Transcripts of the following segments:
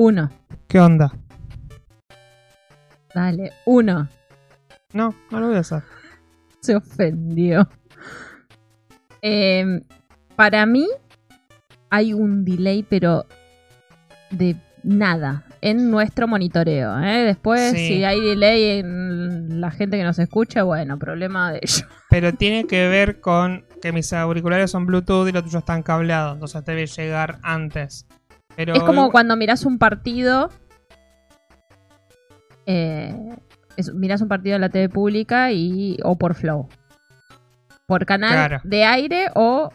Uno. ¿Qué onda? Dale, uno. No, no lo voy a hacer. Se ofendió. Eh, para mí hay un delay, pero de nada en nuestro monitoreo. ¿eh? Después, Sí. si hay delay en la gente que nos escucha, bueno, problema de ellos. Pero tiene que ver con que mis auriculares son Bluetooth y los tuyos están cableados. Entonces debe llegar antes. Pero Es como igual- cuando mirás un partido. Eh, es- mirás un partido de la TV pública y o por Flow. Por canal Claro. de aire o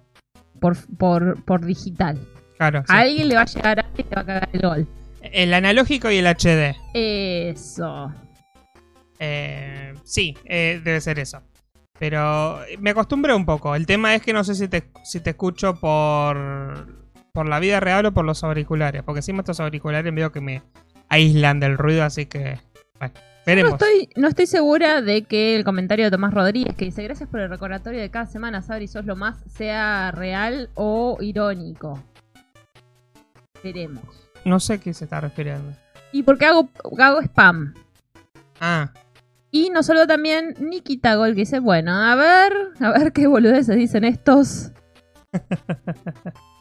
por, por, por digital. Claro, sí. A alguien le va a llegar a y te va a cagar el gol. El analógico y el HD. Eso. Eh, sí, eh, debe ser eso. Pero me acostumbré un poco. El tema es que no sé si te, si te escucho por, por la vida real o por los auriculares. Porque encima estos auriculares veo que me aíslan del ruido, así que... Bueno, No veremos. estoy, no estoy segura de que el comentario de Tomás Rodríguez, que dice gracias por el recordatorio de cada semana, Sabri, sos lo más, sea real o irónico. Veremos. No sé a qué se está refiriendo. Y porque hago, hago spam. Ah, Y nos saludó también Nikita Gol, que dice, bueno, a ver, a ver qué boludeces dicen estos.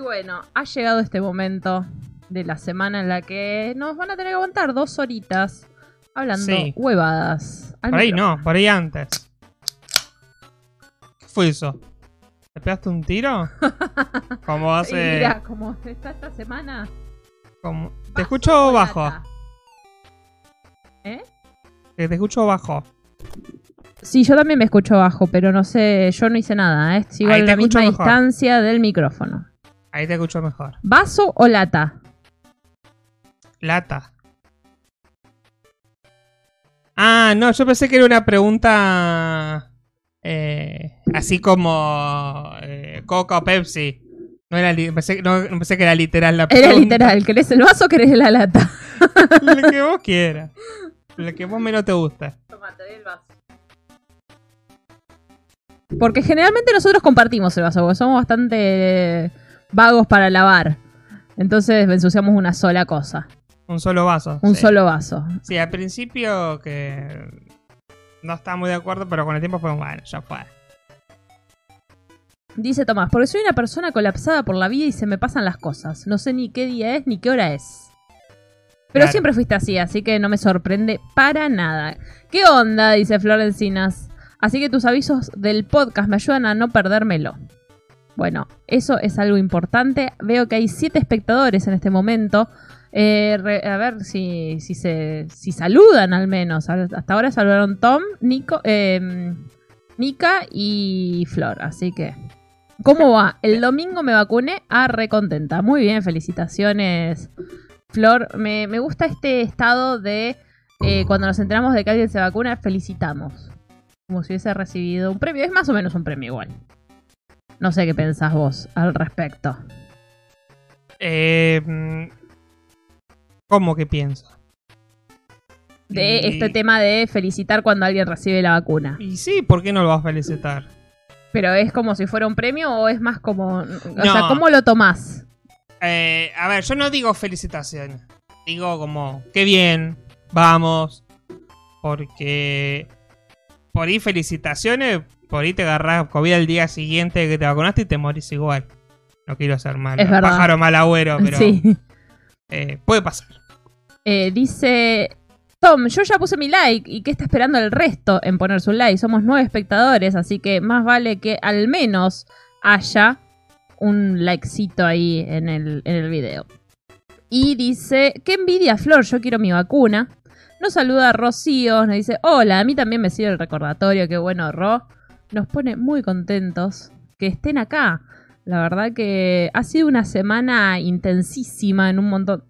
y bueno, ha llegado este momento de la semana en la que nos van a tener que aguantar dos horitas hablando Sí. huevadas. por ahí no, por ahí antes. ¿Qué fue eso? ¿Te pegaste un tiro? Como hace... mira, como está esta semana. como- Te escucho bajo. lata. ¿Eh? Te te escucho bajo. Sí, yo también me escucho bajo, pero no sé, yo no hice nada, ¿eh? Sigo Ahí te la misma mejor. distancia del micrófono. Ahí te escucho mejor. ¿Vaso o lata? Lata. Ah, no, yo pensé que era una pregunta eh, así como eh, Coca o Pepsi. No era pensé, no, no pensé que era literal la Era pregunta. literal, ¿querés el vaso o querés la lata? Lo que vos quieras. Lo que vos menos te gusta. Porque generalmente nosotros compartimos el vaso, porque somos bastante vagos para lavar. Entonces ensuciamos una sola cosa, Un solo vaso. un sí. solo vaso. Sí, al principio que no estaba muy de acuerdo, pero con el tiempo fue bueno, ya fue. Dice Tomás, porque soy una persona colapsada por la vida y se me pasan las cosas. No sé ni qué día es ni qué hora es. Pero Claro. siempre fuiste así, así que no me sorprende para nada. ¿Qué onda? Dice Florencinas. Así que tus avisos del podcast me ayudan a no perdérmelo. Bueno, eso es algo importante. Veo que hay siete espectadores en este momento. Eh, re- a ver si, si, se, si saludan al menos. Hasta ahora saludaron Tom, Nico, eh, Nika y Flor. Así que, ¿cómo va? El domingo me vacuné a recontenta. Muy bien, felicitaciones, Flor. Me, me gusta este estado de eh, cuando nos enteramos de que alguien se vacuna, felicitamos. Como si hubiese recibido un premio. Es más o menos un premio igual. No sé qué pensás vos al respecto. Eh, ¿Cómo que pienso? De Y- este tema de felicitar cuando alguien recibe la vacuna. Y sí, ¿por qué no lo vas a felicitar? Pero es como si fuera un premio o es más como. O sea. ¿cómo lo tomás? Eh, a ver, yo no digo felicitaciones. Digo como, qué bien, vamos. Porque por ahí felicitaciones, por ahí te agarrás COVID el día siguiente que te vacunaste y te morís igual. No quiero ser malo. Es verdad. Pájaro mal agüero, pero Sí. eh, puede pasar. Eh, dice Tom, yo ya puse mi like y que está esperando el resto en poner su like. Somos nueve espectadores, así que más vale que al menos haya un likecito ahí en el, en el video. Y dice, qué envidia Flor, yo quiero mi vacuna. Nos saluda Rocío, nos dice, hola, a mí también me sirve el recordatorio, qué bueno Ro. Nos pone muy contentos que estén acá. La verdad que ha sido una semana intensísima en un montón.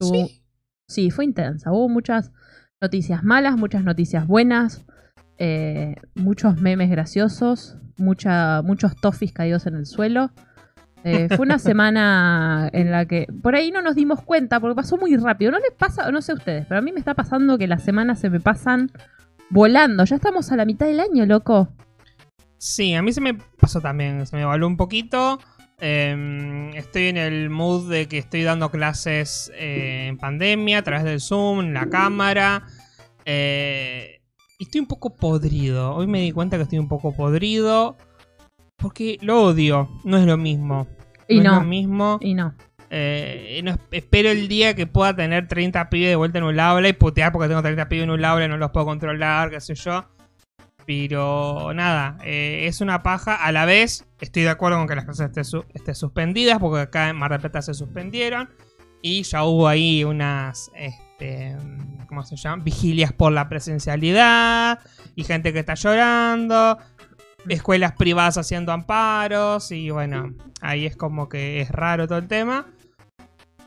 Sí. Sí, fue intensa. Hubo muchas noticias malas, muchas noticias buenas, eh, muchos memes graciosos, mucha, muchos toffis caídos en el suelo. Eh, fue una semana en la que por ahí no nos dimos cuenta porque pasó muy rápido. No les pasa, no sé ustedes, pero a mí me está pasando que las semanas se me pasan volando. Ya estamos a la mitad del año, loco. Sí, a mí se me pasó también. Se me evaluó un poquito. Eh, estoy en el mood de que estoy dando clases eh, en pandemia a través del Zoom, la cámara. Eh, y estoy un poco podrido. Hoy me di cuenta que estoy un poco podrido. Porque lo odio. No es lo mismo. Y no, no. es lo mismo. Y no. Eh, espero el día que pueda tener 30 pibes de vuelta en un aula y putear porque tengo 30 pibes en un aula y no los puedo controlar, qué sé yo. Pero nada, eh, es una paja. A la vez, estoy de acuerdo con que las clases estén, su- suspendidas porque acá en Mar del Plata se suspendieron. Y ya hubo ahí unas, este, ¿cómo se llama? Vigilias por la presencialidad y gente que está llorando. Escuelas privadas haciendo amparos y bueno, ahí es como que es raro todo el tema.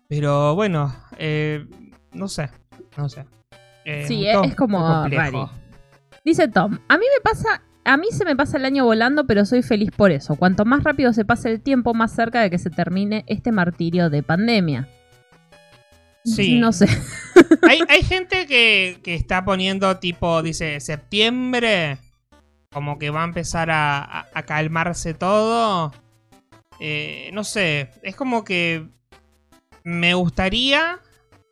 Pero bueno, eh, no sé, no sé. Eh, Sí, es como. Dice Tom, a mí me pasa, a mí se me pasa el año volando, pero soy feliz por eso. Cuanto más rápido se pase el tiempo, más cerca de que se termine este martirio de pandemia. Sí. No sé. hay, hay gente que, que está poniendo tipo, dice, septiembre, como que va a empezar a, a- a calmarse todo. Eh, no sé, es como que me gustaría,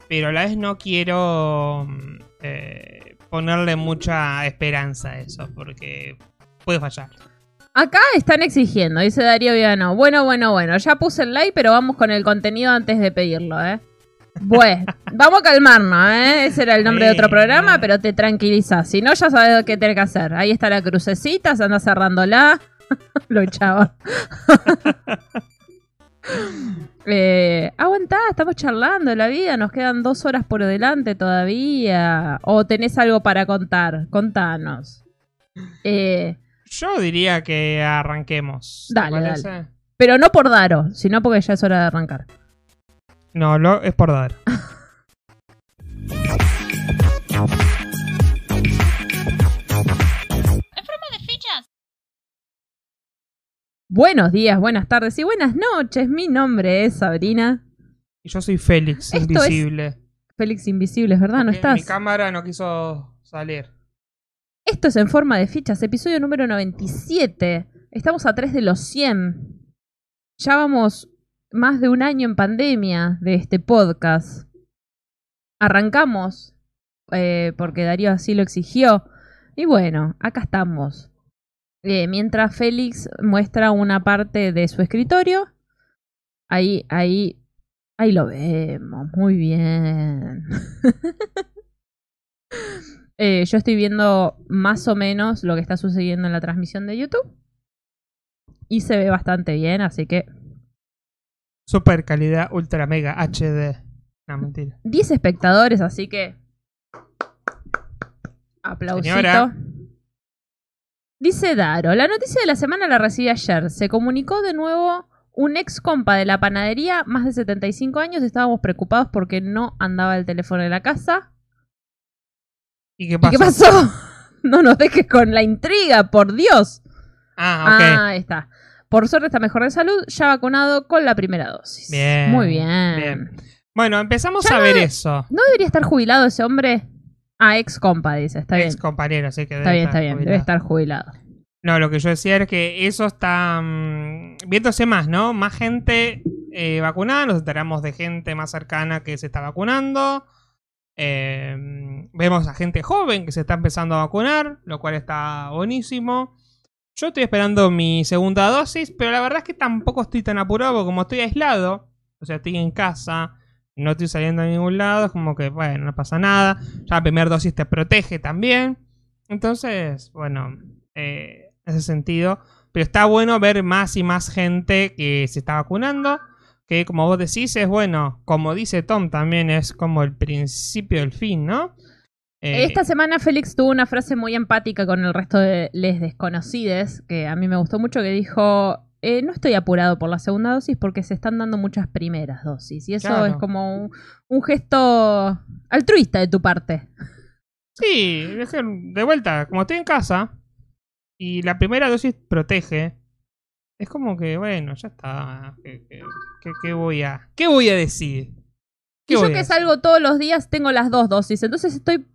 pero a la vez no quiero mm, eh, ponerle mucha esperanza a eso, porque puede fallar. Acá están exigiendo, dice Darío Viano. Bueno, bueno, bueno, ya puse el like, pero vamos con el contenido antes de pedirlo, ¿eh? Bueno, vamos a calmarnos, ¿eh? Ese era el nombre de otro programa, pero te tranquilizas. Si no, ya sabes qué tenés que hacer. Ahí está la crucecita, se anda cerrándola. Lo echaba. eh, aguantá, estamos charlando de la vida, nos quedan dos horas por delante todavía. O tenés algo para contar, contanos. Eh, Yo diría que arranquemos. ¿te Dale, parece? pero no por Daro, sino porque ya es hora de arrancar. No, lo, es por dar. Buenos días, buenas tardes y buenas noches. Mi nombre es Sabrina. Y yo soy Félix, Esto invisible. Félix Invisible, ¿verdad? ¿No estás? Mi cámara no quiso salir. Esto es en forma de fichas, episodio número 97. Estamos a 3 de los 100. Ya vamos más de un año en pandemia de este podcast. Arrancamos eh, porque Darío así lo exigió. Y bueno, acá estamos. Eh, mientras Félix muestra una parte de su escritorio. Ahí, ahí, ahí lo vemos. Muy bien. Eh, yo estoy viendo más o menos lo que está sucediendo en la transmisión de YouTube. Y se ve bastante bien, así que Super calidad ultra mega HD. No, mentira. 10 espectadores, así que. Aplausito. Señora. Dice Daro, la noticia de la semana la recibí ayer. Se comunicó de nuevo un ex compa de la panadería, más de 75 años. Estábamos preocupados porque no andaba el teléfono de la casa. ¿Y qué ¿Y pasó? qué pasó? No nos dejes con la intriga, por Dios. Ah, ok. Ah, ahí está. Por suerte está mejor de salud, ya vacunado con la primera dosis. Bien, Muy bien. bien. Bueno, empezamos Ya a ver eso. ¿No debería estar jubilado ese hombre? Ah, ex compa, dice. Está bien. Ex compañero, así que Está debe bien, está bien. jubilado. Debe estar jubilado. No, lo que yo decía era que eso está mm, viéndose más, ¿no? Más gente eh, vacunada, nos enteramos de gente más cercana que se está vacunando. Eh, vemos a gente joven que se está empezando a vacunar, lo cual está buenísimo. Yo estoy esperando mi segunda dosis, pero la verdad es que tampoco estoy tan apurado porque como estoy aislado, o sea, estoy en casa, no estoy saliendo a ningún lado, es como que, bueno, no pasa nada. Ya la primera dosis te protege también. Entonces, bueno, eh, en ese sentido. Pero está bueno ver más y más gente que se está vacunando. Que como vos decís, es bueno. Como dice Tom, también es como el principio del fin, ¿no? Eh, Esta semana Félix tuvo una frase muy empática con el resto de les desconocides, que a mí me gustó mucho, que dijo, eh, no estoy apurado por la segunda dosis porque se están dando muchas primeras dosis. Y eso Claro. es como un, un gesto altruista de tu parte. Sí, es que, de vuelta, como estoy en casa y la primera dosis protege, es como que, bueno, ya está. ¿Qué, qué- qué- qué voy, a, qué voy a decir? Y ¿Qué yo que salgo todos los días tengo las dos dosis, entonces estoy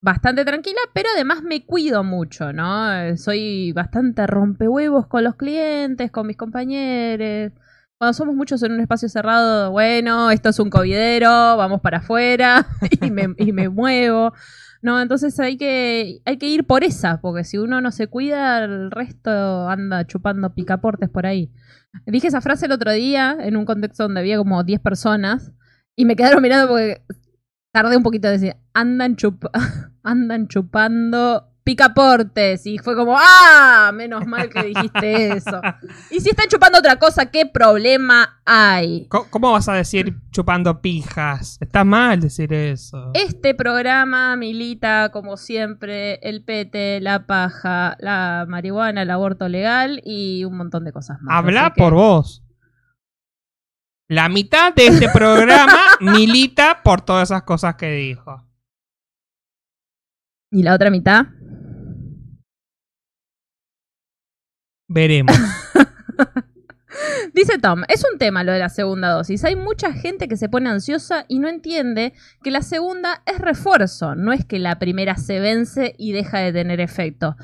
bastante tranquila, pero además me cuido mucho, ¿no? Eh, Soy bastante rompehuevos con los clientes, con mis compañeros. Cuando somos muchos en un espacio cerrado, bueno, esto es un covidero, vamos para afuera y me, y me muevo. No, entonces hay que, hay que ir por esa, porque si uno no se cuida, el resto anda chupando picaportes por ahí. Dije esa frase el otro día en un contexto donde había como 10 personas y me quedaron mirando porque tardé un poquito de decir, andan, chup andan chupando picaportes. Y fue como, ah, menos mal que dijiste eso. Y si están chupando otra cosa, ¿qué problema hay? ¿Cómo, cómo vas a decir chupando pijas? Está mal decir eso. Este programa milita, como siempre, el pete, la paja, la marihuana, el aborto legal y un montón de cosas más. Habla que- por vos. La mitad de este programa milita por todas esas cosas que dijo. ¿Y la otra mitad? Veremos. Dice Tom, es un tema lo de la segunda dosis. Hay mucha gente que se pone ansiosa y no entiende que la segunda es refuerzo, no es que la primera se vence y deja de tener efecto.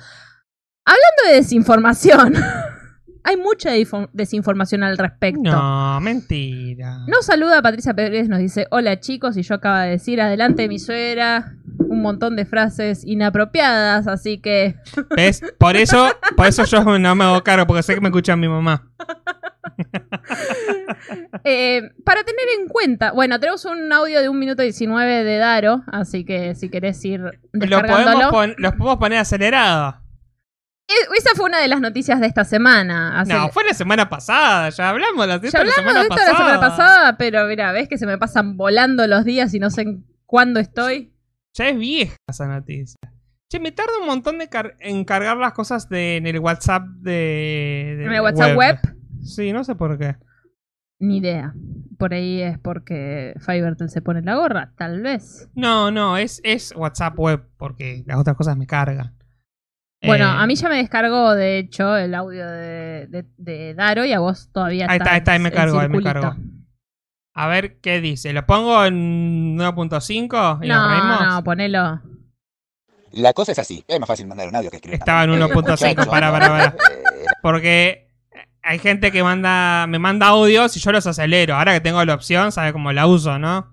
Hablando de desinformación, hay mucha desinformación al respecto. No, mentira. Nos saluda Patricia Pérez, nos dice, hola chicos, y yo acaba de decir, adelante mi suegra, un montón de frases inapropiadas, así que... ¿Ves? Por eso, por eso yo no me hago cargo, porque sé que me escucha mi mamá. Eh, para tener en cuenta, bueno, tenemos un audio de un minuto 19 de Daro, así que si querés ir Lo podemos, los podemos poner acelerado. Eh, Esa fue una de las noticias de esta semana. No, fue la semana pasada, ya hablamos de ya la hablamos semana de esto pasada. la semana pasada, pero mira, ves que se me pasan volando los días y no sé cuándo estoy. Ya es vieja esa noticia. Che, me tarda un montón de car- en cargar las cosas de, en el WhatsApp de, de ¿En el WhatsApp web? Sí, no sé por qué. Ni idea. Por ahí es porque Fivertel se pone la gorra, tal vez. No, no, es, es WhatsApp web, porque las otras cosas me cargan. Bueno, Eh, a mí ya me descargó, de hecho, el audio de, de- de Daro y a vos todavía Ahí está, ahí está, ahí me el cargó, ahí me cargó. A ver qué dice. ¿Lo pongo en 9.5 y nos No, no, ponelo. La cosa es así, es más fácil mandar un audio que escribir. Estaba en tanto. 1.5, Muchacho, para, para, para. eh, Porque hay gente que manda, me manda audios y yo los acelero. Ahora que tengo la opción, sabe cómo la uso, ¿no?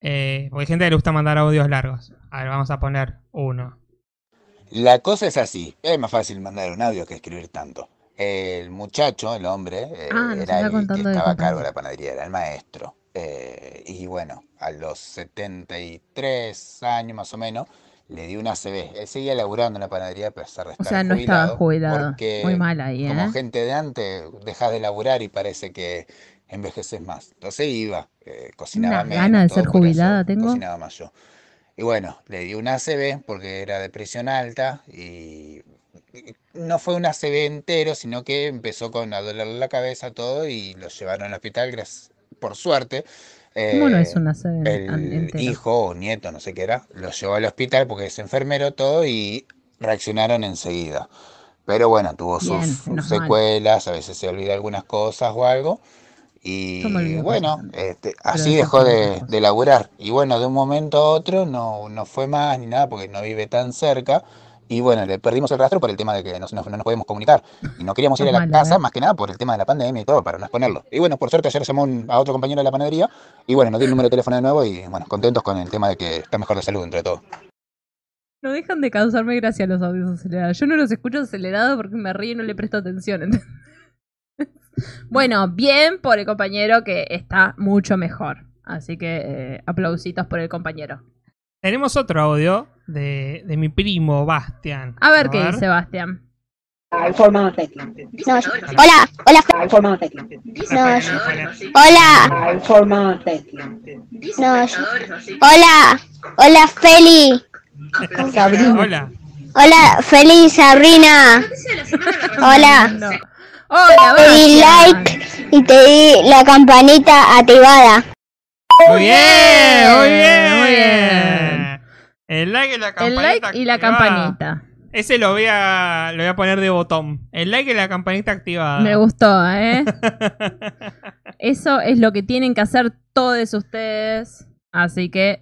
Eh, porque hay gente que le gusta mandar audios largos. A ver, vamos a poner uno. La cosa es así, es más fácil mandar un audio que escribir tanto. El muchacho, el hombre, eh, Ah, era el que estaba a cargo de la panadería, era el maestro. Eh, y bueno, a los 73 años más o menos, le dio una ACV. Él seguía laburando en la panadería, a pesar de O sea, no estaba jubilado. Porque Muy mal ahí, ¿eh? como gente de antes, dejas de laburar y parece que envejeces más. Entonces iba, eh, cocinaba Una menos, gana de ser jubilada tengo. Cocinaba más yo. Y bueno, le dio una ACV porque era de presión alta y no fue una ACV entero, sino que empezó con a dolerle la cabeza todo y lo llevaron al hospital, gracias, por suerte. ¿Cómo no eh, es una sede el hijo o nieto, no sé qué era, lo llevó al hospital porque es enfermero todo y reaccionaron enseguida. Pero bueno, tuvo Bien, sus mal. secuelas, a veces se olvida algunas cosas o algo. Y bueno, este, así dejó de, de laburar. Y bueno, de un momento a otro no, no fue más ni nada porque no vive tan cerca. Y bueno, le perdimos el rastro por el tema de que no, no- no nos podemos comunicar. Y no queríamos ir a la casa ¿eh? más que nada por el tema de la pandemia y todo, para no exponerlo. Y bueno, por suerte ayer llamó un- a otro compañero de la panadería y bueno, nos dio el número de teléfono de nuevo y bueno, contentos con el tema de que está mejor de salud entre todo. No dejan de causarme gracia los audios acelerados. Yo no los escucho acelerados porque me río y no le presto atención. ¿entendés? Bueno, bien por el compañero que está mucho mejor. Así que eh, aplausitos por el compañero. Tenemos otro audio de, de mi primo, Bastian. A ver qué dice Bastian. Formado. No, hola, hola, Formado hola, Formado hola, hola Feli, Sabrina. Hola. hola Feli Sabrina, hola, No. Hola, te di like y te di la campanita activada. Muy bien, muy bien, muy bien. El like y la El campanita. like y la activada. campanita. Ese lo voy a lo voy a poner de botón. El like y la campanita activada. Me gustó, ¿eh? Eso es lo que tienen que hacer todos ustedes. Así que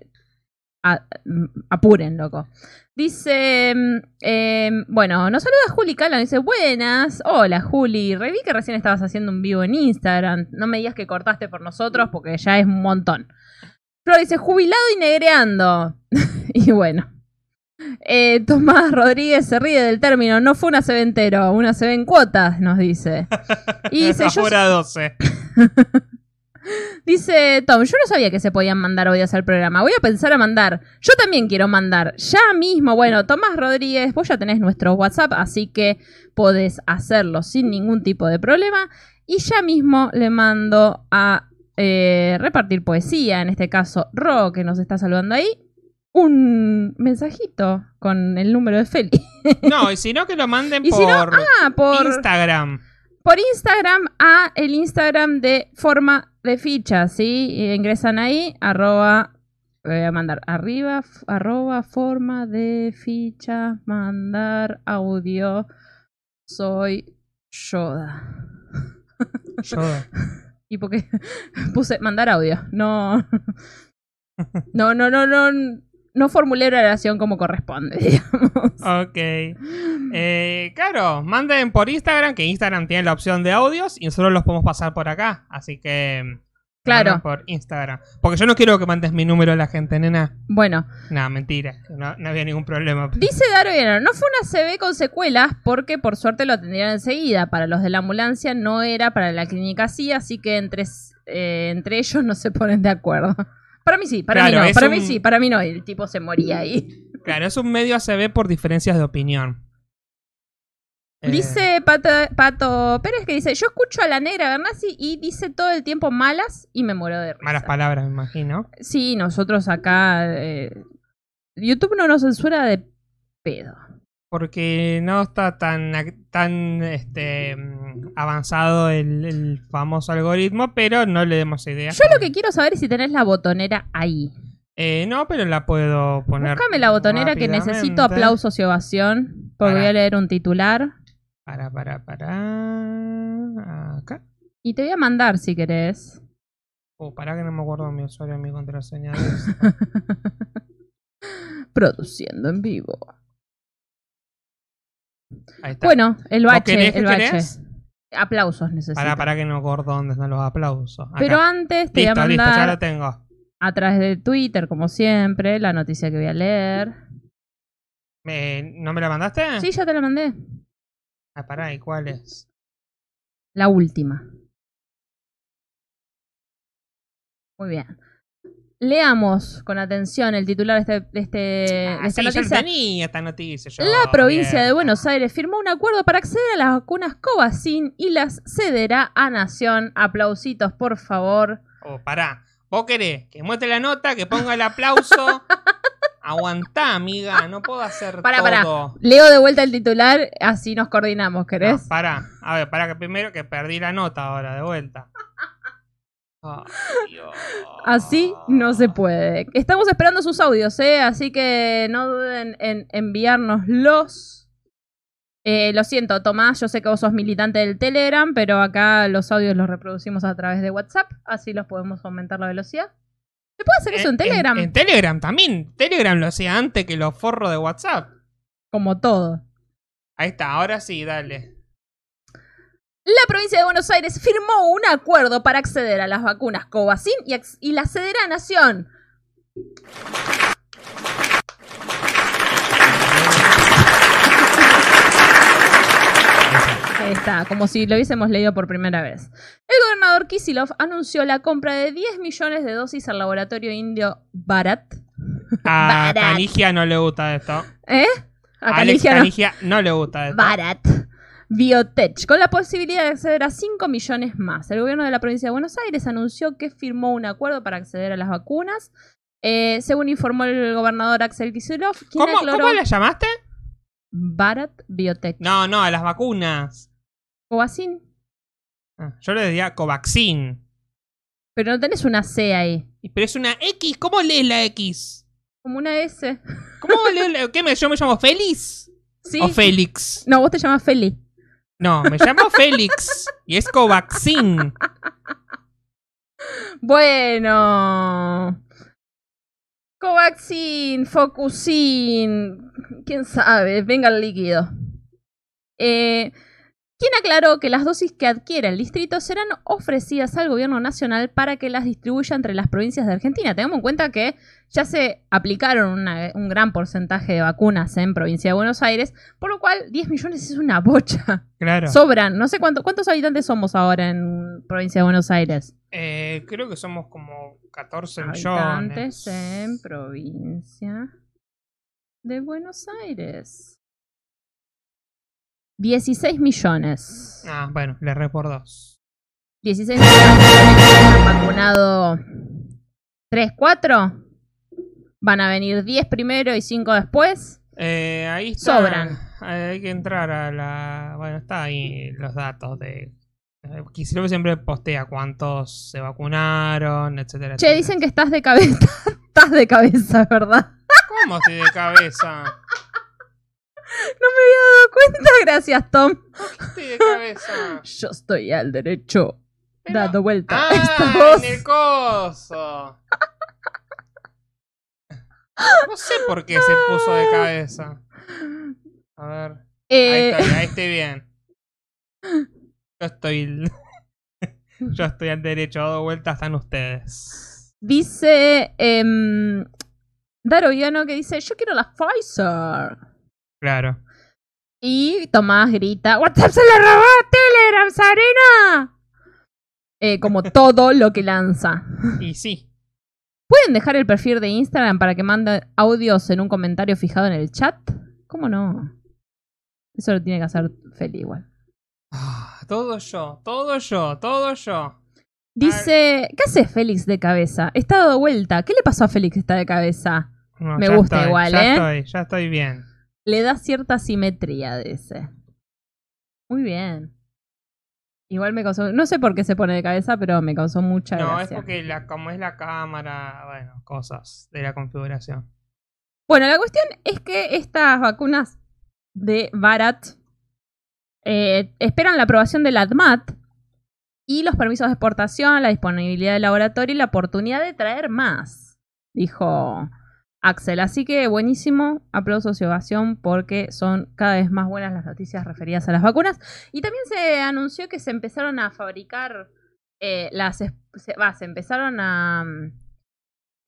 a- mm, apuren, loco. Dice, mm, eh, bueno, nos saluda Juli Callan, dice, buenas, hola Juli, reví que recién estabas haciendo un vivo en Instagram, no me digas que cortaste por nosotros porque ya es un montón. Flor dice, jubilado y negreando. y bueno. Eh, Tomás Rodríguez se ríe del término, no fue una CB entero, una CB en cuotas, nos dice. Y dice, yo, Ahora 12. Dice Tom, yo no sabía que se podían mandar audios al programa. Voy a pensar a mandar. Yo también quiero mandar. Ya mismo, bueno, Tomás Rodríguez, vos ya tenés nuestro WhatsApp, así que podés hacerlo sin ningún tipo de problema. Y ya mismo le mando a eh, repartir poesía, en este caso Ro, que nos está saludando ahí, un mensajito con el número de Feli. No, y si no, que lo manden si por, no, ah, por Instagram. por Instagram a el Instagram de forma de ficha, ¿sí? Ingresan ahí, arroba, voy a mandar arriba, arroba forma de ficha, mandar audio, soy Yoda. Yo. Y porque puse mandar audio, no, no, no, no, no, no formulé la oración como corresponde, digamos. Ok. Eh, claro, manden por Instagram, que Instagram tiene la opción de audios y nosotros los podemos pasar por acá. Así que. Claro. manden Por Instagram. Porque yo no quiero que mandes mi número a la gente, nena. Bueno, No, mentira. No, no había ningún problema. Dice Daro Guerrero, no fue una CB con secuelas porque por suerte lo atendieron enseguida. Para los de la ambulancia no era, para la clínica sí, así que entre, eh, entre ellos no se ponen de acuerdo. Para mí sí, para mí Claro, no, para un- mí sí, para mí no, el tipo se moría ahí. Claro, es un medio ACB por diferencias de opinión. Eh, Dice Pato, Pato Pérez que dice, yo escucho a la negra Bernasi y dice todo el tiempo malas y me muero de risa. Malas palabras, me imagino. Sí, nosotros acá... eh, YouTube no nos censura de pedo. Porque no está tan, tan este, mm, avanzado el, el famoso algoritmo, pero no le demos ideas. Yo lo que quiero saber es si tenés la botonera ahí. Eh, no, pero la puedo poner. Búscame la botonera que necesito aplausos y ovación. Porque Para. voy a leer un titular. Para, para, para. Acá. Y te voy a mandar si querés. Oh, para que no me acuerdo mi usuario y mi contraseña. Produciendo en vivo. Ahí está. Bueno, el ¿Vos bache, el bache. querés? Aplausos necesito. Para, para que no acuerdo dónde están los aplausos. Acá. Pero antes te listo, voy a listo, ya mandar lo tengo. a través de Twitter, como siempre, la noticia que voy a leer. Me- ¿No me la mandaste? Sí, ya te la mandé. Ah, pará, ¿y cuál es? La última. Muy bien. Leamos con atención el titular de, este, de, de esta sí, yo noticia. tenía esta noticia. yo, La provincia bien. de Buenos Aires firmó un acuerdo para acceder a las vacunas Covaxin y las cederá a Nación. Aplausitos, por favor. Oh, pará. ¿Vos querés que muestre la nota, que ponga el aplauso? Aguantá, amiga, no puedo hacer todo. Leo de vuelta el titular, así nos coordinamos, ¿querés? No, pará. A ver, pará que primero que perdí la nota ahora, de vuelta. Dios. Así no se puede. Estamos esperando sus audios, ¿eh? Así que no duden en enviárnoslos. Eh, lo siento, Tomás, yo sé que vos sos militante del Telegram, pero acá los audios los reproducimos a través de WhatsApp, así los podemos aumentar la velocidad. ¿Se puede hacer eso en Telegram? En, Telegram también. Telegram lo hacía antes que los forros de WhatsApp. Como todo. Ahí está, ahora sí, dale. La provincia de Buenos Aires firmó un acuerdo para acceder a las vacunas Covaxin y, y la cederá a Nación. Ahí está, como si lo hubiésemos leído por primera vez. El gobernador Kisilov anunció la compra de 10 millones de dosis al laboratorio indio Bharat. A Barat. Canigia no le gusta esto. ¿Eh? A Alex Canigia no. Le gusta esto. Barat. Biotech, con la posibilidad de acceder a 5 millones más. El gobierno de la provincia de Buenos Aires anunció que firmó un acuerdo para acceder a las vacunas. Eh, según informó el gobernador Axel quien ¿Cómo, ¿Cómo la llamaste? Barat Biotech. No, no, a las vacunas. Covaxin. Ah, Yo le decía Covaxin. Pero no tenés una C ahí. Y- Pero es una X. ¿Cómo lees la X? Como una S. ¿Cómo lees la... ¿Qué me, yo me llamo Félix? Sí. ¿O Félix? No, vos te llamas Feli. No, me llamo Félix. Y es Covaxin. Bueno. Covaxin, Focusin, quién sabe, venga el líquido. Eh, quien aclaró que las dosis que adquiere el distrito serán ofrecidas al gobierno nacional para que las distribuya entre las provincias de Argentina. Tengamos en cuenta que ya se aplicaron una- un gran porcentaje de vacunas en provincia de Buenos Aires, por lo cual 10 millones es una bocha. Claro. Sobran. No sé cuánto, cuántos habitantes somos ahora en provincia de Buenos Aires. Eh, creo que somos como 14 Habitantes millones. en provincia de Buenos Aires. 16 millones. Ah, bueno, le re por dos. 16 millones vacunado 3, 4. Van a venir 10 primero y 5 después. Eh, ahí está. Sobran. Hay que entrar a la. Bueno, está ahí los datos de. eh, Quisiera siempre postea cuántos se vacunaron, etcétera. Che, etcétera. dicen que estás de cabeza. estás de cabeza, ¿verdad? ¿Cómo estoy de cabeza? No me había dado cuenta. Gracias, Tom. Estoy de cabeza. Yo estoy al derecho. Pero- Dado vuelta. Esta Ah, voz. en el coso. No sé por qué se puso de cabeza. A ver. Ahí Eh, estoy, ahí estoy bien. Yo estoy. Yo estoy al derecho, dado vuelta, están ustedes. Dice em, Daro Viano que dice, yo quiero la Pfizer. Claro. Y Tomás grita, WhatsApp se le robó a Telegram, Sarena. Eh, como todo lo que lanza. Y sí. ¿Pueden dejar el perfil de Instagram para que mande audios en un comentario fijado en el chat? ¿Cómo no? Eso lo tiene que hacer Feli igual. Ah, todo yo, todo yo, todo yo. Dice, ¿qué hace Félix de cabeza? Está dado vuelta. ¿Qué le pasó a Félix que está de cabeza? No, Me gusta estoy, igual, ya ¿eh? Estoy, ya estoy bien. Le da cierta simetría de ese. Muy bien. Igual me causó. No sé por qué se pone de cabeza, pero me causó mucha No, es gracia. porque la, como es la cámara, bueno, cosas de la configuración. Bueno, la cuestión es que estas vacunas de Barat eh, esperan la aprobación del ADMAT y los permisos de exportación, la disponibilidad del laboratorio y la oportunidad de traer más, dijo Axel. Así que buenísimo, aplausos y ovación porque son cada vez más buenas las noticias referidas a las vacunas. Y también se anunció que se empezaron a fabricar eh, las... Se, va, se empezaron a... mm,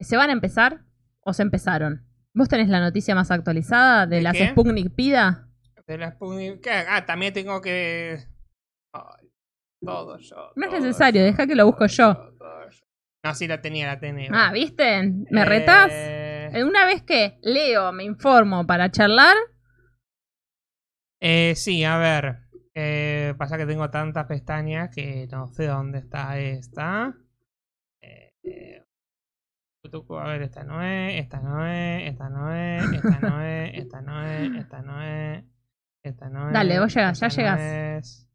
¿Se van a empezar o se empezaron? ¿Vos tenés la noticia más actualizada de, ¿De las qué? Sputnik Pida? De la Sputnik-. Ah, también tengo que. Ay, todo yo. No es necesario, deja que lo busco yo. yo. No, sí la tenía, la tenía. Ah, ¿viste? ¿Me Eh, retás? Una vez que leo, me informo para charlar, eh, sí, a ver. Eh, pasa que tengo tantas pestañas que no sé dónde está esta. Eh, eh, a ver, esta no es, esta no es, esta no es, esta no es, esta no es, esta no es, esta no es. Dale, vos llegás, ya es.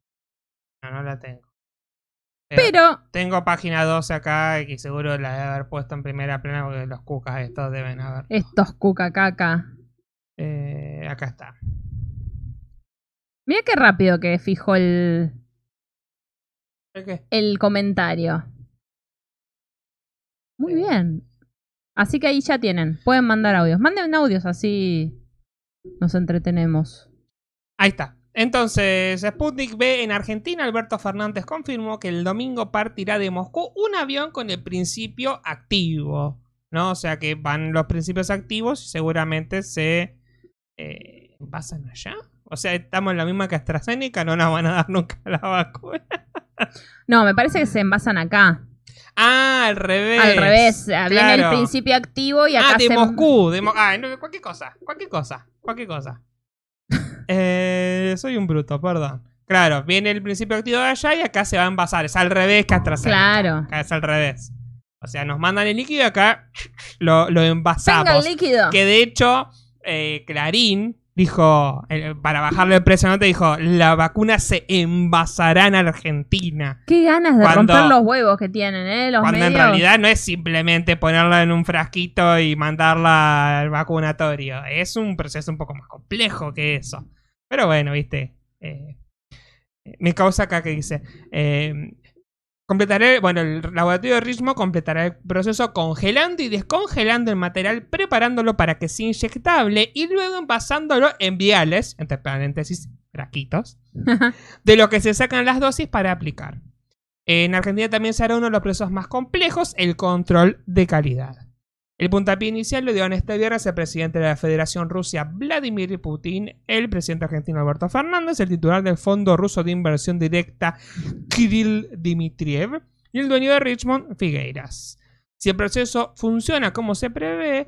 No, no la tengo. Eh, pero Tengo página 12 acá que seguro la debe haber puesto en primera plana porque los cucas estos deben haber. estos cuca caca. Eh, acá está. Mira qué rápido que fijó el, ¿El qué? el comentario. Muy Sí. bien. Así que ahí ya tienen. Pueden mandar audios. Manden audios así nos entretenemos. Ahí está. Entonces, Sputnik B en Argentina, Alberto Fernández confirmó que el domingo partirá de Moscú un avión con el principio activo. ¿No? O sea que van los principios activos y seguramente se eh, envasan allá. O sea, estamos en la misma que AstraZeneca, no nos van a dar nunca la vacuna. No, me parece que se envasan acá. Ah, al revés. Al revés. Viene el Claro. principio activo y acá Ah, de se... Moscú. De Mo- ah, no, cualquier cosa. Cualquier cosa. Cualquier cosa. Eh, soy un bruto, perdón. Claro, viene el principio activo de allá y acá se va a envasar. Es al revés que AstraZeneca. Claro. Acá es al revés. O sea, nos mandan el líquido y acá lo, lo Venga el envasamos. líquido. Que de hecho, eh, Clarín dijo, eh, para bajarle el precio, no te dijo, la vacuna se envasará en Argentina. Qué ganas de Cuando- romper los huevos que tienen, ¿eh? Los Cuando medios. en realidad no es simplemente ponerla en un frasquito y mandarla al vacunatorio. Es un proceso un poco más complejo que eso. Pero bueno, viste. Eh, me causa acá que dice. eh, Completaré, bueno, el laboratorio de Richmond completará el proceso congelando y descongelando el material, preparándolo para que sea inyectable y luego envasándolo en viales, entre paréntesis, braquitos, de lo que se sacan las dosis para aplicar. En Argentina también se hará uno de los procesos más complejos, el control de calidad. El puntapié inicial lo dio en este viernes el presidente de la Federación Rusia, Vladimir Putin, el presidente argentino Alberto Fernández, el titular del Fondo Ruso de Inversión Directa, Kirill Dmitriev, y el dueño de Richmond, Figueiras. Si el proceso funciona como se prevé,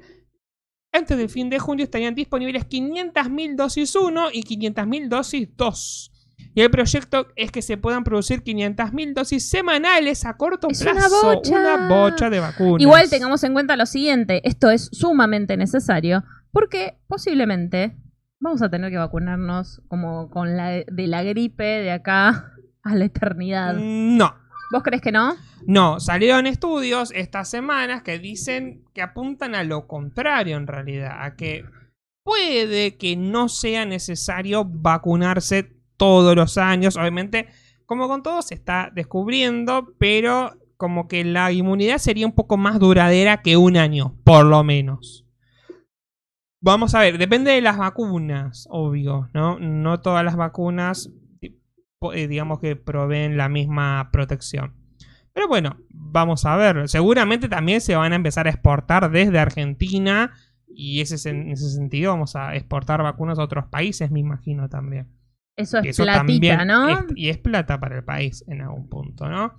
antes del fin de junio estarían disponibles 500.000 dosis 1 y 500.000 dosis 2. Y el proyecto es que se puedan producir 500.000 dosis semanales a corto Es una plazo. bocha. Una bocha de vacunas. Igual tengamos en cuenta lo siguiente, esto es sumamente necesario porque posiblemente vamos a tener que vacunarnos como con la de la gripe de acá a la eternidad. No. ¿Vos crees que no? No, salieron estudios estas semanas que dicen que apuntan a lo contrario en realidad, a que puede que no sea necesario vacunarse todos los años, obviamente, como con todo se está descubriendo, pero como que la inmunidad sería un poco más duradera que un año, por lo menos. Vamos a ver, depende de las vacunas, obvio, ¿no? No todas las vacunas, eh, digamos que proveen la misma protección. Pero bueno, vamos a ver. Seguramente también se van a empezar a exportar desde Argentina. Y ese, en ese sentido vamos a exportar vacunas a otros países, me imagino también. Eso es eso platita, también ¿no? es- y es plata para el país en algún punto, ¿no?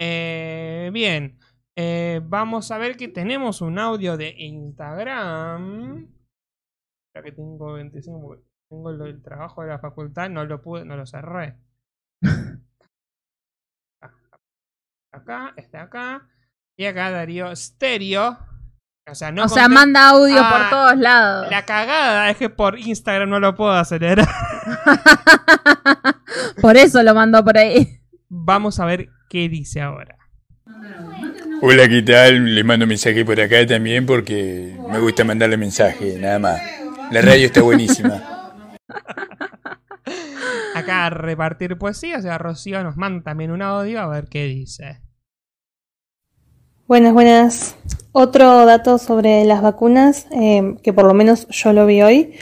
Eh, bien. Eh, vamos a ver que tenemos un audio de Instagram. Ya que tengo 25, porque tengo del trabajo de la facultad, no lo pude, no lo cerré. acá, está acá. Y acá Darío Stereo. O sea, no o sea, manda audio Ah, por todos lados. La cagada es que por Instagram no lo puedo acelerar. por eso lo mandó por ahí. Vamos a ver qué dice ahora. Hola, ¿qué tal? Le mando mensaje por acá también porque me gusta mandarle mensaje, nada más. La radio está buenísima. Acá a repartir poesía, o sea, Rocío nos manda también un audio a ver qué dice. Buenas, buenas. Otro dato sobre las vacunas, eh, que por lo menos yo lo vi hoy,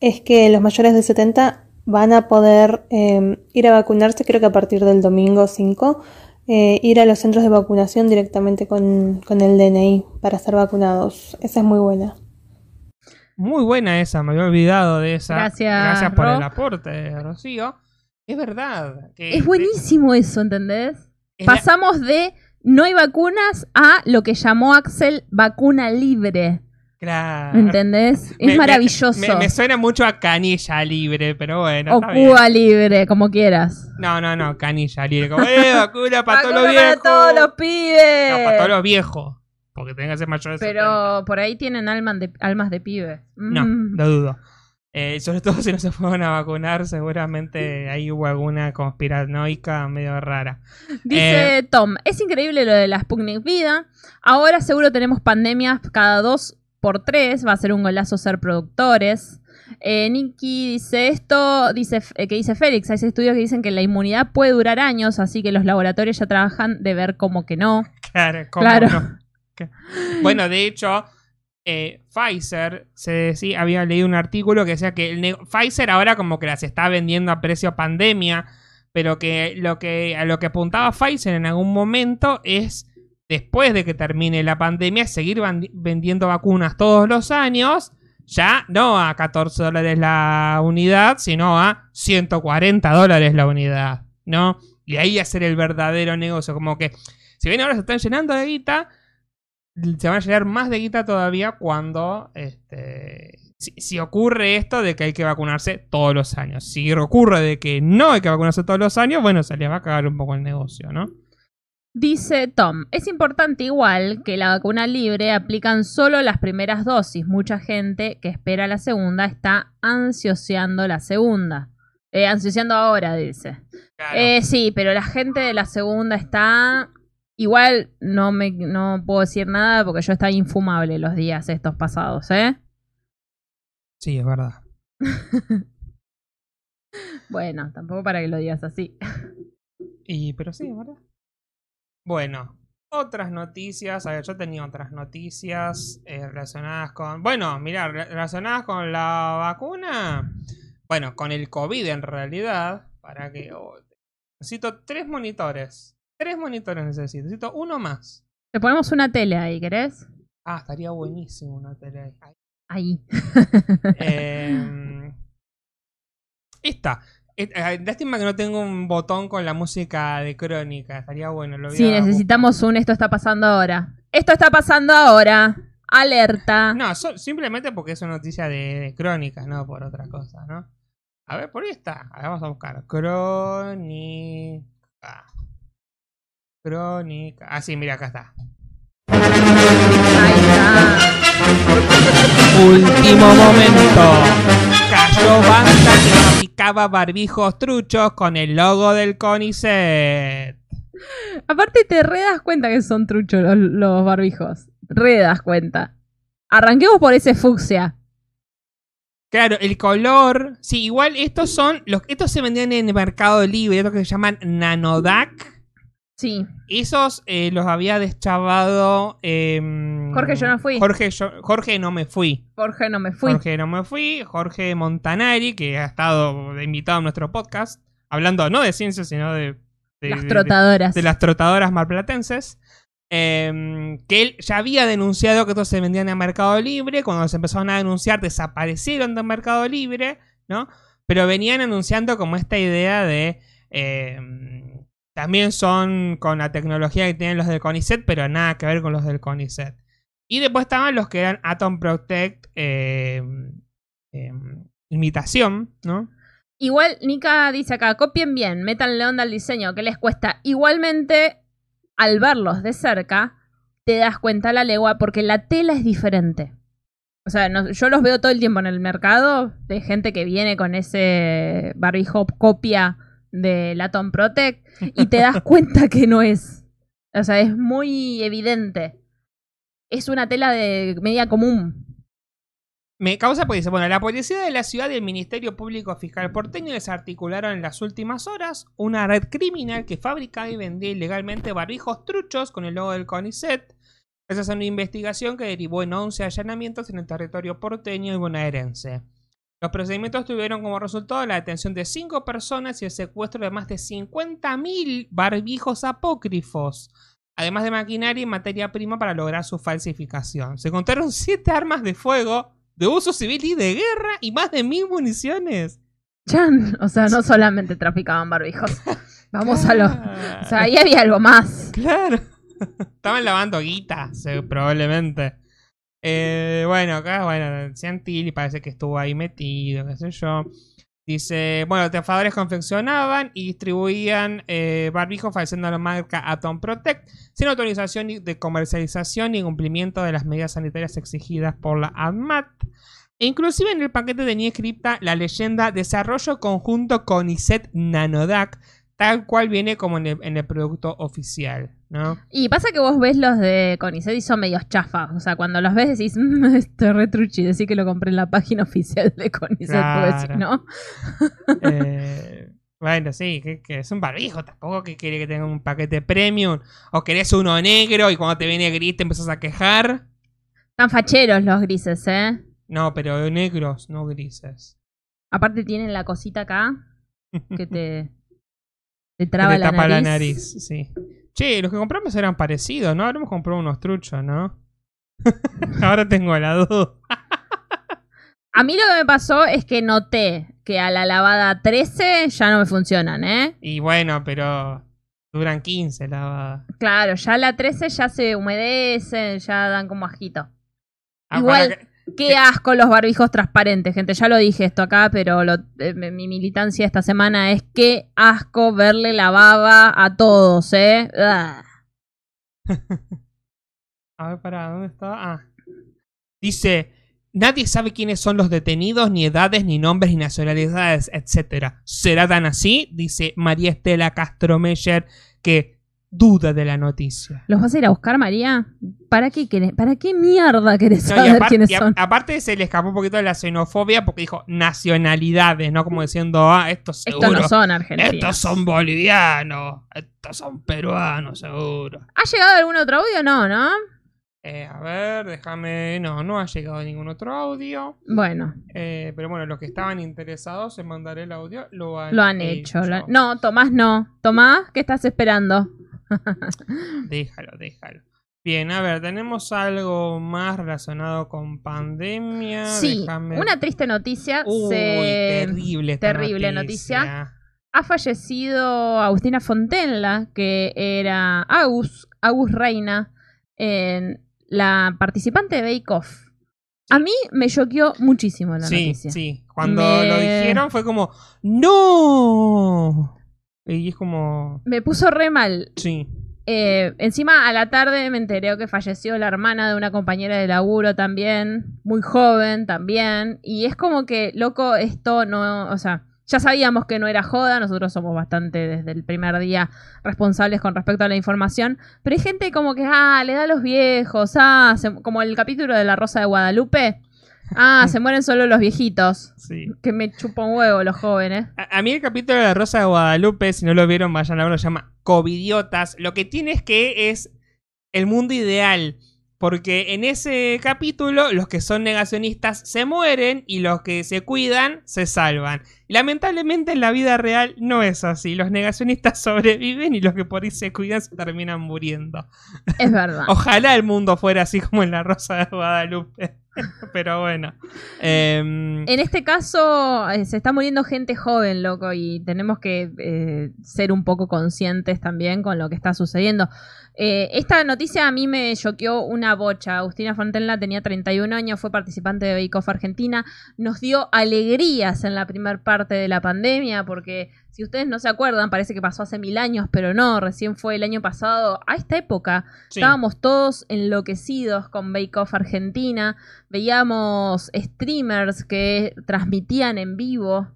es que los mayores de 70 van a poder eh, ir a vacunarse, creo que a partir del domingo 5, eh, ir a los centros de vacunación directamente con, con el DNI para ser vacunados. Esa es muy buena. Muy buena esa, me había olvidado de esa. Gracias, Gracias por Ro. el aporte, Rocío. Es verdad. Que Es buenísimo eso, ¿entendés? Pasamos de no hay vacunas a lo que llamó Axel vacuna libre. Claro. ¿Entendés? Me- Es maravilloso. Me, me suena mucho a canilla libre, pero bueno. o está bien. Cuba libre, como quieras. No, no, no, canilla libre. Como, eh, vacuna para todos los viejos. para todos los pibes. No, para todos los viejos. Porque tengan que ser mayores de 70. Pero por ahí tienen almas de, almas de pibes. No, Mm. lo dudo. Eh, sobre todo si no se fueron a vacunar, seguramente ahí hubo alguna conspiranoica medio rara. Dice Eh, Tom, es increíble lo de la Sputnik Vida. Ahora seguro tenemos pandemias cada dos por tres. Va a ser un golazo ser productores. Eh, Nicky dice esto, dice eh, que dice Félix, hay estudios que dicen que la inmunidad puede durar años, así que los laboratorios ya trabajan de ver como que no. Claro, ¿cómo Claro. no? Bueno, de hecho, eh, Pfizer se decía, había leído un artículo que decía que el Pfizer ahora como que las está vendiendo a precio pandemia, pero que lo que a lo que apuntaba Pfizer en algún momento es después de que termine la pandemia seguir vendiendo vacunas todos los años, ya no a 14 dólares la unidad, sino a 140 dólares la unidad, ¿no? Y ahí hacer el verdadero negocio, como que si bien ahora se están llenando de guita, se van a llenar más de guita todavía cuando este, si, si ocurre esto de que hay que vacunarse todos los años. Si ocurre de que no hay que vacunarse todos los años, bueno, se les va a cagar un poco el negocio, ¿no? Dice Tom, es importante igual que la vacuna libre aplican solo las primeras dosis. Mucha gente que espera la segunda está ansioseando la segunda. Eh, ansioseando ahora, dice. Claro. Eh, sí, pero la gente de la segunda está. Igual no me no puedo decir nada porque yo estaba infumable los días estos pasados, ¿eh? sí, es verdad. Bueno, tampoco para que lo digas así. Y, pero sí, es verdad. Bueno, otras noticias. A ver, yo tenía otras noticias eh, relacionadas con. Bueno, mira, re- relacionadas con la vacuna. Bueno, con el COVID en realidad. Para que. oh, necesito tres monitores. Tres monitores necesito. Necesito uno más. Te ponemos una tele ahí, ¿querés? Ah, estaría buenísimo una tele ahí. Ahí. Eh, esta. Eh, eh, Lástima que no tengo un botón con la música de crónica. Estaría bueno. Lo Sí, necesitamos un esto está pasando ahora. Esto está pasando ahora. Alerta. No, so- simplemente porque es una noticia de, de crónicas, no por otra cosa, ¿no? A ver, por ahí está. A ver, vamos a buscar. Crónica. Crónica. Ah, sí, mira, acá está. Ahí está. Último momento. Cayó banca que fabricaba barbijos truchos con el logo del CONICET. Aparte te re das cuenta que son truchos los, los barbijos. Re das cuenta. Arranquemos por ese fucsia. Claro, el color. Sí, igual estos son. Los, estos se vendían en el Mercado Libre, estos que se llaman Nanodac. Sí. Esos eh, los había deschavado. em, Jorge, yo no fui. Jorge, yo- Jorge no me fui. Jorge, no me fui. Jorge no me fui. Jorge Montanari, que ha estado invitado a nuestro podcast. Hablando no de ciencia, sino de. de- Las de- trotadoras. de las trotadoras marplatenses. em, que él ya había denunciado que estos se vendían en Mercado Libre. Cuando se empezaron a denunciar, desaparecieron de Mercado Libre, ¿no? Pero venían anunciando como esta idea de. También son con la tecnología que tienen los del CONICET, pero nada que ver con los del CONICET. Y después estaban los que eran Atom Protect em, em, imitación, ¿no? Igual, Nika dice acá, copien bien, métanle onda al diseño, que les cuesta. Igualmente, al verlos de cerca, te das cuenta la legua porque la tela es diferente. O sea, yo los veo todo el tiempo en el mercado de gente que viene con ese barbijo copia de Atom Protect y te das cuenta que no es. O sea, es muy evidente. Es una tela de media común. Me causa porque dice, bueno, la policía de la ciudad y el Ministerio Público Fiscal porteño desarticularon en las últimas horas una red criminal que fabricaba y vendía ilegalmente barbijos truchos con el logo del CONICET. Esa es una investigación que derivó en 11 allanamientos en el territorio porteño y bonaerense. Los procedimientos tuvieron como resultado la detención de 5 personas y el secuestro de más de 50.000 barbijos apócrifos, además de maquinaria y materia prima para lograr su falsificación. Se contaron 7 armas de fuego de uso civil y de guerra y más de mil municiones. Chan, o sea, no solamente traficaban barbijos. Vamos a lo. O sea, ahí había algo más. Claro. Estaban lavando guita, probablemente. Eh, bueno, acá, bueno, Ciantilli parece que estuvo ahí metido, qué sé yo. Dice, bueno, los estafadores confeccionaban y distribuían eh, barbijos falseando la marca Atom Protect sin autorización de comercialización ni cumplimiento de las medidas sanitarias exigidas por la ADMAT. E inclusive en el paquete tenía escrita la leyenda Desarrollo Conjunto CONICET Nanodac, tal cual viene como en el, en el producto oficial, ¿no? Y pasa que vos ves los de Conicet y son medios chafas. O sea, cuando los ves decís, mmm, este es retruchi. Decís que lo compré en la página oficial de Conicet, Claro. no. Eh, bueno, sí, que, que es un barbijo, tampoco que quiere que tenga un paquete premium. O querés uno negro y cuando te viene gris te empezás a quejar. Están facheros los grises, ¿eh? No, pero negros, no grises. Aparte tienen la cosita acá que te, te traba te la, tapa nariz. la nariz, sí. Che, los que compramos eran parecidos, ¿no? Habremos comprado unos truchos, ¿no? Ahora tengo la duda. A mí lo que me pasó es que noté que a la lavada 13 ya no me funcionan, ¿eh? Y bueno, pero duran 15 la Claro, ya la 13 ya se humedecen, ya dan como ajito. Ah, Igual- Qué asco los barbijos transparentes, gente. Ya lo dije esto acá, pero lo- eh, mi militancia esta semana es qué asco verle la baba a todos, ¿eh? A ver, para, ¿dónde está? Ah. Dice, nadie sabe quiénes son los detenidos, ni edades, ni nombres, ni nacionalidades, etc. ¿Será tan así? Dice María Estela Castro Meyer, que duda de la noticia. ¿Los vas a ir a buscar, María? ¿Para qué querés? ¿Para qué mierda querés No, saber quiénes a- son? aparte se le escapó un poquito de la xenofobia porque dijo nacionalidades, ¿no? Como diciendo, ah, estos seguro. Estos no son argentinos. estos son bolivianos, estos son peruanos, seguro. ¿Ha llegado algún otro audio? No, ¿no? Eh, a ver, déjame. No, no ha llegado ningún otro audio. Bueno, Eh, pero bueno, los que estaban interesados en mandar el audio lo han, lo han hecho. lo- No, Tomás no. Tomás, ¿qué estás esperando? Déjalo, déjalo. Bien, a ver, tenemos algo más relacionado con pandemia. Sí, Déjame- una triste noticia. Uy, se- terrible. esta terrible noticia. Ha fallecido Agustina Fontenla, que era Agus, Agus Reina, en la participante de Bake Off. A mí me choqueó muchísimo la Sí, noticia. sí. Cuando Me- lo dijeron fue como, ¡No! Y es como, Me puso re mal. sí. Eh, encima a la tarde me enteré que falleció la hermana de una compañera de laburo también, muy joven también, y es como que, loco, esto no, o sea, ya sabíamos que no era joda, nosotros somos bastante desde el primer día responsables con respecto a la información, pero hay gente como que, ah, le da a los viejos, ah, se- como el capítulo de La Rosa de Guadalupe, ah, se mueren solo los viejitos, sí. que me chupa un huevo los jóvenes. A, a mí el capítulo de la Rosa de Guadalupe, si no lo vieron, vayan a verlo, se llama Covidiotas. Lo que tiene es que es el mundo ideal. Porque en ese capítulo los que son negacionistas se mueren y los que se cuidan se salvan. Lamentablemente en la vida real no es así. Los negacionistas sobreviven y los que por ahí se cuidan se terminan muriendo. Es verdad. Ojalá el mundo fuera así como en la Rosa de Guadalupe. Pero bueno. Em, En este caso eh, se está muriendo gente joven, loco, y tenemos que eh, ser un poco conscientes también con lo que está sucediendo. Eh, esta noticia a mí me choqueó una bocha. Agustina Fontenla tenía 31 años, fue participante de Bake Off Argentina, nos dio alegrías en la primera parte de la pandemia, porque si ustedes no se acuerdan, parece que pasó hace mil años, pero no, recién fue el año pasado, a esta época, sí. Estábamos todos enloquecidos con Bake Off Argentina. Veíamos streamers que transmitían en vivo.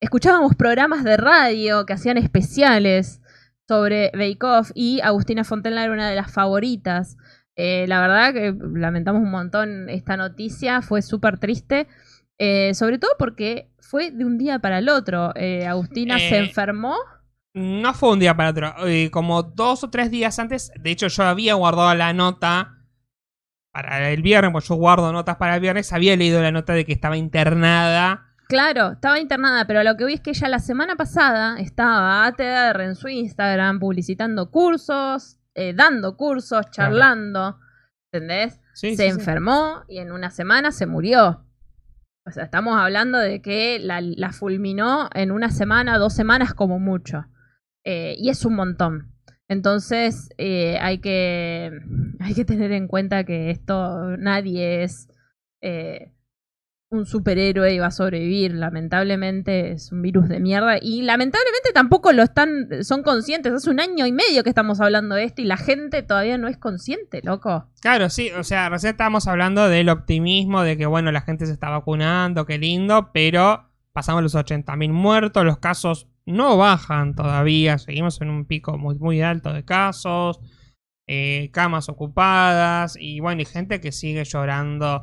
Escuchábamos programas de radio que hacían especiales sobre Bake Off. Y Agustina Fontenla era una de las favoritas. Eh, la verdad que lamentamos un montón esta noticia. Fue súper triste. Eh, sobre todo porque fue de un día para el otro. Eh, Agustina se Eh, enfermó. No fue un día para otro. eh, como dos o tres días antes. De hecho, yo había guardado la nota para el viernes, pues yo guardo notas para el viernes. Había leído la nota de que estaba internada. Claro, estaba internada, pero lo que vi es que ella la semana pasada estaba ATR en su Instagram publicitando cursos, eh, dando cursos, charlando, ¿entendés? Sí, se sí, sí. enfermó y en una semana se murió. O sea, estamos hablando de que la, fulminó en una semana, dos semanas como mucho. Eh, y es un montón. Entonces eh, hay, que, hay que tener en cuenta que esto nadie es eh, un superhéroe y va a sobrevivir. Lamentablemente es un virus de mierda. Y lamentablemente tampoco lo están, son conscientes. Hace un año y medio que estamos hablando de esto y la gente todavía no es consciente, loco. Claro, sí, o sea, recién estábamos hablando del optimismo, de que bueno, la gente se está vacunando, qué lindo, pero pasamos los 80.000 muertos, los casos no bajan todavía, seguimos en un pico muy, muy alto de casos, eh, camas ocupadas y bueno, y gente que sigue llorando.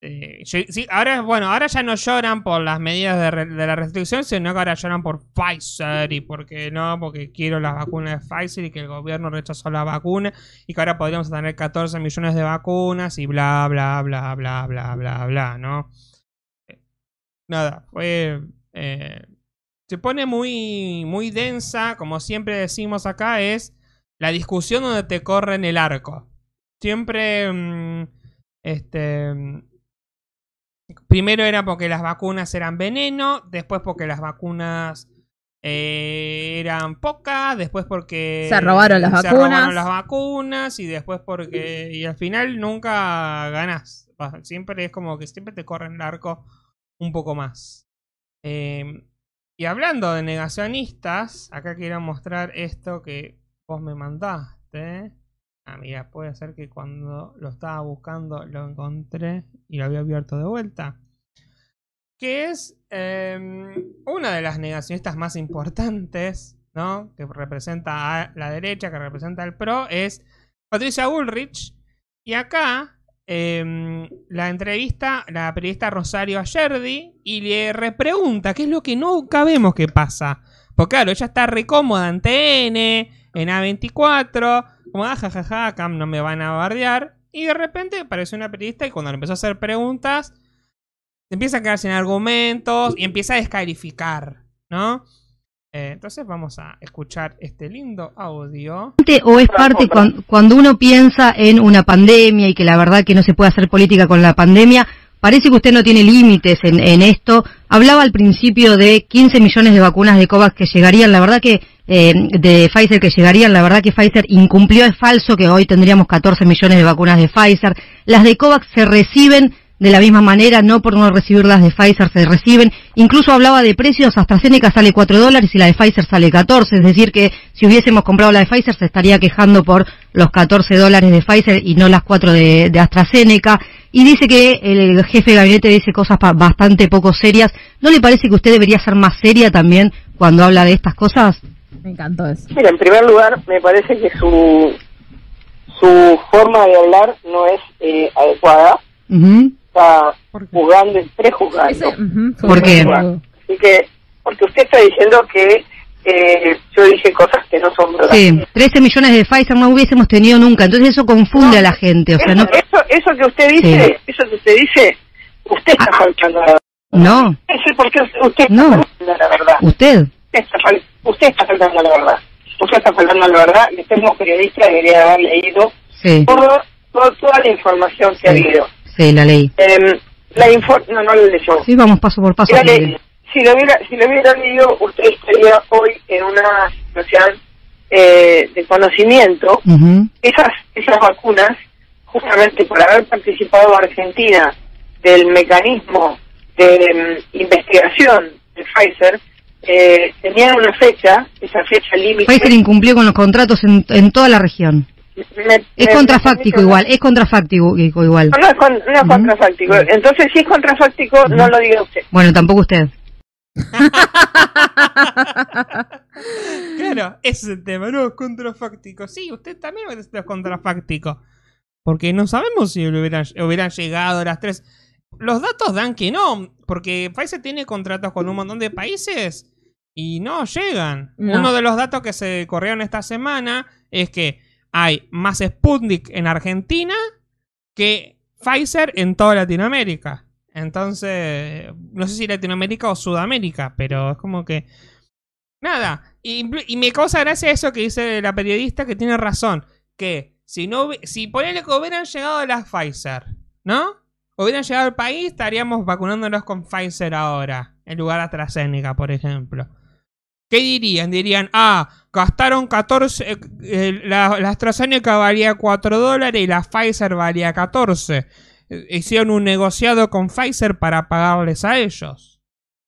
Eh, sí, ahora, bueno, ahora ya no lloran por las medidas de, la restricción, sino que ahora lloran por Pfizer y porque no, porque quiero las vacunas de Pfizer y que el gobierno rechazó la vacuna y que ahora podríamos tener 14 millones de vacunas y bla, bla, bla, bla, bla, bla, bla, ¿no? Eh, Nada, fue... eh, se pone muy, muy densa, como siempre decimos acá, es la discusión donde te corren el arco. Siempre... mm, este... Primero era porque las vacunas eran veneno, después porque las vacunas eh, eran pocas, después porque Se robaron las se robaron vacunas. las vacunas y después porque y al final nunca ganas. Siempre es como que siempre te corren el arco un poco más. Eh, y hablando de negacionistas, acá quiero mostrar esto que vos me mandaste. Ah, mira, puede ser que cuando lo estaba buscando lo encontré y lo había abierto de vuelta. Que es eh, una de las negacionistas más importantes, ¿no? Que representa a la derecha, que representa al PRO, es Patricia Bullrich. Y acá em, la entrevista la periodista Rosario Ayerdi y le repregunta qué es lo que nunca vemos que pasa. Porque claro, ella está re cómoda en TN, en A24, como ah, jajaja, acá no me van a bardear. Y de repente aparece una periodista y cuando le empezó a hacer preguntas, empieza a quedar sin argumentos y empieza a descalificar, ¿no? Eh, entonces vamos a escuchar este lindo audio. o es parte cuan- cuando uno piensa en una pandemia y que la verdad que no se puede hacer política con la pandemia, parece que usted no tiene límites en, en esto. Hablaba al principio de 15 millones de vacunas de COVAX que llegarían, la verdad que eh, de Pfizer que llegarían, la verdad que Pfizer incumplió, es falso que hoy tendríamos 14 millones de vacunas de Pfizer. Las de COVAX se reciben de la misma manera, no por no recibir las de Pfizer se reciben. Incluso hablaba de precios, AstraZeneca sale 4 dólares y la de Pfizer sale 14, es decir que si hubiésemos comprado la de Pfizer se estaría quejando por los 14 dólares de Pfizer y no las 4 de, de AstraZeneca. Y dice que el jefe de gabinete dice cosas bastante poco serias. ¿No le parece que usted debería ser más seria también cuando habla de estas cosas? Me encantó eso. Mira, en primer lugar, me parece que su, su forma de hablar no es eh, adecuada. Ujú. Está ¿Por qué? jugando, prejuzgando. Fue ¿Por qué? Así que, porque usted está diciendo que eh, yo dije cosas que no son verdad. Sí, 13 millones de Pfizer no hubiésemos tenido nunca, entonces eso confunde a la gente, o sea, no... eso, eso, eso que usted dice, eso que usted dice, usted está Ah. faltando a la verdad. No, No sé por qué usted está No. faltando a la verdad. usted. Usted está, fal- usted está faltando a la verdad. Usted está faltando a la verdad usted como periodista debería haber leído Sí, todo, todo- toda la información que ha habido. sí, la ley. Em, la info no, no la leyó. Sí, vamos paso por paso. La mire. ley. Si lo hubiera, si lo hubiera leído, usted estaría hoy en una situación eh, de conocimiento. Esas, esas vacunas, justamente por haber participado Argentina del mecanismo de mm, investigación de Pfizer, eh, tenían una fecha, esa fecha límite. Pfizer incumplió con los contratos en, en toda la región. Me- Es me- contrafáctico me- igual, es contrafáctico igual. No, no es, con- no es Ujú. contrafáctico. Entonces, si es contrafáctico, no lo diga usted. Bueno, tampoco usted. Claro, ese es el tema, no es contrafáctico. Sí, usted también es contrafáctico. Porque no sabemos si le hubieran, hubieran llegado las tres. Los datos dan que no, porque Pfizer tiene contratos con un montón de países y no llegan. No. Uno de los datos que se corrieron esta semana es que hay más Sputnik en Argentina que Pfizer en toda Latinoamérica. Entonces, no sé si Latinoamérica o Sudamérica, pero es como que... Nada, y, me causa gracia eso que dice la periodista que tiene razón, que si no si ponele que hubieran llegado las Pfizer, ¿no? Hubieran llegado al país, estaríamos vacunándonos con Pfizer ahora, en lugar de AstraZeneca, por ejemplo. ¿Qué dirían? Dirían, ah, gastaron 14, eh, la, la AstraZeneca valía 4 dólares y la Pfizer valía 14. Eh, Hicieron un negociado con Pfizer para pagarles a ellos.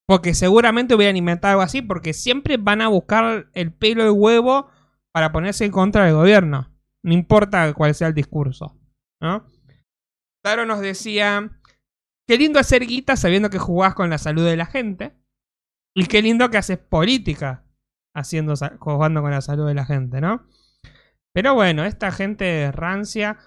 Porque seguramente hubieran inventado algo así, porque siempre van a buscar el pelo del huevo para ponerse en contra del gobierno. No importa cuál sea el discurso. ¿No? Taro nos decía, qué lindo hacer guita sabiendo que jugás con la salud de la gente. Y qué lindo que haces política haciendo, jugando con la salud de la gente, ¿no? Pero bueno, esta gente rancia,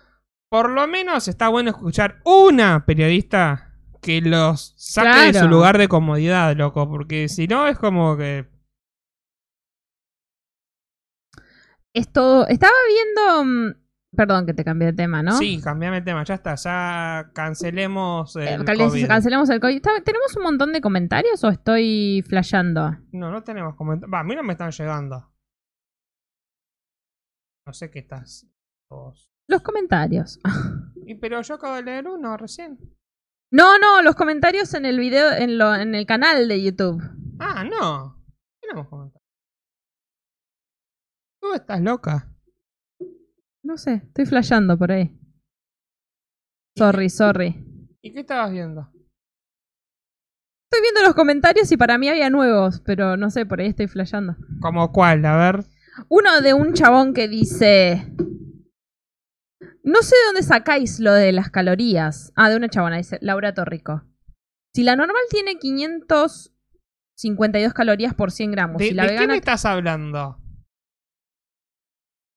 por lo menos está bueno escuchar una periodista que los saque de su lugar de comodidad, loco, porque si no es como que... Esto, estaba viendo. Perdón que te cambié de tema, ¿no? Sí, cambiame el tema, ya está, ya cancelemos Eh, el COVID. Cancelemos el COVID. ¿Tenemos un montón de comentarios o estoy flasheando? No, no tenemos comentarios. Va, a mí no me están llegando. No sé qué estás. vos. Los comentarios. Y, pero yo acabo de leer uno recién. No, no, los comentarios en el video, en, lo, en el canal de YouTube. Ah, no. Tenemos comentarios. Tú estás loca. No sé, estoy flasheando por ahí. Sorry, sorry. ¿Y qué estabas viendo? Estoy viendo los comentarios y para mí había nuevos, pero no sé, por ahí estoy flasheando. ¿Como cuál? A ver. Uno de un chabón que dice. No sé de dónde sacáis lo de las calorías. Ah, de una chabona, dice Laura Torrico. Si la normal tiene 500. 52 calorías por 100 gramos. ¿De, y la de qué me estás hablando?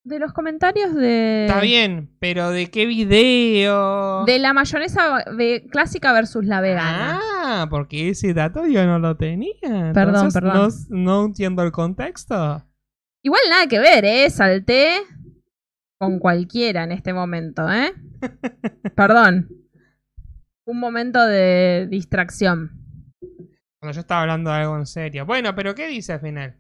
De los comentarios de Está bien, pero ¿de qué video? de la mayonesa ve- clásica versus la vegana. Ah, porque ese dato yo no lo tenía. Perdón, Entonces, perdón. No, no entiendo el contexto. Igual nada que ver, ¿eh? Salté con cualquiera en este momento, ¿eh? Perdón. Un momento de distracción. Cuando yo estaba hablando de algo en serio. Bueno, pero ¿qué dice al final?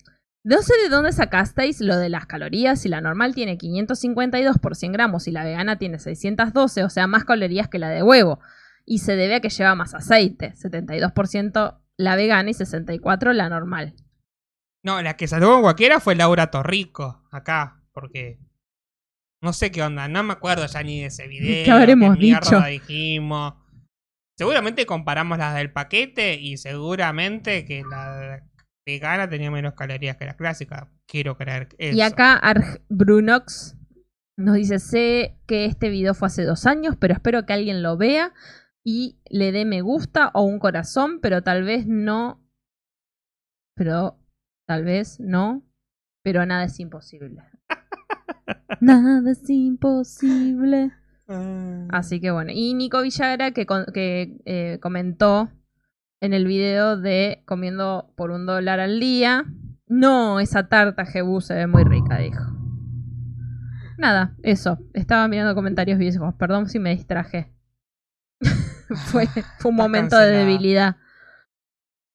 No sé de dónde sacasteis lo de las calorías. Si la normal tiene 552 por 100 gramos y la vegana tiene 612, o sea, más calorías que la de huevo. Y se debe a que lleva más aceite. 72% la vegana y 64% la normal. No, la que salió con cualquiera fue Laura Torrico, acá, porque no sé qué onda, no me acuerdo ya ni de ese video. ¿Qué habremos dicho? dijimos. Seguramente comparamos las del paquete y seguramente que la vegana tenía menos calorías que la clásica. Quiero creer eso. Y acá Arg Brunox nos dice, sé que este video fue hace dos años, pero espero que alguien lo vea y le dé me gusta o un corazón, pero tal vez no. Pero tal vez no. Pero nada es imposible. nada es imposible. Ah. Así que bueno. Y Nico Villagra que, con- que eh, comentó en el video de comiendo por un dólar al día. No, esa tarta Jebú se ve muy rica, dijo. Nada, eso. Estaba mirando comentarios viejos. Perdón si me distraje. fue, fue un momento de debilidad.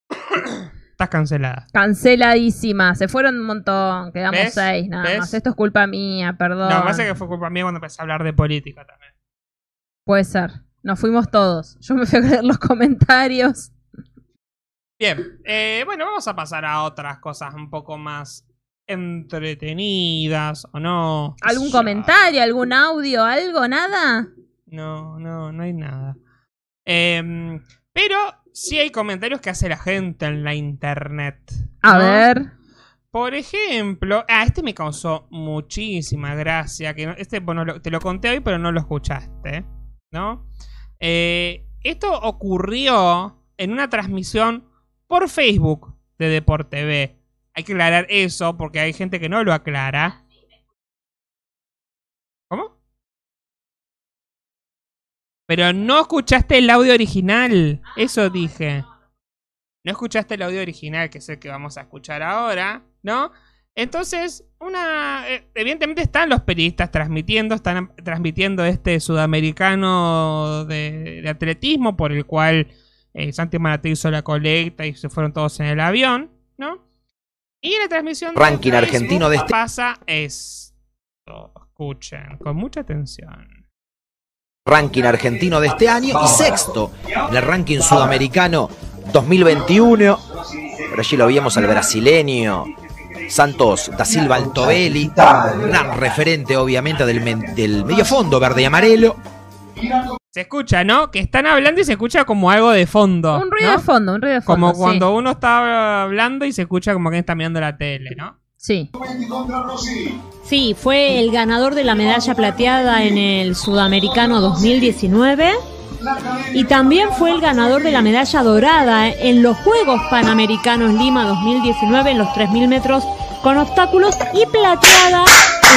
Estás cancelada. Canceladísima. Se fueron un montón. Quedamos ¿Ves? seis nada ¿Ves? más. Esto es culpa mía, perdón. No, pasa que fue culpa mía cuando empecé a hablar de política también. Puede ser. Nos fuimos todos. Yo me fui a leer los comentarios. Bien, eh, bueno, vamos a pasar a otras cosas un poco más entretenidas o no. ¿Algún comentario, algún audio, algo, nada? No, no, no hay nada. Em, pero sí hay comentarios que hace la gente en la internet. A ¿no? ver. Por ejemplo, ah, este me causó muchísima gracia. Que no- este, bueno, lo- te lo conté hoy, pero no lo escuchaste, ¿no? Eh, esto ocurrió en una transmisión por Facebook de Deporte TV. Hay que aclarar eso porque hay gente que no lo aclara. ¿Cómo? Pero no escuchaste el audio original. Eso dije. No escuchaste el audio original, que es el que vamos a escuchar ahora, ¿no? Entonces, una. eh, evidentemente están los periodistas transmitiendo, están transmitiendo este sudamericano de, de atletismo por el cual eh, Santi Maraté hizo la colecta y se fueron todos en el avión, ¿no? Y la transmisión de Ranking Facebook argentino de este- pasa esto. Escuchen, con mucha atención. ranking argentino de este año y sexto en el ranking sudamericano 2021. Por allí lo vimos al brasileño Santos da Silva Altobelli, gran referente obviamente del, del medio fondo verde y amarelo. Se escucha, ¿no? Que están hablando y se escucha como algo de fondo. Un ruido ¿no? de fondo, un ruido de fondo. Como sí. cuando uno está hablando y se escucha como que está mirando la tele, ¿no? Sí. Sí, fue el ganador de la medalla plateada en el Sudamericano 2019 y también fue el ganador de la medalla dorada en los Juegos Panamericanos Lima 2019 en los 3.000 metros con obstáculos y plateada.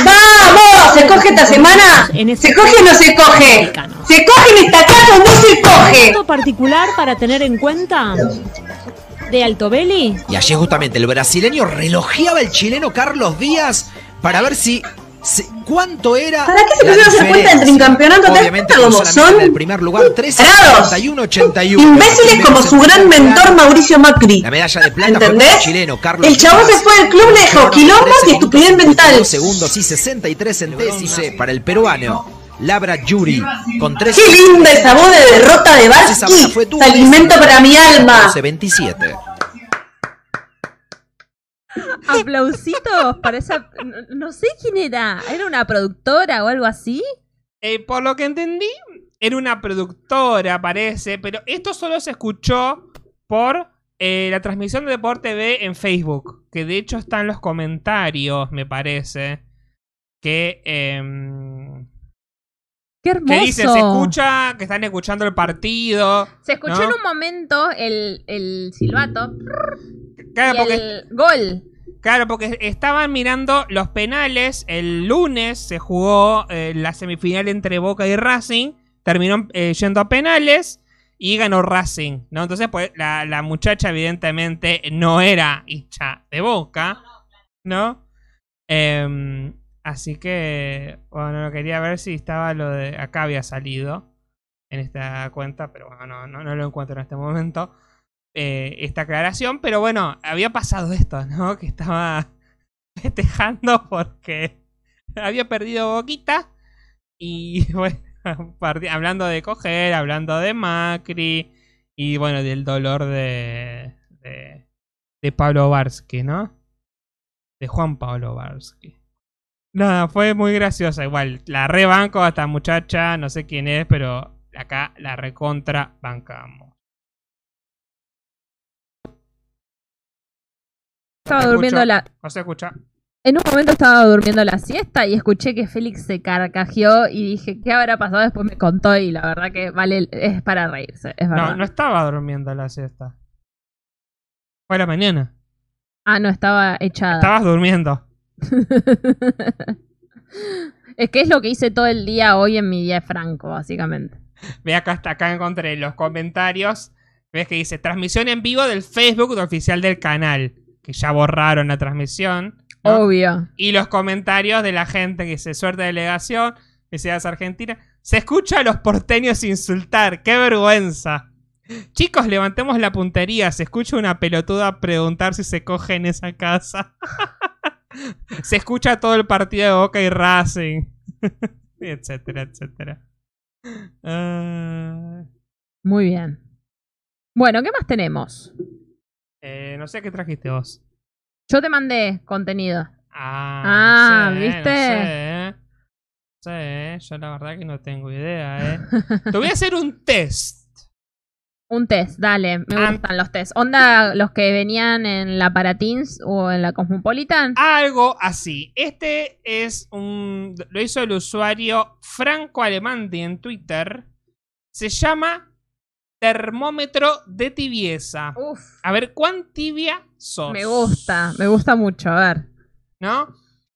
¡Vamos! ¿Se coge esta semana? Ese ¿Se coge o no se coge? ¿Se coge en esta casa o no se coge? Punto particular para tener en cuenta de Altobelli Y allí justamente el brasileño relojeaba al chileno Carlos Díaz para ver si... ¿Cuánto era? ¿Para qué se pusieron a hacer cuenta diferencia? entre un campeonato? ¿Te das Obviamente solamente son? en el primer lugar 13 Tarados. 81 81 Imbéciles como su gran mentor Mauricio Macri. La medalla de plata fue para el ¿Entendés? chileno Carlos El chabón se fue del club, le dejó quilombos y estupidez mental. Dos segundos y 63 centésimos para el peruano. Labra Yuri con 13 Qué linda esa voz de derrota de Barsky. fue alimento para mi alma. 27. Aplausitos para esa. No, no sé quién era. ¿Era una productora o algo así? Eh, por lo que entendí, era una productora, parece, pero esto solo se escuchó por eh, la transmisión de Deporte TV en Facebook, que de hecho está en los comentarios, me parece, que... em, ¡Qué hermoso! Que dice, se escucha que están escuchando el partido. Se escuchó ¿no? en un momento el, el silbato. Claro, y porque, el gol. Claro, porque estaban mirando los penales. El lunes se jugó eh, la semifinal entre Boca y Racing. Terminó eh, yendo a penales y ganó Racing, ¿no? Entonces, pues, la, muchacha evidentemente no era hincha de Boca, ¿no? Em, así que, bueno, quería ver si estaba lo de... Acá había salido en esta cuenta, pero bueno, no, no, no lo encuentro en este momento. Eh, esta aclaración, pero bueno, había pasado esto, ¿no? Que estaba festejando porque había perdido Boquita y bueno, hablando de coger, hablando de Macri y bueno, del dolor de, de, de Pablo Barsky, ¿no? De Juan Pablo Barsky. Nada, fue muy graciosa. Igual, la rebanco a esta muchacha, no sé quién es, pero acá la recontra bancamos. Estaba ¿Se durmiendo la. ¿No se escucha? En un momento estaba durmiendo la siesta y escuché que Félix se carcajeó y dije, ¿qué habrá pasado? Después me contó y la verdad que vale, es para reírse, es verdad. No, no estaba durmiendo la siesta. Fue la mañana. Ah, no, estaba echada. Estabas durmiendo. es que es lo que hice todo el día hoy en mi día de franco, básicamente. Ve acá hasta acá encontré los comentarios. Ves que dice transmisión en vivo del Facebook oficial del canal. Que ya borraron la transmisión. ¿no? Obvio. Y los comentarios de la gente que dice suerte de delegación, que seas Argentina. Se escucha a los porteños insultar. ¡Qué vergüenza! Chicos, levantemos la puntería. Se escucha una pelotuda preguntar si se coge en esa casa. se escucha todo el partido de Boca y Racing. etcétera, etcétera. Ah, Muy bien. Bueno, ¿qué más tenemos? Eh, no sé qué trajiste vos. Yo te mandé contenido. Ah, Ah, no sé, ¿viste? No sé, ¿eh? No sé, yo la verdad que no tengo idea, ¿eh? Te voy a hacer un test. Un test, dale, me Ah. gustan los test. ¿Onda los que venían en la Paratins o en la Cosmopolitan? Algo así. Este es un. Lo hizo el usuario Franco Alemandi en Twitter. Se llama Termómetro de tibieza. Uf, A ver, ¿cuán tibia sos? me gusta, me gusta mucho, a ver. ¿No?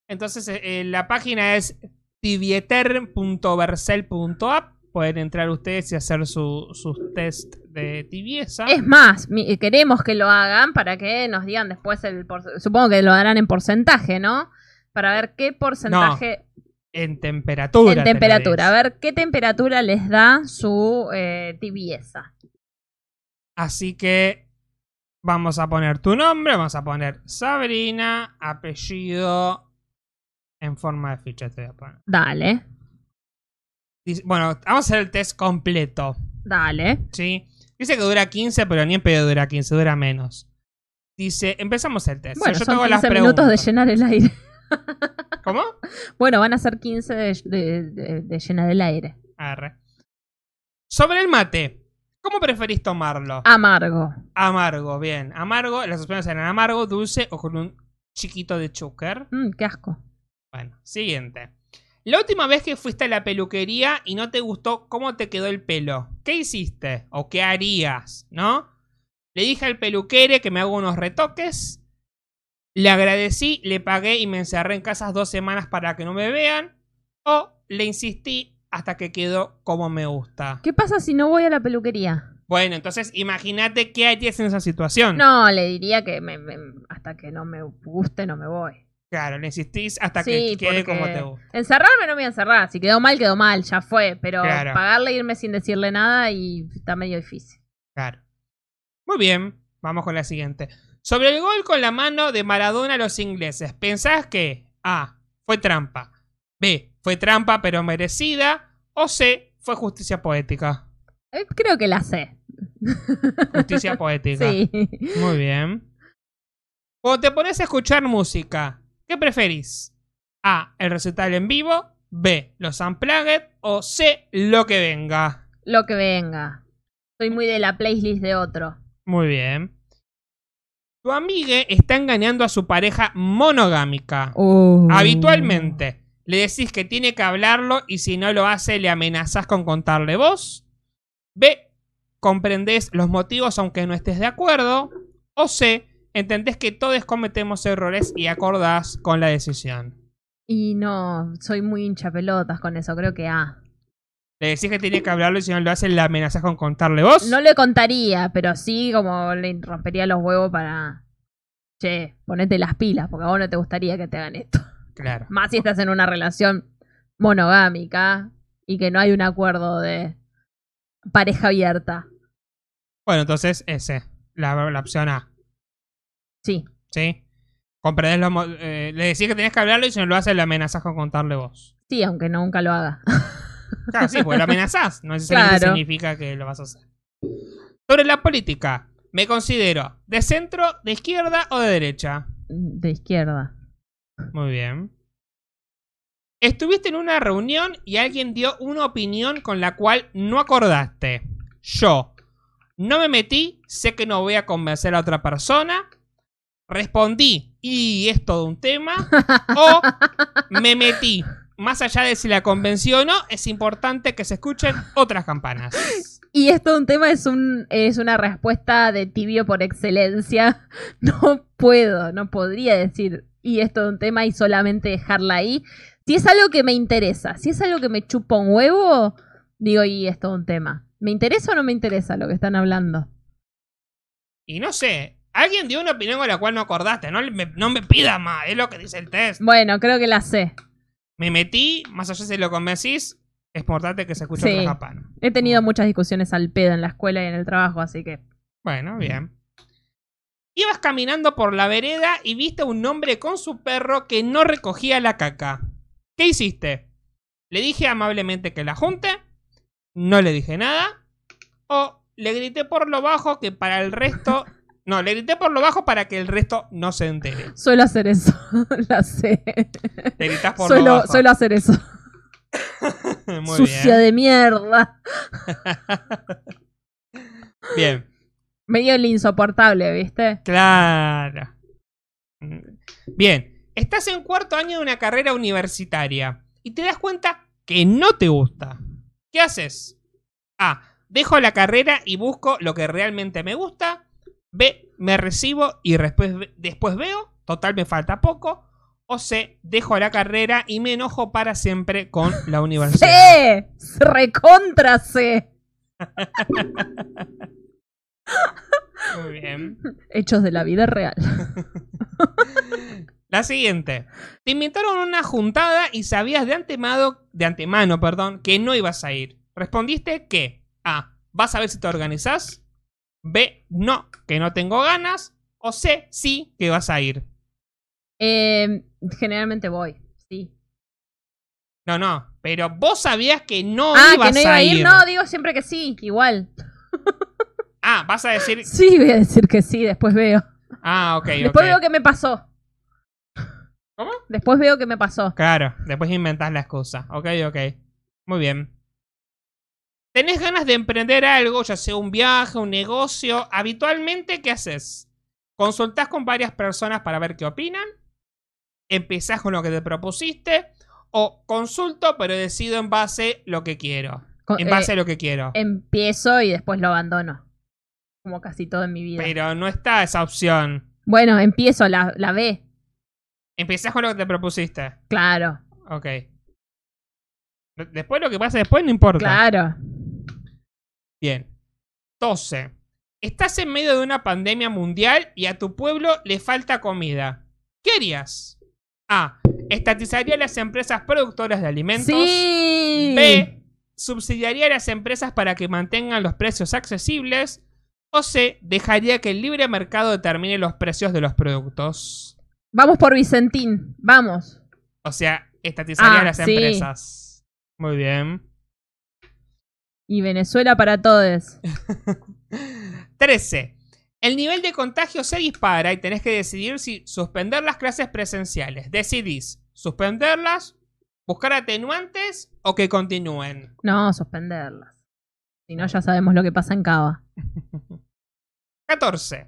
Entonces, eh, eh, la página es tibieter.vercel.app. Pueden entrar ustedes y hacer su- sus test de tibieza. Es más, mi- queremos que lo hagan para que nos digan después el. Supongo que lo harán en porcentaje, ¿no? Para ver qué porcentaje En temperatura. en te temperatura. A ver qué temperatura les da su eh, tibieza. Así que vamos a poner tu nombre, vamos a poner Sabrina, apellido en forma de ficha. Te voy a poner. Dale, bueno, vamos a hacer el test completo. dale. ¿sí? Dice que dura 15, pero ni en pedo dura 15, dura menos. Dice, empezamos el test. Bueno, Yo son tengo las 15 minutos de llenar el aire. ¿Cómo? Bueno, van a ser 15 de, de- de- de llenar el aire. Arre. Sobre el mate, ¿cómo preferís tomarlo? Amargo. Amargo, bien. Amargo, las opciones eran amargo, dulce o con un chiquito de chúcar. Mm, qué asco. Bueno, siguiente. La última vez que fuiste a la peluquería y no te gustó cómo te quedó el pelo, ¿qué hiciste? ¿O qué harías? ¿No? Le dije al peluquere que me haga unos retoques. Le agradecí, le pagué y me encerré en casas dos semanas para que no me vean. O le insistí hasta que quedó como me gusta. ¿Qué pasa si no voy a la peluquería? Bueno, entonces imagínate qué harías en esa situación. No, le diría que me- me- hasta que no me guste no me voy. Claro, le insistís hasta Sí, que quede porque como te gusta. Encerrarme no me voy a encerrar. Si quedó mal, quedó mal, ya fue. Pero Claro. pagarle, irme sin decirle nada y está medio difícil. Claro. Muy bien, vamos con la siguiente. Sobre el gol con la mano de Maradona a los ingleses, ¿pensás que A. fue trampa? B. fue trampa pero merecida? O C. fue justicia poética? Eh, creo que la sé. Justicia poética. Sí. Muy bien. Cuando te pones a escuchar música, ¿qué preferís? A. El recital en vivo. B. Los unplugged. O C. Lo que venga. Lo que venga. Soy muy de la playlist de otro. Muy bien. Tu amigue está engañando a su pareja monogámica. Uh. Habitualmente. Le decís que tiene que hablarlo y si no lo hace le amenazás con contarle vos. B. Comprendés los motivos aunque no estés de acuerdo. O C. Entendés que todos cometemos errores y acordás con la decisión. Y no, soy muy hincha pelotas con eso, creo que A. Le decís que tiene que hablarlo y si no lo hace le amenazás con contarle vos. No le contaría, pero sí como le rompería los huevos para... Che, ponete las pilas, porque a vos no te gustaría que te hagan esto. Claro. Más si estás en una relación monogámica y que no hay un acuerdo de pareja abierta. Bueno, entonces ese. La, la opción A. Sí. ¿Sí? Comprendés mo- eh, le decís que tenés que hablarlo y si no lo hace le amenazás con contarle vos. Sí, aunque nunca lo haga. Claro, sí, porque lo amenazás. No necesariamente Claro. significa que lo vas a hacer. Sobre la política. Me considero de centro, de izquierda o de derecha. De izquierda. Muy bien. Estuviste en una reunión y alguien dio una opinión con la cual no acordaste. Yo no me metí, sé que no voy a convencer a otra persona. Respondí, y es todo un tema. o me metí. Más allá de si la convenció o no, es importante que se escuchen otras campanas. Y esto un tema es un es una respuesta de tibio por excelencia. No puedo, no podría decir y esto un tema y solamente dejarla ahí. Si es algo que me interesa, si es algo que me chupa un huevo, digo y es todo un tema. ¿Me interesa o no me interesa lo que están hablando? Y no sé, alguien dio una opinión con la cual no acordaste. No me, no me pidas más, es lo que dice el test. Bueno, creo que la sé. Me metí, más allá de si lo convencís, es importante que se escuche Sí. otra campana. He tenido muchas discusiones al pedo en la escuela y en el trabajo, así que Bueno, bien. Ibas caminando por la vereda y viste a un hombre con su perro que no recogía la caca. ¿Qué hiciste? Le dije amablemente que la junte, no le dije nada, o le grité por lo bajo que para el resto... No, le grité por lo bajo para que el resto no se entere. suelo hacer eso, la sé. Le gritás por lo bajo. suelo hacer eso. Muy Sucia bien. de mierda. Bien. Medio el insoportable, ¿viste? Claro. Bien, estás en cuarto año de una carrera universitaria y te das cuenta que no te gusta. ¿Qué haces? A. Dejo la carrera y busco lo que realmente me gusta. B. Me recibo y después, después veo. Total, me falta poco. O C. Dejo la carrera y me enojo para siempre con la universidad. ¡Sí! ¡Recontra C! Muy bien. Hechos de la vida real. La siguiente. Te invitaron a una juntada y sabías de antemano, de antemano, perdón, que no ibas a ir. Respondiste que A. Vas a ver si te organizás. B. No, que no tengo ganas. O C. Sí, que vas a ir. Eh, generalmente voy, sí. No, no. Pero vos sabías que no ah, ibas que no iba a a ir. No, digo siempre que sí, igual. Ah, vas a decir. Sí, voy a decir que sí, después veo. Ah, ok, Después veo qué me pasó. ¿Cómo? Después veo qué me pasó. Claro, después inventás la excusa. Ok, ok. Muy bien. ¿Tenés ganas de emprender algo, ya sea un viaje, un negocio? Habitualmente, ¿qué haces? ¿Consultás con varias personas para ver qué opinan? ¿Empezás con lo que te propusiste? ¿O consulto pero decido en base lo que quiero? En base eh, a lo que quiero. Empiezo y después lo abandono. Como casi todo en mi vida. Pero no está esa opción. Bueno, empiezo la, la B. Empezás con lo que te propusiste. Claro, Ok. Después lo que pasa después no importa. claro. Bien. 12. Estás en medio de una pandemia mundial y a tu pueblo le falta comida. ¿Qué harías? A. Estatizaría las empresas productoras de alimentos. Sí. B. Subsidiaría las empresas para que mantengan los precios accesibles. O C. Dejaría que el libre mercado determine los precios de los productos. Vamos por Vicentín, vamos. O sea, estatizaría Ah, las sí. empresas. Muy bien. Y Venezuela para todos. 13. El nivel de contagio se dispara y tenés que decidir si suspender las clases presenciales. Decidís suspenderlas, buscar atenuantes o que continúen. No, suspenderlas. Si no, ya sabemos lo que pasa en Cava. 14.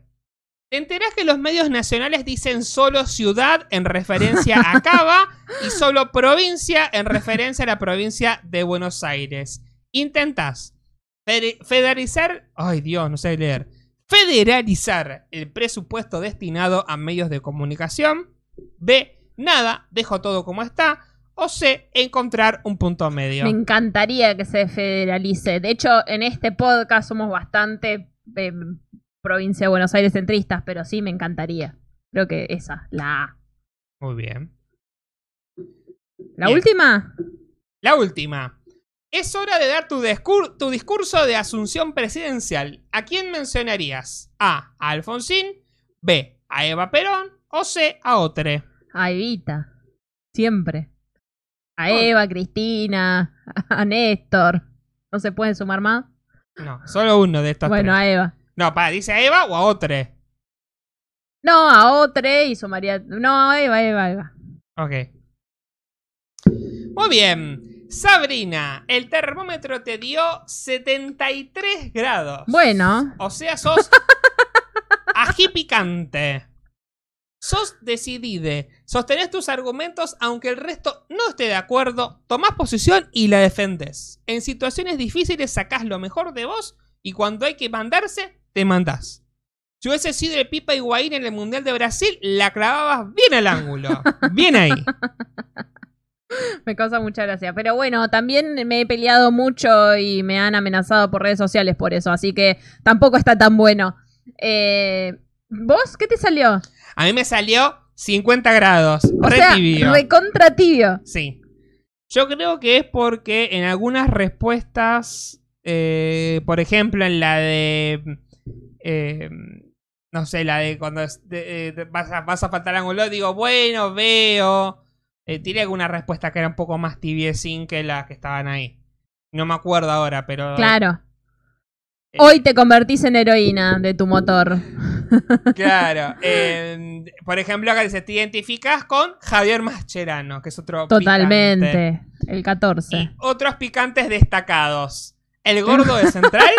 Te enterás que los medios nacionales dicen solo ciudad en referencia a Cava y solo provincia en referencia a la provincia de Buenos Aires. Intentás fede- federalizar. Ay, Dios, no sé leer. Federalizar el presupuesto destinado a medios de comunicación. B. Nada, dejo todo como está. O C. Encontrar un punto medio. Me encantaría que se federalice. De hecho, en este podcast somos bastante eh, provincia de Buenos Aires centristas, pero sí me encantaría. Creo que esa, la A. Muy bien. ¿La Bien. última? La última. Es hora de dar tu, discur- tu discurso de asunción presidencial. ¿A quién mencionarías? A. A Alfonsín. B. A Eva Perón. O C. A Otre. A Evita. Siempre. A Eva, a Cristina, a Néstor. ¿No se pueden sumar más? No, solo uno de estos Bueno, tres. a Eva. No, para, ¿dice a Eva o a Otre? No, a Otre y sumaría. No, a Eva, Eva, Eva. Ok. Muy bien. Sabrina, el termómetro te dio 73 grados. Bueno. O sea, sos ají picante. Sos decidide. Sostenés tus argumentos aunque el resto no esté de acuerdo. Tomás posición y la defendés. En situaciones difíciles sacás lo mejor de vos y cuando hay que mandarse, te mandás. Si hubiese sido el Pipa Higuaín en el Mundial de Brasil, la clavabas bien al ángulo. Bien ahí. Me causa mucha gracia. Pero bueno, también me he peleado mucho y me han amenazado por redes sociales por eso. Así que tampoco está tan bueno. Eh, ¿Vos qué te salió? A mí me salió 50 grados. O re sea, tibio. recontra tibio. Sí. Yo creo que es porque en algunas respuestas, eh, por ejemplo, en la de. eh, no sé, la de cuando es- de- eh, te- vas, a, vas a faltar ángulo, digo, bueno, veo. Eh, tiré alguna respuesta que era un poco más tibiecín que las que estaban ahí. No me acuerdo ahora, pero. Claro. Hoy te convertís en heroína de tu motor. Claro. eh, por ejemplo, acá dice: te identificas con Javier Mascherano, que es otro. Totalmente. picante. El 14. Otros picantes destacados. El gordo de Central.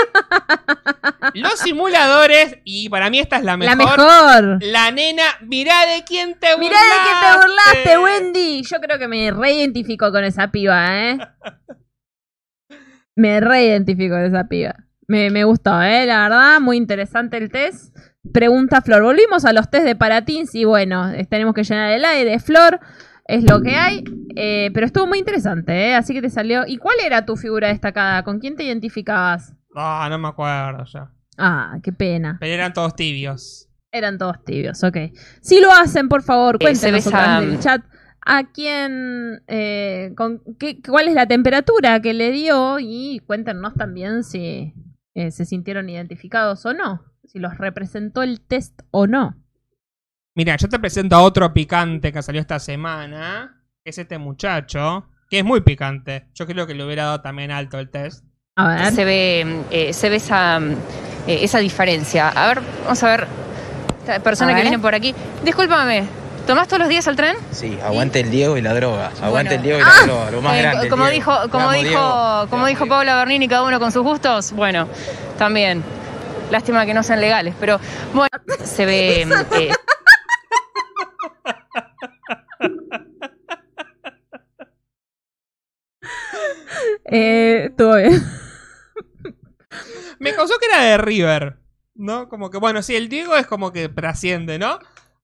los simuladores. Y para mí esta es la La mejor. mejor. La nena. Mirá de quién te burlaste. Mirá de que te burlaste, Wendy. Yo creo que me reidentifico con esa piba, ¿eh? Me reidentifico con esa piba. Me, me gustó, ¿eh? La verdad, muy interesante el test. Pregunta Flor. Volvimos a los test de Paratins y bueno, tenemos que llenar el aire. Flor, es lo que hay. eh, pero estuvo muy interesante, ¿eh? Así que te salió. ¿Y cuál era tu figura destacada? ¿Con quién te identificabas? Ah, no me acuerdo ya. Ah, qué pena. Pero eran todos tibios. Eran todos tibios, ok. Si lo hacen, por favor, cuéntenos través del chat a quién, eh, con qué, cuál es la temperatura que le dio y cuéntenos también si eh, se sintieron identificados o no, si los representó el test o no. Mira, yo te presento a otro picante que salió esta semana. Que es este muchacho. Que es muy picante. Yo creo que le hubiera dado también alto el test. A ver. Se ve, eh, se ve esa, eh, esa diferencia. A ver, vamos a ver. Esta persona A que ver. viene por aquí. Discúlpame, ¿tomás todos los días el tren? Sí, aguante el Diego y la droga. Aguante el Diego y Ah, la droga, lo más eh, grande. como Diego. dijo, como dijo, Diego. como dijo Paula Bernini, cada uno con sus gustos. Bueno, también. Lástima que no sean legales, pero bueno, se ve. eh, Eh, estuvo bien. Me causó que era de River. ¿No? Como que, bueno, sí, el Diego es como que trasciende, ¿no?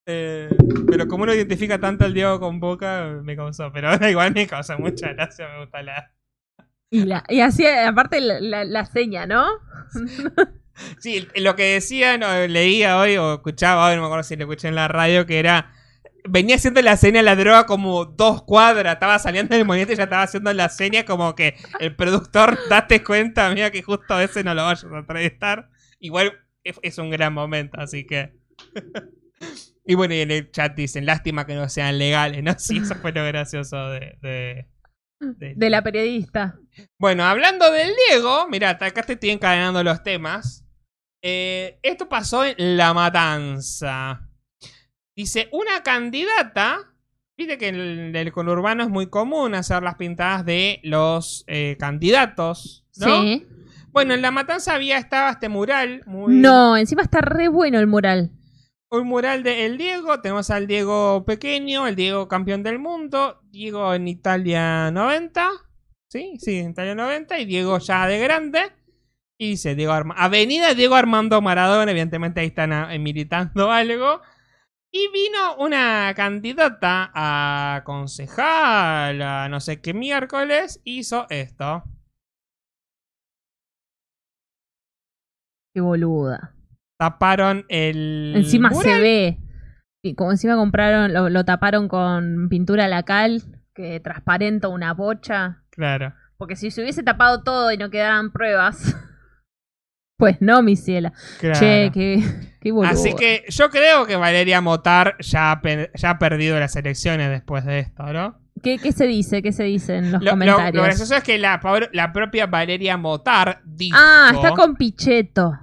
Eh, pero como uno identifica tanto al Diego con Boca, me causó. Pero igual me causa mucha gracia, me gusta la. Y, la, y así, aparte, la, la- la seña, ¿no? Sí, lo que decía, no, leía hoy o escuchaba hoy, no me acuerdo si lo escuché en la radio, que era. Venía haciendo la seña a la droga como dos cuadras, estaba saliendo del monitor y ya estaba haciendo la seña como que el productor, date cuenta, mira que justo a ese no lo vayas a entrevistar. Igual es, es un gran momento, así que. y bueno, y en el chat dicen, lástima que no sean legales, ¿no? Sí, eso fue lo gracioso de- de, De la periodista. bueno, hablando del Diego, mira, acá te estoy encadenando los temas. Eh, esto pasó en La Matanza. Dice, una candidata. Viste que en el, el conurbano es muy común hacer las pintadas de los eh, candidatos, ¿no? Sí. Bueno, en La Matanza había estaba este mural muy. No, encima está re bueno el mural. un mural de El Diego. Tenemos al Diego pequeño, el Diego campeón del mundo, Diego en Italia 90. Sí, sí, en Italia 90 y Diego ya de grande. Y dice Diego Arma- Avenida Diego Armando Maradona, evidentemente ahí están militando algo. Y vino una candidata a concejal, a no sé qué miércoles, hizo esto. Qué boluda. Taparon el. Encima mural. se ve. Y como encima compraron, lo, lo taparon con pintura lacal que transparenta una bocha. Claro. Porque si se hubiese tapado todo y no quedaran pruebas. Pues no, mi ciela. Claro. Che, qué, qué. Así que yo creo que Valeria Motar ya ha, pe- ya ha perdido las elecciones después de esto, ¿no? ¿Qué, qué se dice? ¿Qué se dice en los Lo, lo- comentarios? lo gracioso es que la, propia Valeria Motar dijo. ah, está con Pichetto.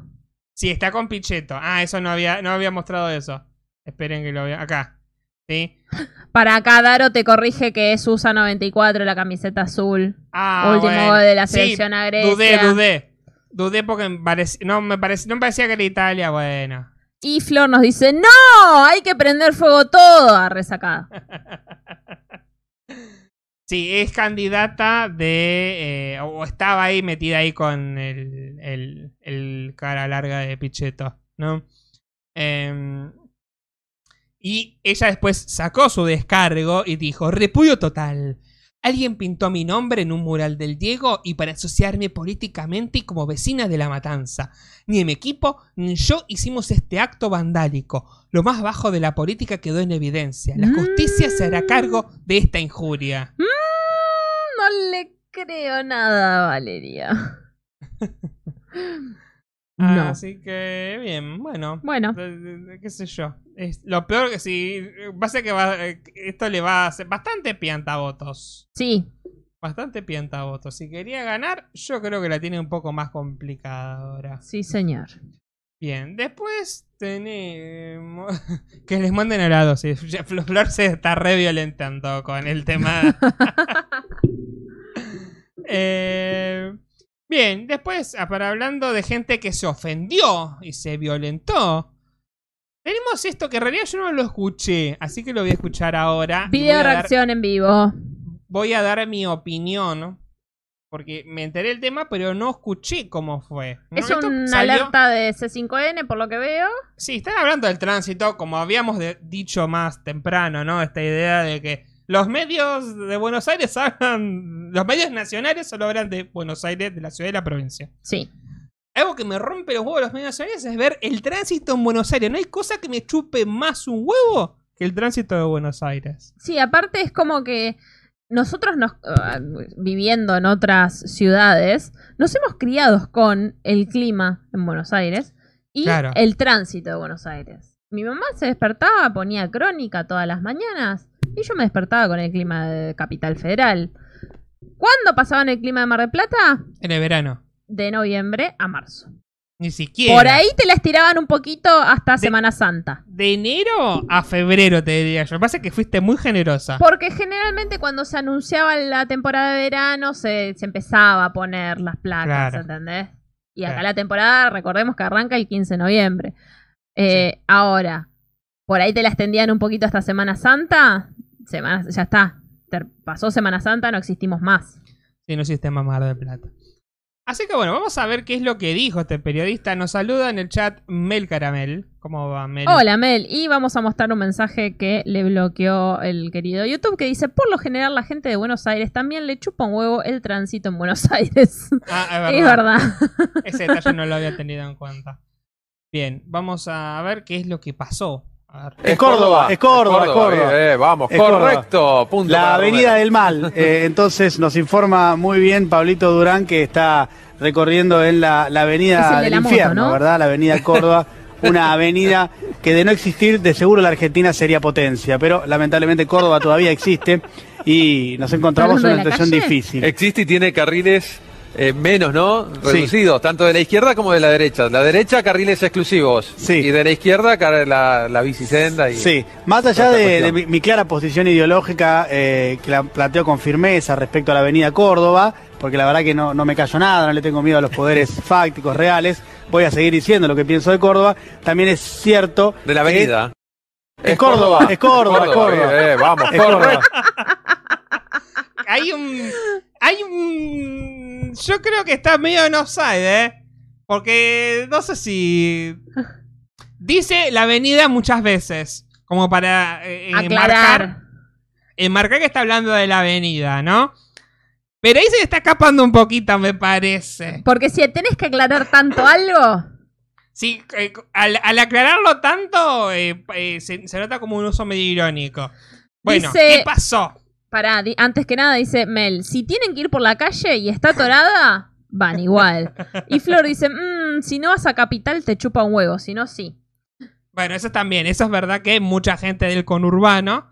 Sí, está con Pichetto. Ah, eso no había, no había mostrado eso. Esperen que lo vea. Acá. ¿Sí? Para acá, Daro te corrige que es USA 94, la camiseta azul. Ah, Último bueno. de la Sí, selección a Grecia. Dudé, dudé. Dudé porque me parec- no, me parec- no me parecía que era Italia. Bueno. Y Flor nos dice, ¡No! Hay que prender fuego todo. A resacada. Sí, es candidata de. eh, o estaba ahí metida ahí con el, el, el cara larga de Pichetto, ¿no? Em, y ella después sacó su descargo y dijo: Repudio total. Alguien pintó mi nombre en un mural del Diego y para asociarme políticamente y como vecina de la matanza. Ni mi equipo ni yo hicimos este acto vandálico. Lo más bajo de la política quedó en evidencia. La justicia se hará cargo de esta injuria. Mm, no le creo nada Valeria. No. Así que, bien, bueno. Bueno. qué sé yo. Es, lo peor que sí. Va a ser que va, eh, esto le va a hacer bastante piantavotos. Sí. Bastante piantavotos. Si quería ganar, yo creo que la tiene un poco más complicada ahora. Sí, señor. Bien, después tenemos. que les manden helado. Sí. Flor se está re violentando con el tema. Eh, bien, después, ah, para hablando de gente que se ofendió y se violentó. Tenemos esto que en realidad yo no lo escuché, así que lo voy a escuchar ahora. Video dar- reacción en vivo. voy a dar mi opinión. Porque me enteré el tema, pero no escuché cómo fue. ¿no? Es Esto una salió- alerta de C5N, por lo que veo. Sí, están hablando del tránsito, como habíamos de- dicho más temprano, ¿no? Esta idea de que los medios de Buenos Aires hablan. Los medios nacionales solo hablan de Buenos Aires, de la ciudad y la provincia. Sí. Algo que me rompe los huevos los medios nacionales es ver el tránsito en Buenos Aires. No hay cosa que me chupe más un huevo que el tránsito de Buenos Aires. Sí, aparte es como que nosotros nos, ah, viviendo en otras ciudades, nos hemos criado con el clima en Buenos Aires y Claro. el tránsito de Buenos Aires. Mi mamá se despertaba, ponía crónica todas las mañanas y yo me despertaba con el clima de Capital Federal. ¿Cuándo pasaban el clima de Mar del Plata? En el verano. De noviembre a marzo. Ni siquiera. Por ahí te la estiraban un poquito hasta Semana Santa. De enero a febrero, te diría yo. Lo que pasa es que fuiste muy generosa. Porque generalmente cuando se anunciaba la temporada de verano se, se empezaba a poner las placas, Claro. ¿entendés? Y acá la temporada, recordemos que arranca el 15 de noviembre. Eh, Ahora, por ahí te la extendían un poquito hasta Semana Santa, semana, ya está. Pasó Semana Santa, no existimos más. Sí, no sistema Mar del Plata. Así que bueno, vamos a ver qué es lo que dijo este periodista. Nos saluda en el chat Mel Caramel. ¿Cómo va, Mel? Hola Mel, y vamos a mostrar un mensaje que le bloqueó el querido YouTube que dice, por lo general la gente de Buenos Aires también le chupa un huevo el tránsito en Buenos Aires. Ah, es verdad. Ese detalle no lo había tenido en cuenta. Bien, vamos a ver qué es lo que pasó. Es Córdoba, es Córdoba, es Córdoba. eh, vamos, Es correcto, punto La Avenida del Mal. Eh, entonces nos informa muy bien Pablito Durán que está recorriendo en la, Avenida el de del la moto, Infierno, ¿no? ¿verdad? La Avenida Córdoba. Una avenida que de no existir, de seguro la Argentina sería potencia, pero lamentablemente Córdoba todavía existe y nos encontramos en una situación difícil. Existe y tiene carriles eh, menos, ¿no? Sí. Reducidos, tanto de la izquierda como de la derecha. La derecha, carriles exclusivos. Y de la izquierda, la, la bicisenda. Y Sí, más allá de, mi, mi clara posición ideológica, eh, que la planteo con firmeza respecto a la Avenida Córdoba, porque la verdad que no, no me callo nada, no le tengo miedo a los poderes fácticos reales, voy a seguir diciendo lo que pienso de Córdoba, también es cierto. De la que avenida. Es Córdoba, es Córdoba, es Córdoba. eh, eh, vamos, Es Córdoba. Hay un. Hay un. Yo creo que está medio en offside, ¿eh? Porque no sé si. Dice la avenida muchas veces. Como para eh, Aclarar. enmarcar. Enmarcar que está hablando de la avenida, ¿no? Pero ahí se está escapando un poquito, me parece. Porque si tenés que aclarar tanto algo, Sí, eh, al, al aclararlo tanto, eh, eh, se, se nota como un uso medio irónico. Bueno, Dice- ¿qué pasó? Pará, di- antes que nada dice Mel, si tienen que ir por la calle y está atorada, van igual. Y Flor dice, "Mm, si no vas a Capital te chupa un huevo, si no, sí. Bueno, eso también, eso es verdad que hay mucha gente del conurbano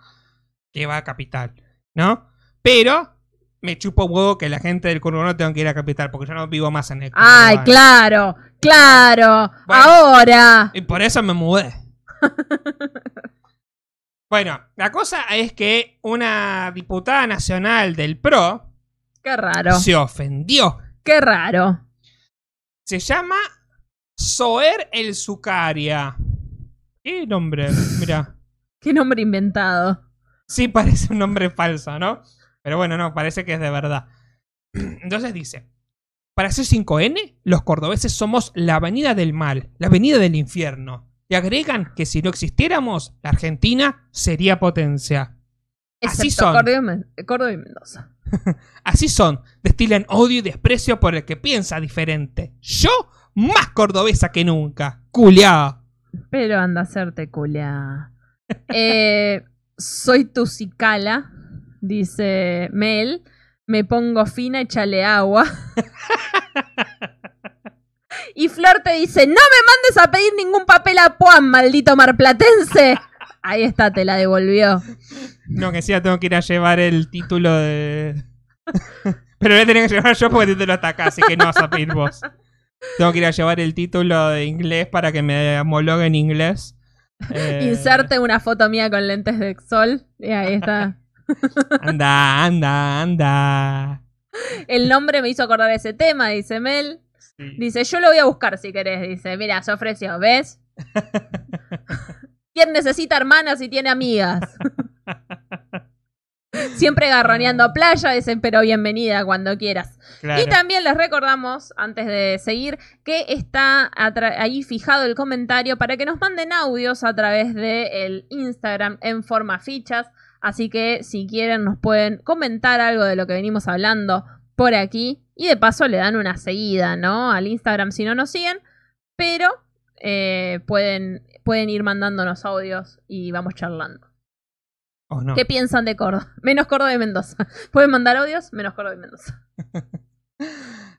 que va a Capital, ¿no? Pero me chupo huevo que la gente del conurbano tenga que ir a Capital, porque yo no vivo más en el Ay, conurbano. claro, claro, Bueno. ahora. Y por eso me mudé. bueno, la cosa es que una diputada nacional del PRO Qué raro, se ofendió. qué raro. Se llama Soer El Zucaria. ¿Qué nombre? Mira. Qué nombre inventado. Sí, parece un nombre falso, ¿no? Pero bueno, no, parece que es de verdad. Entonces dice: Para ser 5N, los cordobeses somos la avenida del mal, la avenida del infierno. Y agregan que si no existiéramos, la Argentina sería potencia. Así son. Córdoba y Men- Córdoba y Mendoza. Así son, destilan odio y desprecio por el que piensa diferente. Yo, más cordobesa que nunca. Culeado. Pero anda a hacerte culia. Eh, soy tu cicala, dice Mel. Me pongo fina, échale agua. y Flor te dice, no me mandes a pedir ningún papel a Puan, maldito marplatense. Ahí está, te la devolvió. No, que sí, tengo que ir a llevar el título de. Pero voy a tener que llevar yo porque el título está acá, así que no vas a pedir vos. Tengo que ir a llevar el título de inglés para que me homologue en inglés. Eh, Inserte una foto mía con lentes de sol. Y ahí está. Anda, anda, anda. El nombre me hizo acordar ese tema, dice Mel. Dice, yo lo voy a buscar si querés. Dice, mira, se ofreció, ¿ves? ¿Quién necesita hermanas y tiene amigas? Siempre garroneando playa, dicen, pero bienvenida cuando quieras. Claro. Y también les recordamos, antes de seguir, que está ahí fijado el comentario para que nos manden audios a través del Instagram en forma fichas. Así que si quieren nos pueden comentar algo de lo que venimos hablando por aquí. Y de paso le dan una seguida, ¿no? Al Instagram si no nos siguen. Pero eh, pueden, pueden ir mandándonos audios y vamos charlando. ¿O no? ¿Qué piensan de Córdoba? Menos Córdoba y Mendoza. Pueden mandar audios, menos Córdoba y Mendoza.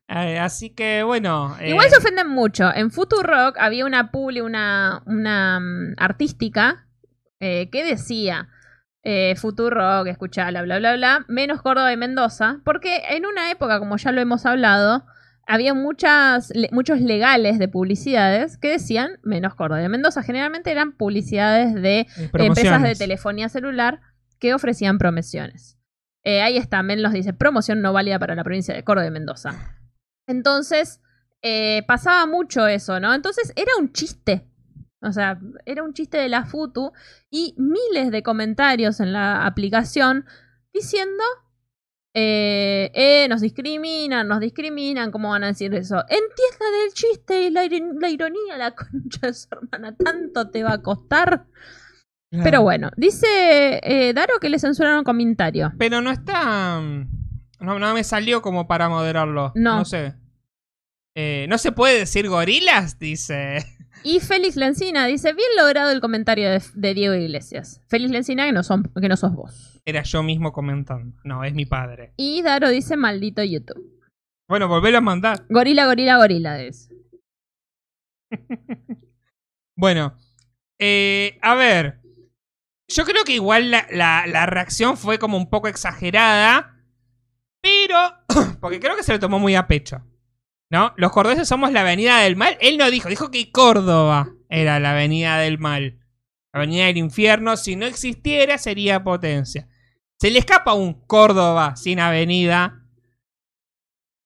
Eh, así que bueno. eh, Igual se ofenden mucho. En Futurock había una publi, una, una mm, artística eh, que decía eh, Futurock, escuchala, bla, bla, bla, menos Córdoba y Mendoza, porque en una época, como ya lo hemos hablado, había muchas, le- muchos legales de publicidades que decían menos Córdoba y Mendoza. Generalmente eran publicidades de empresas de telefonía celular que ofrecían promociones. Eh, ahí está, Men nos dice, promoción no válida para la provincia de Córdoba y Mendoza. Entonces, eh, pasaba mucho eso, ¿no? Entonces era un chiste. O sea, era un chiste de la Futu y miles de comentarios en la aplicación diciendo, eh, eh, nos discriminan, nos discriminan, ¿cómo van a decir eso? Entiendan el chiste y la, iron- la ironía, la concha de su hermana, tanto te va a costar. Claro. Pero bueno, dice eh, Daro que le censuraron un comentario. Pero no está. No, no me salió como para moderarlo. No. No sé. Eh, no se puede decir gorilas, dice. Y Félix Lencina dice, bien logrado el comentario de, de Diego Iglesias. Félix Lencina, que no, son, que no sos vos. Era yo mismo comentando. No, es mi padre. Y Daro dice, maldito YouTube. Bueno, volvelo a mandar. Gorila, gorila, gorila, dice. Bueno, eh, a ver. Yo creo que igual la, la- la reacción fue como un poco exagerada. Pero. Porque creo que se lo tomó muy a pecho. ¿No? Los cordobeses somos la avenida del mal. Él no dijo, dijo que Córdoba era la avenida del mal. La avenida del infierno. Si no existiera, sería potencia. Se le escapa un Córdoba sin avenida.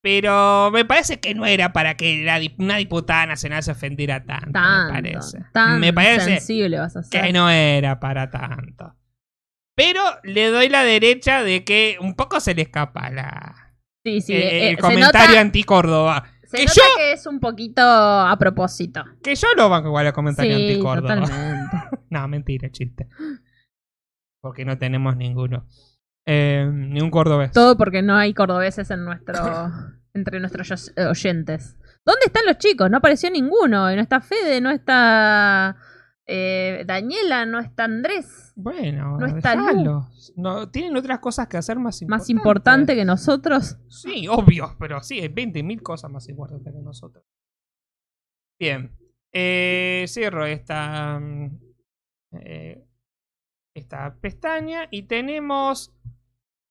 Pero me parece que no era para que la una diputada nacional se ofendiera tanto, Tanto, me parece. tan me parece sensible vas a ser. que no era para tanto. Pero le doy la derecha de que un poco se le escapa la, Sí, sí, eh, eh, el comentario anti-Córdoba. Se Que nota yo, que es un poquito a propósito. que yo lo banco igual el comentario Sí, anti-Córdoba. totalmente. no, mentira, chiste. Porque no tenemos ninguno. Eh, ni un cordobés. Todo porque no hay cordobeses en nuestro entre nuestros oy- oyentes. ¿Dónde están los chicos? No apareció ninguno. No está Fede, no está eh, Daniela, no está Andrés. Bueno, No está Lu. No, tienen otras cosas que hacer más importantes. Más importante que nosotros. Sí, obvio, pero sí, hay 20.000 cosas más importantes que nosotros. Bien. Eh, cierro esta, eh, esta pestaña y tenemos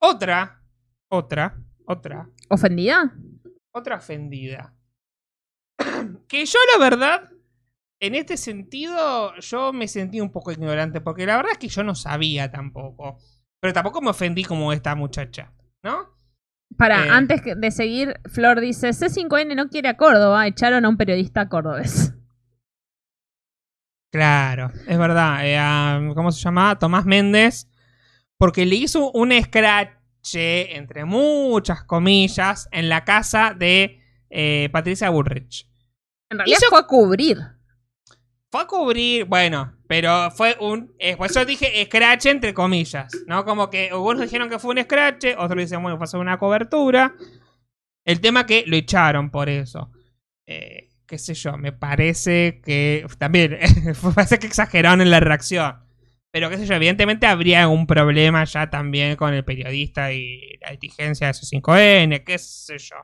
otra, otra, otra, ¿Ofendida? otra ofendida. que yo la verdad, en este sentido, yo me sentí un poco ignorante, porque la verdad es que yo no sabía tampoco. Pero tampoco me ofendí como esta muchacha, ¿no? Para, Eh. antes de seguir, Flor dice, C5N no quiere a Córdoba, echaron a un periodista cordobés. Claro, es verdad. eh, a- ¿Cómo se llamaba? Tomás Méndez. Porque le hizo un scratch, entre muchas comillas, en la casa de eh, Patricia Bullrich. En realidad fue a cubrir. Fue a cubrir, bueno, pero fue un. eh, por eso dije scratch entre comillas, ¿no? Como que algunos dijeron que fue un scratch, otros dicen, bueno, fue una cobertura. El tema que lo echaron por eso. Eh, qué sé yo, me parece que. También, parece que exageraron en la reacción. Pero qué sé yo, evidentemente habría algún problema ya también con el periodista y la exigencia de C5N, qué sé yo.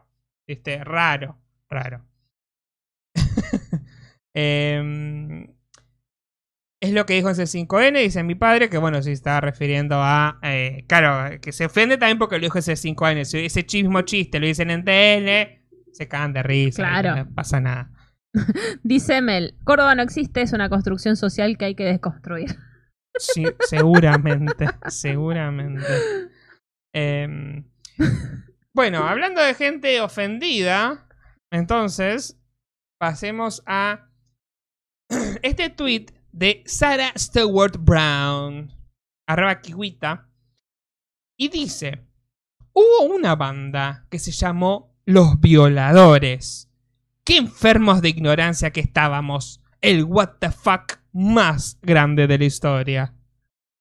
Viste, raro, raro. Em, es lo que dijo en C5N, dice mi padre, que bueno, se estaba refiriendo a. eh, claro, que se ofende también porque lo dijo en C5N. Si ese mismo chiste lo dicen en TN, se cagan de risa. Claro. No pasa nada. Dice Mel, Córdoba no existe, es una construcción social que hay que desconstruir. Sí, seguramente, seguramente. Em, bueno, hablando de gente ofendida, entonces pasemos a este tweet de Sarah Stewart Brown, arroba kiwita, y dice, hubo una banda que se llamó Los Violadores. Qué enfermos de ignorancia que estábamos. El what the fuck más grande de la historia.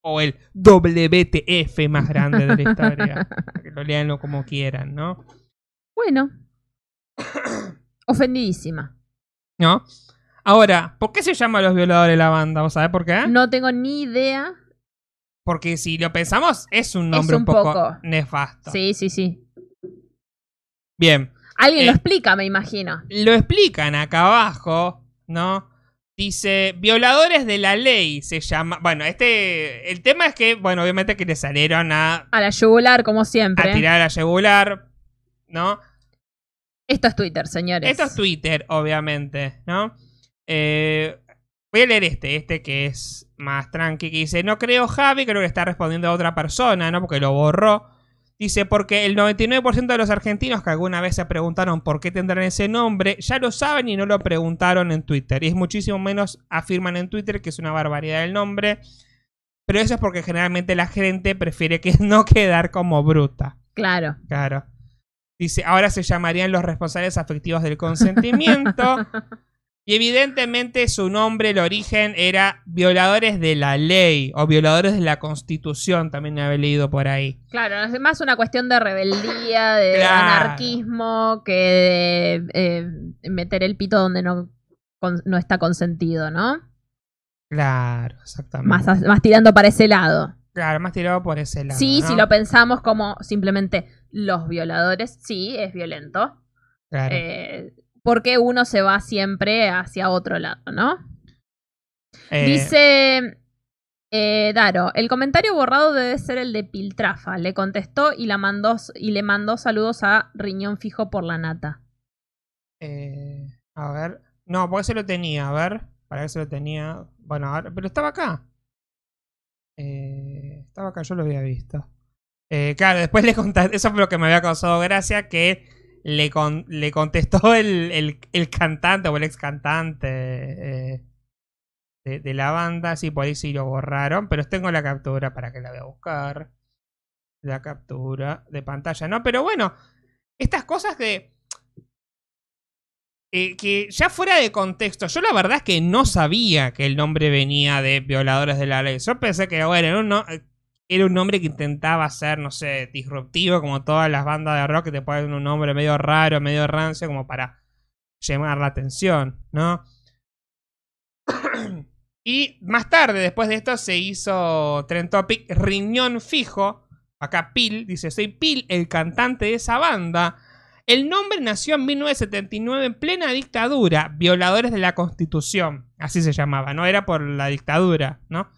O el WTF más grande de la historia. que lo leanlo como quieran, ¿no? Bueno. Ofendidísima. ¿No? Ahora, ¿por qué se llama Los Violadores la banda? ¿Vos sabés por qué? No tengo ni idea. Porque si lo pensamos, es un Es nombre un un poco, poco. nefasto. Sí, sí, sí. Bien. Alguien Eh, lo explica, me imagino. Lo explican acá abajo, ¿no? Dice, violadores de la ley se llama... Bueno, este... El tema es que, bueno, obviamente que le salieron a, A la yugular, como siempre. a tirar a la yugular, ¿no? Esto es Twitter, señores. Esto es Twitter, obviamente, ¿no? Eh, voy a leer este, este que es más tranqui, que dice, no creo Javi, creo que está respondiendo a otra persona, ¿no? Porque lo borró. Dice, porque el 99% de los argentinos que alguna vez se preguntaron por qué tendrán ese nombre, ya lo saben y no lo preguntaron en Twitter. Y es muchísimo menos afirman en Twitter que es una barbaridad el nombre. Pero eso es porque generalmente la gente prefiere que no quedar como bruta. Claro. Claro. Dice, ahora se llamarían los responsables afectivos del consentimiento. y evidentemente su nombre, el origen, era violadores de la ley o violadores de la constitución, también había leído por ahí. Claro, es más una cuestión de rebeldía, de Claro. anarquismo, que de eh, meter el pito donde no, con- no está consentido, ¿no? Claro, exactamente. Más, más tirando para ese lado. Claro, más tirado por ese lado. sí, ¿no? si lo pensamos como simplemente los violadores, sí, es violento. Claro. Eh, porque uno se va siempre hacia otro lado, ¿no? Eh, Dice eh, Daro, el comentario borrado debe ser el de Piltrafa. Le contestó y, la mandó, y le mandó saludos a Riñón Fijo por la nata. eh, a ver. No, porque se lo tenía, a ver. Para ver si lo tenía. Bueno, ahora- pero estaba acá. Eh, estaba acá, yo lo había visto. Eh, claro, después le conté, eso fue lo que me había causado gracia, que le, con- le contestó el, el- el cantante o el ex cantante eh, de, de la banda. Sí, por ahí lo borraron, pero tengo la captura para que la voy a buscar. La captura de pantalla, ¿no? Pero bueno, estas cosas que. eh, que ya fuera de contexto, yo la verdad es que no sabía que el nombre venía de violadores de la ley. Yo pensé que, bueno, no- era un nombre que intentaba ser, no sé, disruptivo, como todas las bandas de rock que te ponen un nombre medio raro, medio rancio, como para llamar la atención, ¿no? y más tarde, después de esto, se hizo Trend Topic Riñón Fijo. Acá Pil dice: Soy Pil, el cantante de esa banda. El nombre nació en 1979 en plena dictadura, violadores de la Constitución. Así se llamaba, no era por la dictadura, ¿no?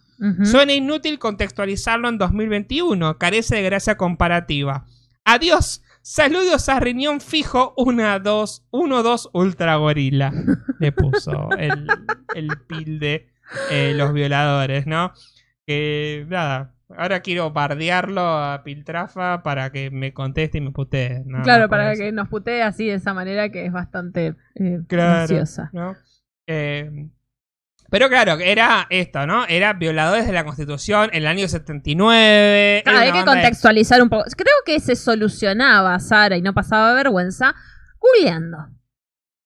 Suena inútil contextualizarlo en 2021, carece de gracia comparativa. Adiós, saludos a riñón fijo 1 2 1 2 ultra gorila. Le puso el, el pil de eh, los violadores, ¿no? Que nada, ahora quiero bardearlo a Piltrafa para que me conteste y me putee. claro, para que nos putee así de esa manera que es bastante eh, Claro, graciosa. ¿no? Eh, pero claro, era esto, ¿no? Era violadores de la Constitución en el año 79. Claro, hay que de- contextualizar un poco. Creo que se solucionaba, Sara, y no pasaba vergüenza, googleando.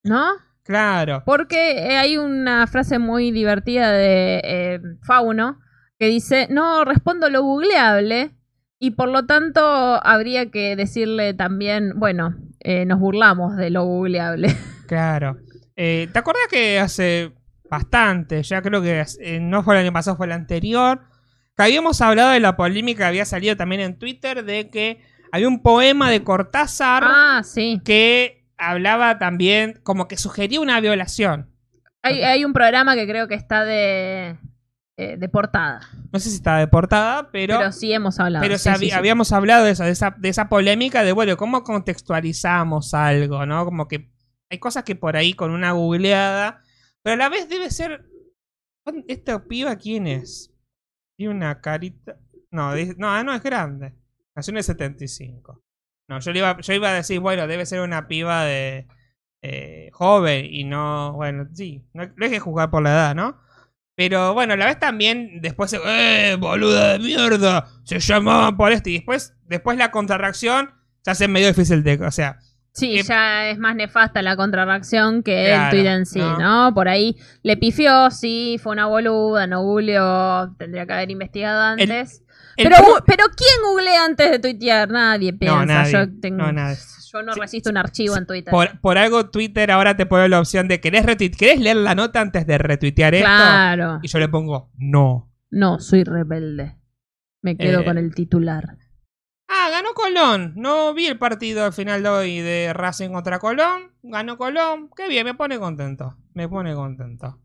¿No? Claro. Porque eh, hay una frase muy divertida de eh, Fauno que dice, no respondo lo googleable y por lo tanto habría que decirle también, bueno, eh, nos burlamos de lo googleable. Claro. Eh, ¿Te acuerdas que hace bastante, ya creo que eh, no fue el año pasado, fue el anterior, que habíamos hablado de la polémica que había salido también en Twitter de que había un poema de Cortázar ah, sí. que hablaba también, como que sugería una violación. Hay, hay un programa que creo que está de, eh, de portada. No sé si estaba de portada, pero... Pero, sí hemos hablado. Pero sí, sí. habíamos hablado de eso, de esa, de esa polémica de, bueno, cómo contextualizamos algo, ¿no? Como que hay cosas que por ahí con una googleada, pero a la vez debe ser... ¿Esta piba quién es? Tiene una carita... No, no, no es grande. Nació en el 75. No, yo, le iba, yo iba a decir, bueno, debe ser una piba de eh, joven y no, bueno, sí, no, no hay que juzgar por la edad, ¿no? Pero bueno, a la vez también después, se- ¡eh, boluda de mierda! Se llamaban por esto y después, después la contrarreacción se hace medio difícil de, o sea, Sí, ya es más nefasta la contrarreacción que Claro, el tweet en sí, ¿no? ¿no? Por ahí le pifió, sí, fue una boluda, no googleó, tendría que haber investigado antes. el pero, pro- pero ¿quién googlea antes de tuitear? Nadie piensa. nadie, yo, tengo- no, nadie. yo no resisto un archivo en Twitter. por, por algo Twitter ahora te pone la opción de ¿querés, ¿querés leer la nota antes de retuitear esto? Claro. Y yo le pongo no. No, soy rebelde. Me quedo Eh, con el titular. Ah, ganó Colón. No vi el partido al final de hoy de Racing contra Colón. Ganó Colón. Qué bien, me pone contento. Me pone contento.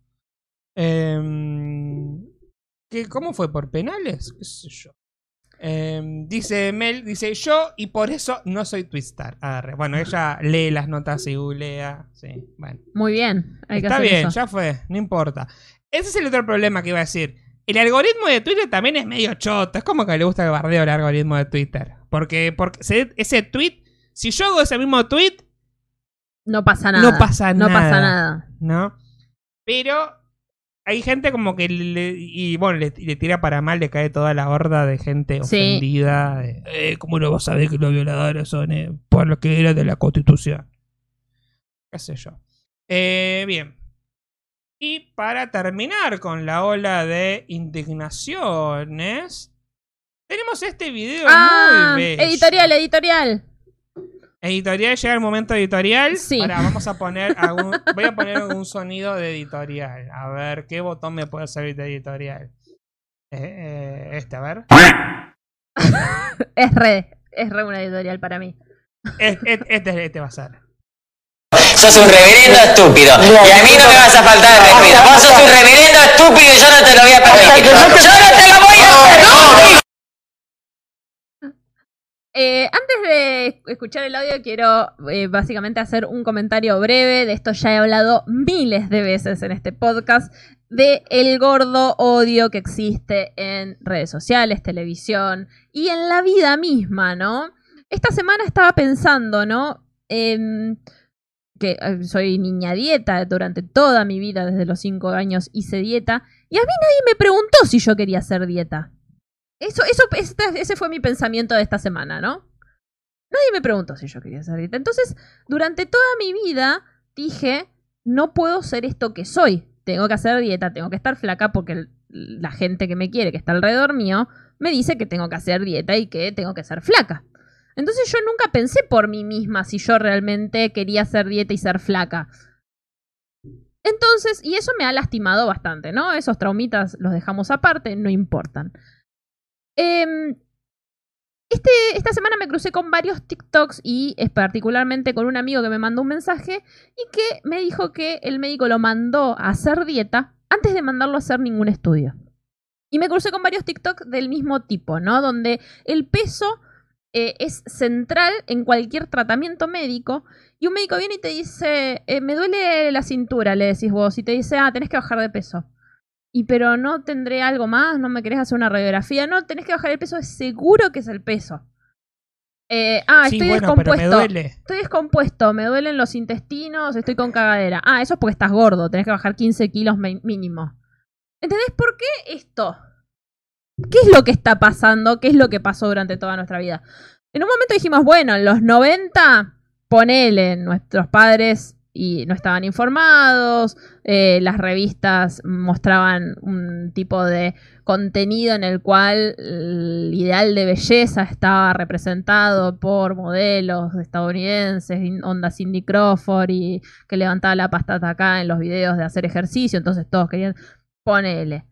Em, ¿qué, ¿Cómo fue? ¿Por penales? ¿Qué sé yo? Em, dice Mel, dice yo y por eso no soy Twistar. Agarre. Bueno, ella lee las notas y googlea. Sí, bueno. Muy bien. Hay que Está hacer bien, eso. ya fue, no importa. Ese es el otro problema que iba a decir. El algoritmo de Twitter también es medio choto. Es como que le gusta el bardeo el algoritmo de Twitter. Porque, porque se- ese tweet, si yo hago ese mismo tweet, No pasa nada. no pasa No nada. pasa nada. ¿no? Pero hay gente como que le, y bueno, le, le tira para mal, le cae toda la horda de gente Sí. ofendida. de, eh, ¿Cómo no vas a ver que los violadores son eh, por lo que era de la constitución? Qué sé yo. Eh, bien. Y para terminar con la ola de indignaciones, tenemos este video Ah, muy bello. editorial, editorial. Editorial, llega el momento editorial. Sí. Ahora vamos a poner algún, voy a poner algún sonido de editorial. A ver, ¿qué botón me puede servir de editorial? Eh, eh, este, a ver. Es re, es re una editorial para mí. Es- es- Este, este va a ser. Sos un reverendo estúpido. Y a mí no me vas a faltar el respeto. Vos sos un reverendo estúpido y yo no te lo voy a permitir. Yo no te lo voy a permitir. Eh, antes de escuchar el audio, quiero eh, básicamente hacer un comentario breve. De esto ya he hablado miles de veces en este podcast. De el gordo odio que existe en redes sociales, televisión y en la vida misma, ¿no? Esta semana estaba pensando, ¿no? Em, que eh, soy niña dieta durante toda mi vida, desde los 5 años hice dieta. Y a mí nadie me preguntó si yo quería hacer dieta. Eso, eso, ese fue mi pensamiento de esta semana, ¿no? Nadie me preguntó si yo quería hacer dieta. Entonces, durante toda mi vida dije, no puedo ser esto que soy. Tengo que hacer dieta, tengo que estar flaca porque la gente que me quiere, que está alrededor mío, me dice que tengo que hacer dieta y que tengo que ser flaca. Entonces yo nunca pensé por mí misma si yo realmente quería hacer dieta y ser flaca. Entonces, y eso me ha lastimado bastante, ¿no? Esos traumitas los dejamos aparte, no importan. Em, este, esta semana me crucé con varios TikToks y es particularmente con un amigo que me mandó un mensaje y que me dijo que el médico lo mandó a hacer dieta antes de mandarlo a hacer ningún estudio. Y me crucé con varios TikToks del mismo tipo, ¿no? Donde el peso eh, es central en cualquier tratamiento médico y un médico viene y te dice, eh, me duele la cintura, le decís vos, y te dice, ah, tenés que bajar de peso. Y pero no tendré algo más, no me querés hacer una radiografía, no, tenés que bajar el peso, es seguro que es el peso. Eh, ah, Sí, estoy bueno, pero me descompuesto. duele. Estoy descompuesto, me duelen los intestinos, estoy con cagadera. Ah, eso es porque estás gordo, tenés que bajar 15 kilos mínimo. ¿Entendés por qué esto? ¿Qué es lo que está pasando? ¿Qué es lo que pasó durante toda nuestra vida? En un momento dijimos, bueno, en los 90, ponele, nuestros padres y no estaban informados, eh, las revistas mostraban un tipo de contenido en el cual el ideal de belleza estaba representado por modelos estadounidenses, onda Cindy Crawford y que levantaba la pastata acá en los videos de hacer ejercicio, entonces todos querían, ponele.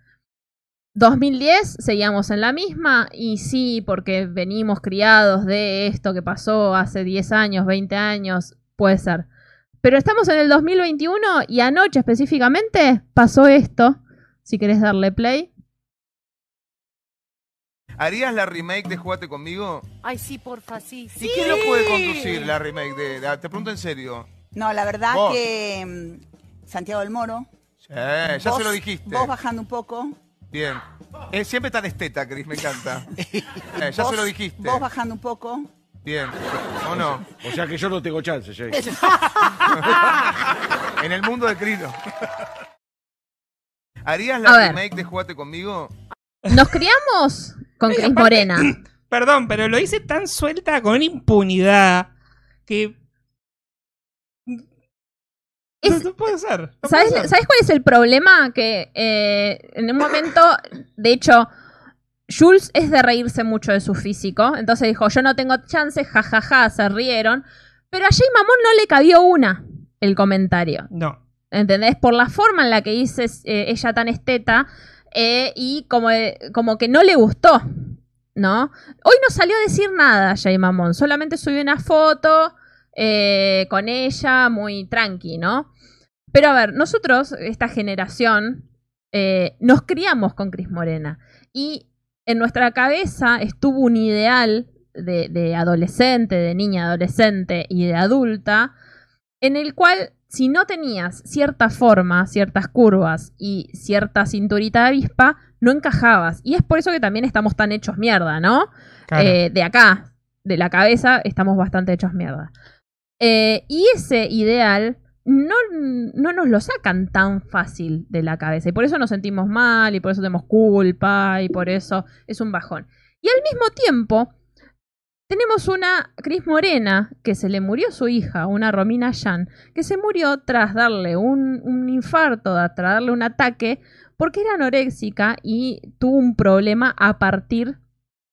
2010 seguíamos en la misma y sí, porque venimos criados de esto que pasó hace 10 años, 20 años, puede ser. Pero estamos en el 2021 y anoche específicamente pasó esto. Si querés darle play. ¿Harías la remake de Jugate conmigo? Ay, sí, porfa, sí. ¿Y quién lo puede conducir la remake de, de- Te pregunto en serio. No, la verdad Vos. que mm, Santiago del Moro. Sí, ya vos- se lo dijiste. Vos bajando un poco. Bien. Es siempre tan esteta, Cris, me encanta. Eh, ya se lo dijiste. Vos bajando un poco. Bien. ¿O no? O sea que yo no tengo chance, Jay. en el mundo de Cris no. ¿Harías A la ver. remake de Jugate conmigo? Nos criamos con Cris Morena. Perdón, pero lo hice tan suelta con impunidad que. No, no puede ser. no ¿Sabes, puede ser. ¿Sabes cuál es el problema? Que eh, en un momento, de hecho, Jules es de reírse mucho de su físico. Entonces dijo, yo no tengo chance, jajaja, se rieron. Pero a Jay Mamón no le cabió una el comentario. No. ¿Entendés? Por la forma en la que dice eh, ella tan esteta eh, y como, eh, como que no le gustó, ¿no? Hoy no salió a decir nada Jay Mamón, solamente subió una foto eh, con ella muy tranqui, ¿no? Pero a ver, nosotros, esta generación, eh, nos criamos con Cris Morena y en nuestra cabeza estuvo un ideal de, de adolescente, de niña adolescente y de adulta, en el cual si no tenías cierta forma, ciertas curvas y cierta cinturita de avispa, no encajabas. Y es por eso que también estamos tan hechos mierda, ¿no? Claro. Eh, de acá, de la cabeza, estamos bastante hechos mierda. Eh, y ese ideal no, no nos lo sacan tan fácil de la cabeza. Y por eso nos sentimos mal, y por eso tenemos culpa, y por eso es un bajón. Y al mismo tiempo, tenemos una Cris Morena que se le murió su hija, una Romina Yan, que se murió tras darle un, un infarto, tras darle un ataque, porque era anoréxica y tuvo un problema a partir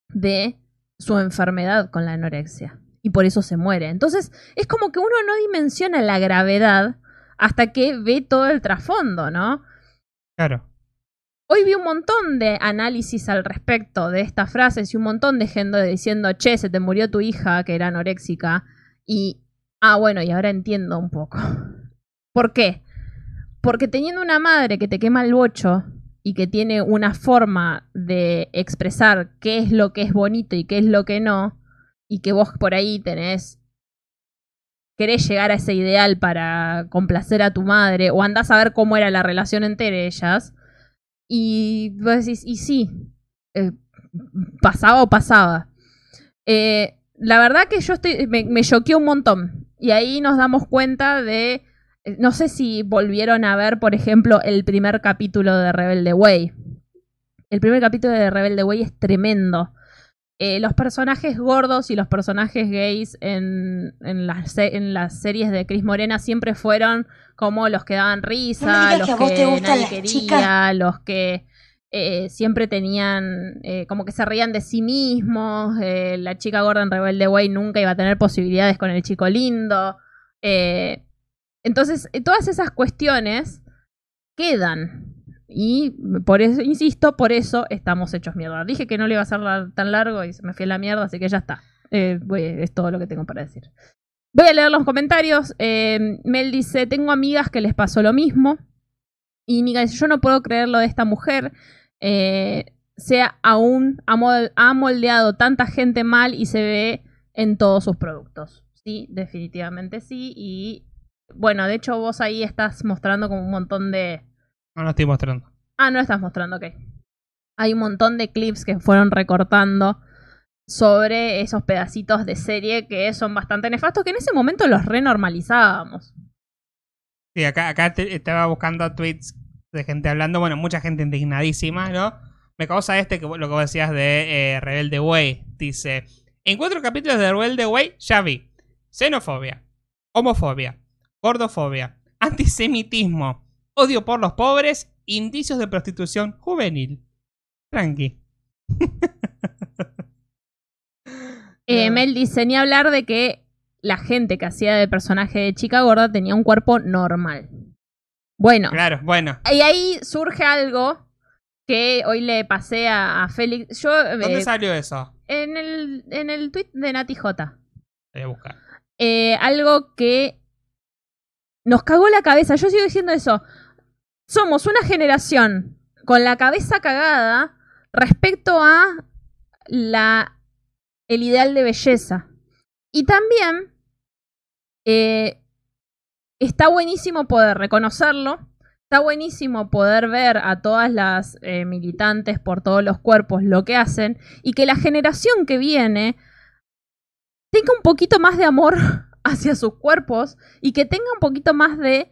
de su enfermedad con la anorexia. Y por eso se muere. Entonces, es como que uno no dimensiona la gravedad hasta que ve todo el trasfondo, ¿no? Claro. Hoy vi un montón de análisis al respecto de estas frases y un montón de gente diciendo, che, se te murió tu hija que era anoréxica. Y, ah, bueno, y ahora entiendo un poco. ¿Por qué? Porque teniendo una madre que te quema el bocho y que tiene una forma de expresar qué es lo que es bonito y qué es lo que no, y que vos por ahí tenés querés llegar a ese ideal para complacer a tu madre o andás a ver cómo era la relación entre ellas y vos decís, y sí, eh, pasaba o pasaba. Eh, la verdad que yo estoy, me, choqueó un montón Y ahí nos damos cuenta de. eh, No sé si volvieron a ver, por ejemplo, el primer capítulo de Rebelde Way. El primer capítulo de Rebelde Way es tremendo. Eh, los personajes gordos y los personajes gays en, en, las, en las series de Cris Morena siempre fueron como los que daban risa, los que a vos que te gustan nadie las quería, chicas. los que eh, siempre tenían eh, como que se reían de sí mismos. eh, la chica gorda en Rebelde Way nunca iba a tener posibilidades con el chico lindo. eh, entonces, eh, todas esas cuestiones quedan. Y por eso, insisto, por eso estamos hechos mierda. Dije que no le iba a ser tan largo y se me fui a la mierda, así que ya está. Eh, es todo lo que tengo para decir. Voy a leer los comentarios. Eh, Mel dice: Tengo amigas que les pasó lo mismo. Y Nika dice: Yo no puedo creer lo de esta mujer. Eh, sea aún ha moldeado tanta gente mal y se ve en todos sus productos. Sí, definitivamente sí. Y bueno, de hecho, vos ahí estás mostrando como un montón de. No lo estoy mostrando. Ah, no estás mostrando, ok. Hay un montón de clips que fueron recortando sobre esos pedacitos de serie que son bastante nefastos, que en ese momento los renormalizábamos. Sí, acá, acá te- estaba buscando tweets de gente hablando, bueno, mucha gente indignadísima, ¿no? Me causa este, que lo que vos decías de eh, Rebelde Way. Dice, en cuatro capítulos de Rebelde Way ya vi xenofobia, homofobia, gordofobia, antisemitismo, odio por los pobres, indicios de prostitución juvenil. Tranqui. Eh, Mel dice, ni hablar de que la gente que hacía de personaje de chica gorda tenía un cuerpo normal. Bueno, Claro, bueno. y ahí surge algo que hoy le pasé a, a Félix. Yo, ¿Dónde eh, salió eso? En el, en el tweet de Nati J. Voy a buscar. eh, algo que nos cagó la cabeza. Yo sigo diciendo eso. Somos una generación con la cabeza cagada respecto a la, el ideal de belleza. Y también eh, está buenísimo poder reconocerlo. Está buenísimo poder ver a todas las eh, militantes por todos los cuerpos lo que hacen y que la generación que viene tenga un poquito más de amor hacia sus cuerpos y que tenga un poquito más de...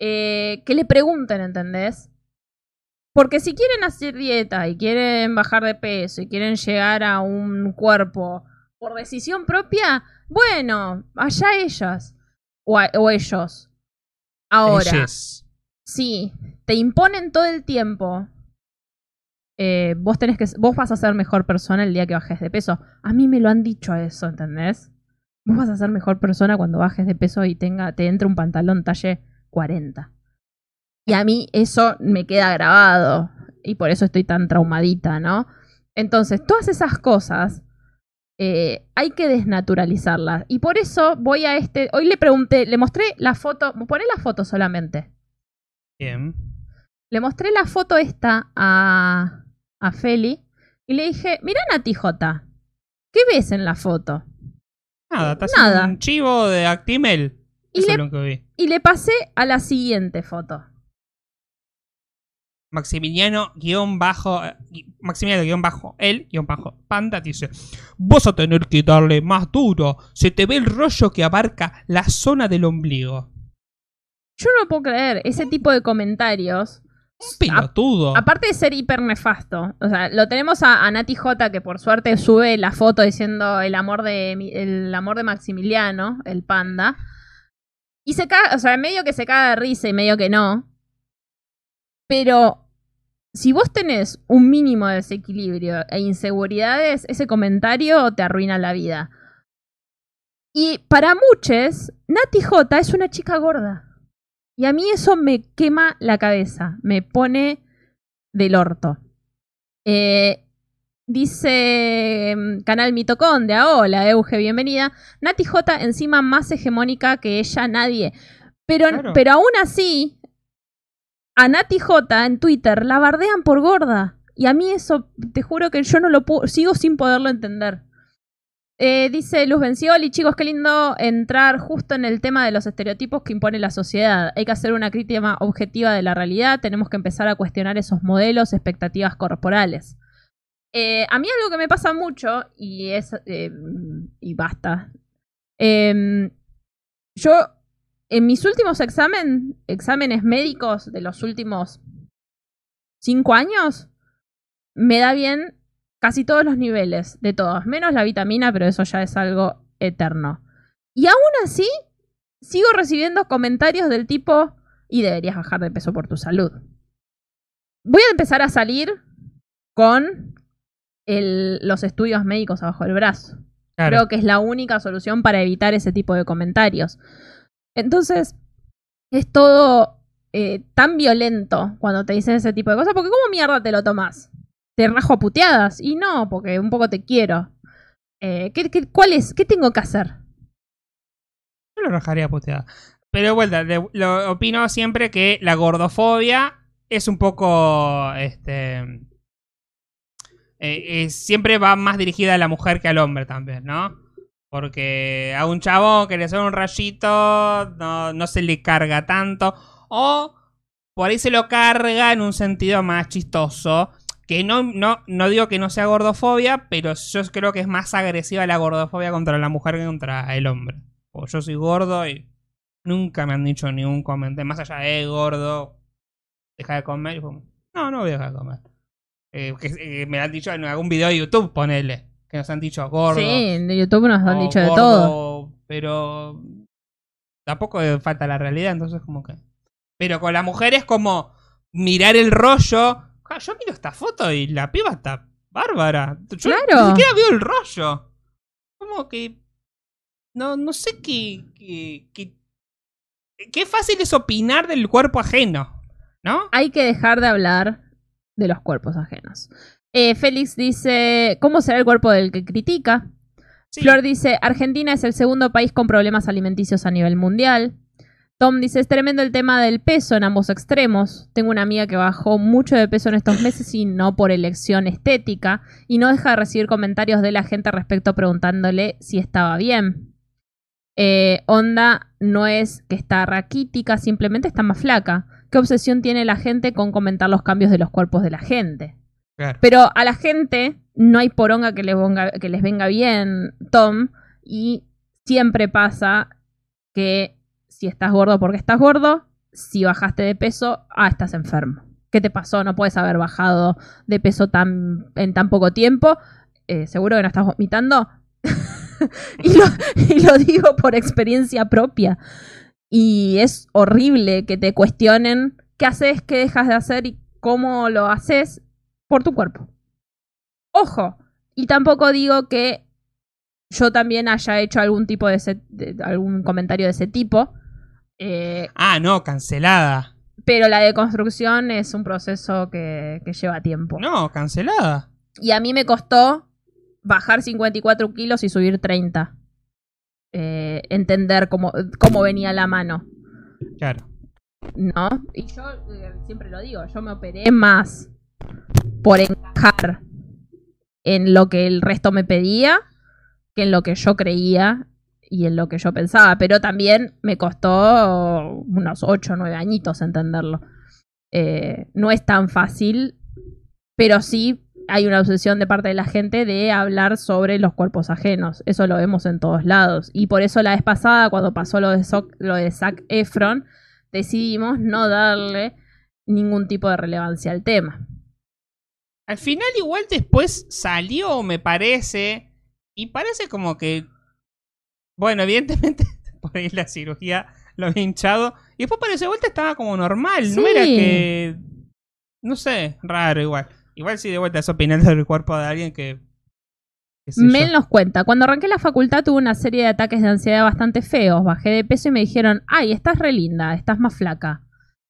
eh, que le pregunten, ¿entendés? Porque si quieren hacer dieta y quieren bajar de peso y quieren llegar a un cuerpo por decisión propia, bueno, allá ellas o, a- o ellos. Ahora, Ellas. sí, te imponen todo el tiempo. eh, vos tenés que, vos vas a ser mejor persona el día que bajes de peso. A mí me lo han dicho eso, ¿entendés? Vos vas a ser mejor persona cuando bajes de peso y tenga, te entre un pantalón talle 40. Y a mí eso me queda grabado. Y por eso estoy tan traumadita, ¿no? Entonces, todas esas cosas eh, hay que desnaturalizarlas. Y por eso voy a este. Hoy le pregunté, le mostré la foto. Poné la foto solamente. Bien. Le mostré la foto esta a, a Feli. Y le dije: Mira, Nati J. ¿Qué ves en la foto? Nada, está Nada. haciendo un chivo de Actimel. Y Eso le- es lo que vi. Y le pasé a la siguiente foto. Maximiliano guion bajo eh, Maximiliano guion bajo él guion bajo panda dice Vas a tener que darle más duro Se te ve el rollo que abarca la zona del ombligo Yo no puedo creer ese tipo de comentarios. Pelotudo Aparte de ser hiper nefasto, o sea, lo tenemos a, a Nati J que por suerte sube la foto diciendo el amor de el amor de Maximiliano, el panda. Y se caga, o sea, medio que se caga de risa y medio que no. Pero si vos tenés un mínimo de desequilibrio e inseguridades, ese comentario te arruina la vida. Y para muchos, Nati J es una chica gorda. Y a mí eso me quema la cabeza, me pone del orto. Eh, dice mm, Canal Mitoconde, hola Euge, bienvenida. Nati J encima más hegemónica que ella nadie. Pero, Claro. pero aún así, a Nati J en Twitter la bardean por gorda. Y a mí eso, te juro que yo no lo puedo, sigo sin poderlo entender. Eh, dice Luz Bencioli, chicos, qué lindo entrar justo en el tema de los estereotipos que impone la sociedad. Hay que hacer una crítica objetiva de la realidad, tenemos que empezar a cuestionar esos modelos, expectativas corporales. Eh, a mí algo que me pasa mucho, y es. eh, y basta. eh, yo, en mis últimos exámenes médicos de los últimos cinco años, me da bien casi todos los niveles, de todos, menos la vitamina, pero eso ya es algo eterno. Y aún así, sigo recibiendo comentarios del tipo, y deberías bajar de peso por tu salud. Voy a empezar a salir con el- los estudios médicos abajo del brazo. Claro. Creo que es la única solución para evitar ese tipo de comentarios. Entonces, es todo eh, tan violento cuando te dicen ese tipo de cosas, porque ¿cómo mierda te lo tomas? ¿Te rajo a puteadas? Y no, porque un poco te quiero. Eh, ¿qué, qué, cuál es? ¿Qué tengo que hacer? Yo lo rajaría puteada. Pero de vuelta, de- lo opino siempre que la gordofobia es un poco. Este. Eh, eh, siempre va más dirigida a la mujer que al hombre también, ¿no? Porque a un chabón que le sale un rayito no, no se le carga tanto. O por ahí se lo carga en un sentido más chistoso. Que no, no, no digo que no sea gordofobia, pero yo creo que es más agresiva la gordofobia contra la mujer que contra el hombre. O yo soy gordo y nunca me han dicho ningún comentario. Más allá de gordo, deja de comer. No, no voy a dejar de comer. Eh, que, eh, me han dicho en algún video de YouTube, ponele. Que nos han dicho gordo. Sí, en YouTube nos han dicho de todo. Pero tampoco falta la realidad, entonces como que... Pero con la mujer es como mirar el rollo. Ah, Yo miro esta foto y la piba está bárbara. Yo Claro. ni siquiera veo el rollo. Como que... No, no sé qué... qué, qué, qué fácil es opinar del cuerpo ajeno. ¿No? Hay que dejar de hablar de los cuerpos ajenos. Eh, Félix dice, ¿cómo será el cuerpo del que critica? Flor dice, Argentina es el segundo país con problemas alimenticios a nivel mundial. Tom dice, es tremendo el tema del peso en ambos extremos. Tengo una amiga que bajó mucho de peso en estos meses y no por elección estética, y no deja de recibir comentarios de la gente respecto preguntándole si estaba bien. Eh, onda no es que está raquítica, simplemente está más flaca. ¿Qué obsesión tiene la gente con comentar los cambios de los cuerpos de la gente? Claro. Pero a la gente no hay poronga que les, venga, que les venga bien, Tom, y siempre pasa que si estás gordo porque estás gordo, si bajaste de peso, ah, estás enfermo. ¿Qué te pasó? No puedes haber bajado de peso tan, en tan poco tiempo. Eh, Seguro que no estás vomitando. y, lo, y lo digo por experiencia propia. Y es horrible que te cuestionen qué haces, qué dejas de hacer y cómo lo haces por tu cuerpo. Ojo, y tampoco digo que yo también haya hecho algún tipo de, ese- de- algún comentario de ese tipo. eh, Ah, no, cancelada. pero la deconstrucción es un proceso que, que lleva tiempo. No, cancelada. Y a mí me costó bajar 54 kilos y subir 30. Eh, entender cómo, cómo venía la mano. Claro. ¿No? Y yo eh, siempre lo digo, yo me operé más por encajar en lo que el resto me pedía que en lo que yo creía y en lo que yo pensaba. Pero también me costó unos 8 o 9 añitos entenderlo. Eh, no es tan fácil, pero sí hay una obsesión de parte de la gente de hablar sobre los cuerpos ajenos. Eso lo vemos en todos lados. Y por eso la vez pasada, cuando pasó lo de, Zoc- lo de Zac Efron, decidimos no darle ningún tipo de relevancia al tema. Al final igual después salió, me parece. Y parece como que... Bueno, evidentemente por ahí la cirugía lo había hinchado. Y después para esa vuelta estaba como normal. No era que... No sé, raro igual. Igual sí de vuelta es opinar del cuerpo de alguien que... sé Mel nos cuenta, cuando arranqué la facultad tuve una serie de ataques de ansiedad bastante feos, bajé de peso y me dijeron, ay, estás re linda, estás más flaca.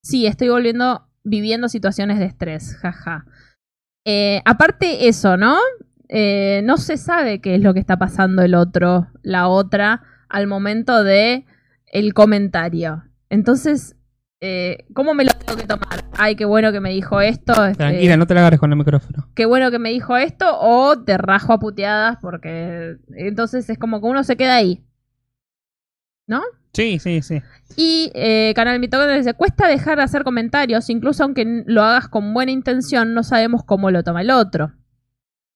Sí, estoy volviendo, viviendo situaciones de estrés, jaja. Eh, aparte eso, ¿no? Eh, no se sabe qué es lo que está pasando el otro, la otra, al momento de el comentario. Entonces, eh, ¿cómo me lo tengo que tomar? Ay, qué bueno que me dijo esto. este, Tranquila, no te la agarres con el micrófono. qué bueno que me dijo esto o te rajo a puteadas porque entonces es como que uno se queda ahí. ¿No? Sí, sí, sí. Y eh, Canal Mitocondria dice, cuesta dejar de hacer comentarios, incluso aunque lo hagas con buena intención, no sabemos cómo lo toma el otro.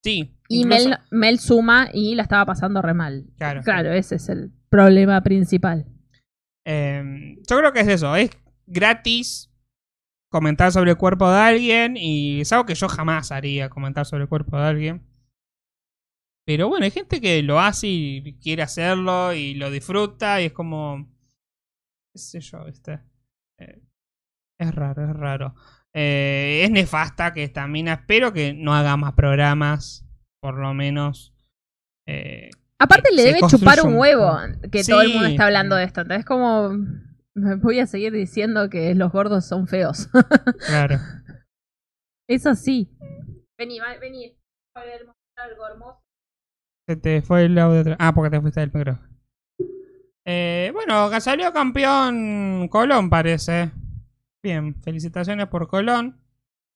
Sí. Y incluso- Mel, Mel suma y la estaba pasando re mal. Claro. Claro, ese es el problema principal. Eh, yo creo que es eso, es gratis comentar sobre el cuerpo de alguien y es algo que yo jamás haría, comentar sobre el cuerpo de alguien. Pero bueno, hay gente que lo hace y quiere hacerlo y lo disfruta y es como... qué sé yo, ¿viste? Eh, es raro, es raro. Eh, es nefasta que esta mina, espero que no haga más programas, por lo menos. Eh, Aparte le debe chupar un huevo que todo el mundo está hablando de esto. Entonces como voy a seguir diciendo que los gordos son feos. Claro. es así. Vení, va- vení. A ver, mostrar algo hermoso. Se te fue el audio. otra- Ah, porque te fuiste del micrófono. Eh, bueno, salió campeón Colón, parece. Bien, felicitaciones por Colón.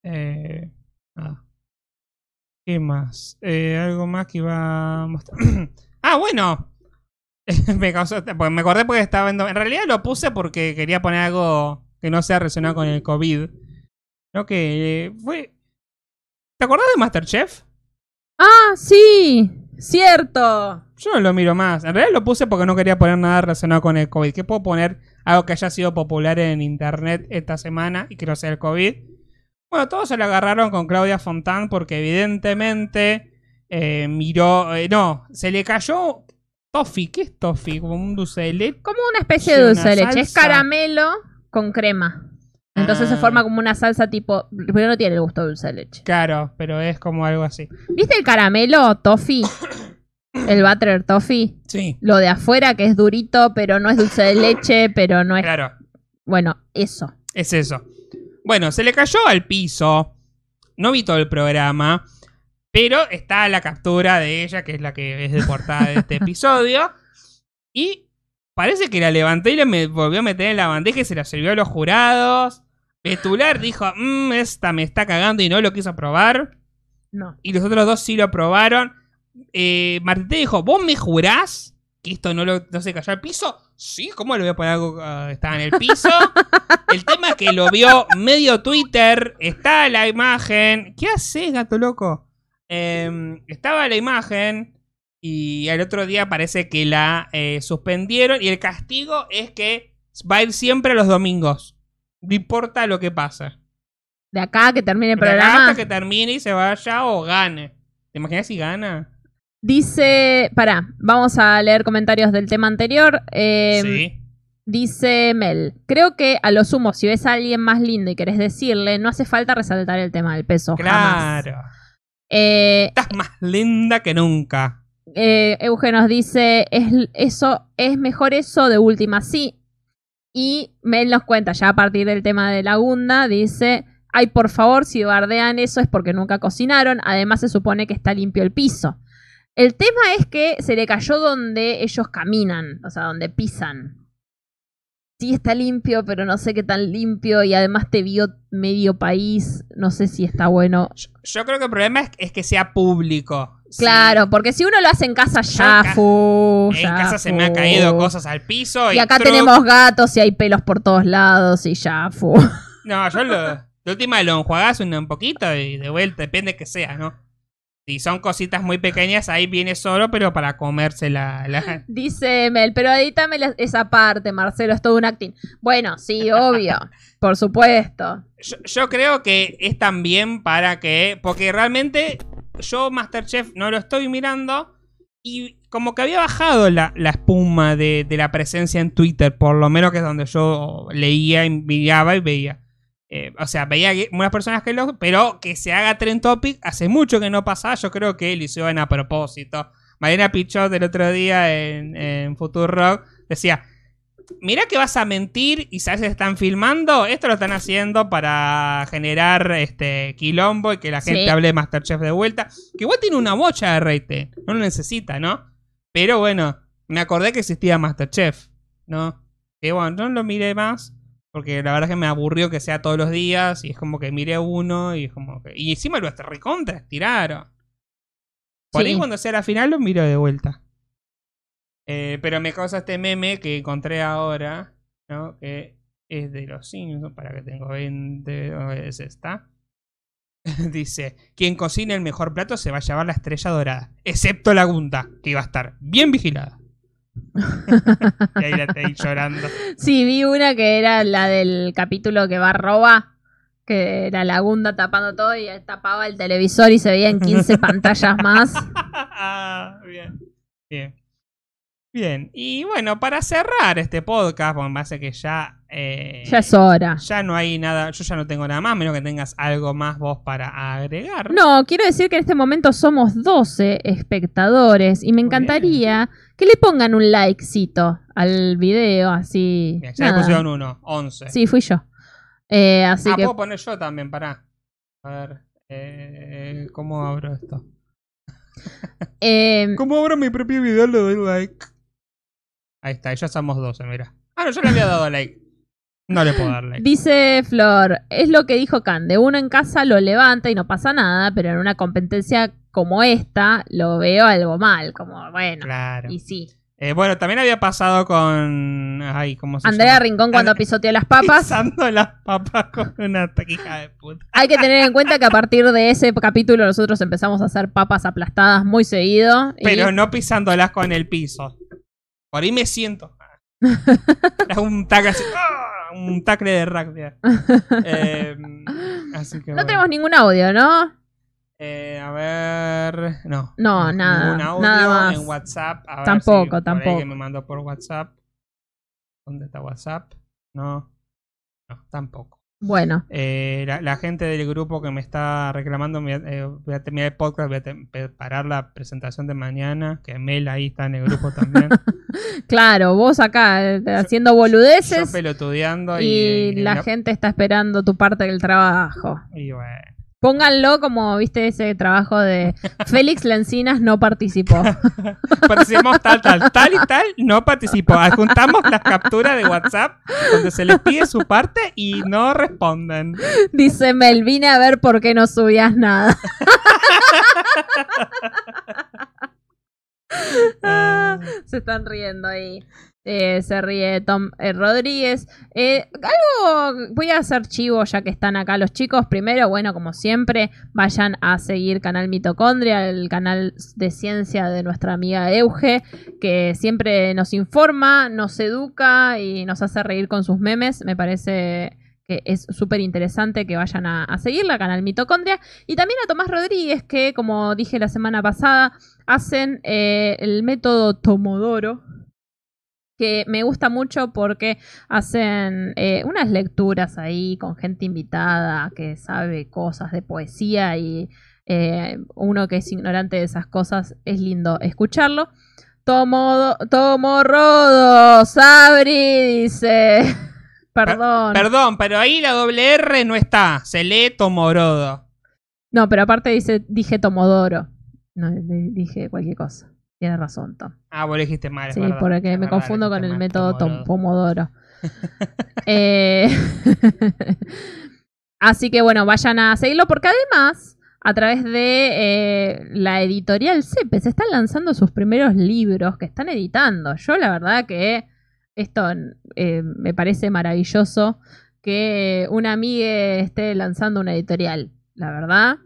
Eh, nada. ¿Qué más? Eh, algo más que iba a mostrar. ah, bueno. me causó. Pues me acordé porque estaba viendo. En realidad lo puse porque quería poner algo que no sea relacionado con el COVID. No que eh, fue. ¿Te acordás de Masterchef? Ah, sí. Cierto. Yo no lo miro más. En realidad lo puse porque no quería poner nada relacionado con el COVID. ¿Qué puedo poner? Algo que haya sido popular en internet esta semana y que no sea el COVID. Bueno, todos se lo agarraron con Claudia Fontán porque evidentemente eh, miró... eh, no, se le cayó toffee. ¿Qué es toffee? Como un dulce de leche. Como una especie de dulce de leche. Es caramelo con crema. Entonces se Ah. forma como una salsa tipo... Pero no tiene el gusto de dulce de leche. Claro, pero es como algo así. ¿Viste el caramelo toffee? El butter toffee. Sí. Lo de afuera que es durito, pero no es dulce de leche, pero no es... Claro. Bueno, eso. Es eso. Bueno, se le cayó al piso. No vi todo el programa. Pero está la captura de ella, que es la que es de portada de este episodio. Y parece que la levantó y le me volvió a meter en la bandeja y se la sirvió a los jurados. Petular dijo, mmm, esta me está cagando y no lo quiso probar. No. Y los otros dos sí lo probaron. Eh, Martete dijo, ¿vos me jurás que esto no, lo, no se cayó al piso? Sí, ¿cómo le voy a poner algo que estaba en el piso? el tema es que lo vio medio Twitter, está la imagen. ¿Qué haces, gato loco? Eh, estaba la imagen y al otro día parece que la eh, suspendieron y el castigo es que va a ir siempre los domingos. No importa lo que pase. De acá que termine el De acá programa. que termine y se vaya o gane. ¿Te imaginas si gana? Dice, pará, vamos a leer comentarios del tema anterior. Eh, sí. Dice Mel, creo que a lo sumo, si ves a alguien más lindo y querés decirle, no hace falta resaltar el tema del peso. Jamás. Eh, Estás más linda que nunca. eh, Euge nos dice, es, eso, es mejor eso de última, sí. Y Mel nos cuenta, ya a partir del tema de la gunda, dice, ay, por favor, si bardean eso es porque nunca cocinaron, además se supone que está limpio el piso. El tema es que se le cayó donde ellos caminan, o sea, donde pisan. Sí está limpio, pero no sé qué tan limpio y además te vio medio país, no sé si está bueno. Yo creo que el problema es, es que sea público. Claro, porque si uno lo hace en casa ya ca- fu, En ya casa se me han caído cosas al piso. Y acá truc. tenemos gatos y hay pelos por todos lados y ya fu. No, yo lo, de última lo enjuagás un poquito y de vuelta, depende que sea, ¿no? Si son cositas muy pequeñas, ahí viene solo, pero para comerse la... la- Dice Mel, pero edítame la- esa parte, Marcelo, es todo un acting. Bueno, sí, obvio, por supuesto. Yo, yo creo que es también para que... Porque realmente yo Masterchef no lo estoy mirando y como que había bajado la, la espuma de, de la presencia en Twitter, por lo menos que es donde yo leía, y miraba y veía. Eh, o sea, veía que- unas personas que lo... Pero que se haga Trend Topic hace mucho que no pasaba. Yo creo que lo hicieron a propósito. Mariana Pichot el otro día en, en Rock decía... Mira que vas a mentir y sabes que están filmando. Esto lo están haciendo para generar este quilombo y que la gente Sí. hable de Masterchef de vuelta. Que igual tiene una bocha de rating. No lo necesita, ¿no? Pero bueno, me acordé que existía Masterchef, ¿no? Que bueno, no lo miré más. Porque la verdad es que me aburrió que sea todos los días. Y es como que miré uno y es como que. Y encima lo recontra estiraron. Por ahí Sí. cuando sea la final lo miro de vuelta. Eh, pero me causa este meme que encontré ahora, ¿no? Que es de los Simpsons, para que tengo 20, o es esta. Dice, quien cocine el mejor plato se va a llevar la estrella dorada, excepto la Gunta, que iba a estar bien vigilada. Y ahí la estoy llorando. Sí, vi una que era la del capítulo que va a roba, que era la Gunda tapando todo y tapaba el televisor y se veía en 15 pantallas más. Ah, bien. Bien. Bien. Y bueno, para cerrar este podcast, porque me hace que ya. Eh, Ya es hora. Ya no hay nada. Yo ya no tengo nada más, menos que tengas algo más vos para agregar. No, quiero decir que en este momento somos 12 espectadores y me encantaría que le pongan un likecito al video, así. Bien, ya le pusieron uno, 11. Sí, fui yo. Eh, así ah, que puedo poner yo también, pará. A ver. Eh, ¿Cómo abro esto? ¿Cómo abro mi propio video? Le doy like. Ahí está, ya somos 12, mira. Ah, no, yo le había dado like. No le puedo dar like. dice Flor, es lo que dijo Cande, uno en casa lo levanta y no pasa nada, pero en una competencia como esta lo veo algo mal, como bueno. Claro. Y sí. Eh, bueno, también había pasado con. Ay, ¿cómo se Andrea llama? Rincón cuando pisoteó las papas. Pisando las papas con una taquija de puta. Hay que tener en cuenta que a partir de ese capítulo nosotros empezamos a hacer papas aplastadas muy seguido. y- Pero no pisándolas con el piso. Por ahí me siento. Es un tacle así. ¡ah! Un tacle de rugby. Eh, así que No bueno. tenemos ningún audio, ¿no? Eh, a ver. No. No, nada, Ningún audio nada más. en WhatsApp. A ver Tampoco, si ahí tampoco. que me mandó por WhatsApp. ¿Dónde está WhatsApp? No. No, tampoco. Bueno, Eh, la, la gente del grupo que me está reclamando, me- eh, voy a terminar el podcast, voy a preparar la presentación de mañana, que Mel ahí está en el grupo también. claro, vos acá eh, haciendo Yo boludeces pelotudeando y, y, la gente está esperando tu parte del trabajo. y bueno. Pónganlo como, viste, ese trabajo de Félix Lencinas no participó. Participamos tal, tal, tal y tal, no participó. Adjuntamos las capturas de WhatsApp donde se les pide su parte y no responden. Dice Mel, vine a ver por qué no subías nada. Ah, se están riendo ahí. Eh, se ríe Tom eh, Rodríguez. Eh, algo, voy a hacer chivo ya que están acá los chicos. Primero, bueno, como siempre, vayan a seguir Canal Mitocondria, el canal de ciencia de nuestra amiga Euge, que siempre nos informa, nos educa y nos hace reír con sus memes. Me parece que es súper interesante que vayan a, a seguirla, Canal Mitocondria. Y también a Tomás Rodríguez, que como dije la semana pasada, hacen eh, el método Tomodoro, que me gusta mucho porque hacen eh, unas lecturas ahí con gente invitada que sabe cosas de poesía y eh, uno que es ignorante de esas cosas es lindo escucharlo. Tomo, tomo rodo, Sabri, dice. Perdón. Perdón, pero ahí la doble R no está. Se lee Tomorodo. No, pero aparte dice, dije Tomodoro. No, di- dije cualquier cosa. Tienes razón, Tom. Ah, vos lo dijiste mal. es Sí, verdad, porque es me verdad, confundo con el mal, método. Tom Pomodoro. Eh, Así que bueno, vayan a seguirlo porque además, a través de eh, la editorial CEPE, se están lanzando sus primeros libros que están editando. Yo la verdad que esto eh, me parece maravilloso que una amiga esté lanzando una editorial, la verdad.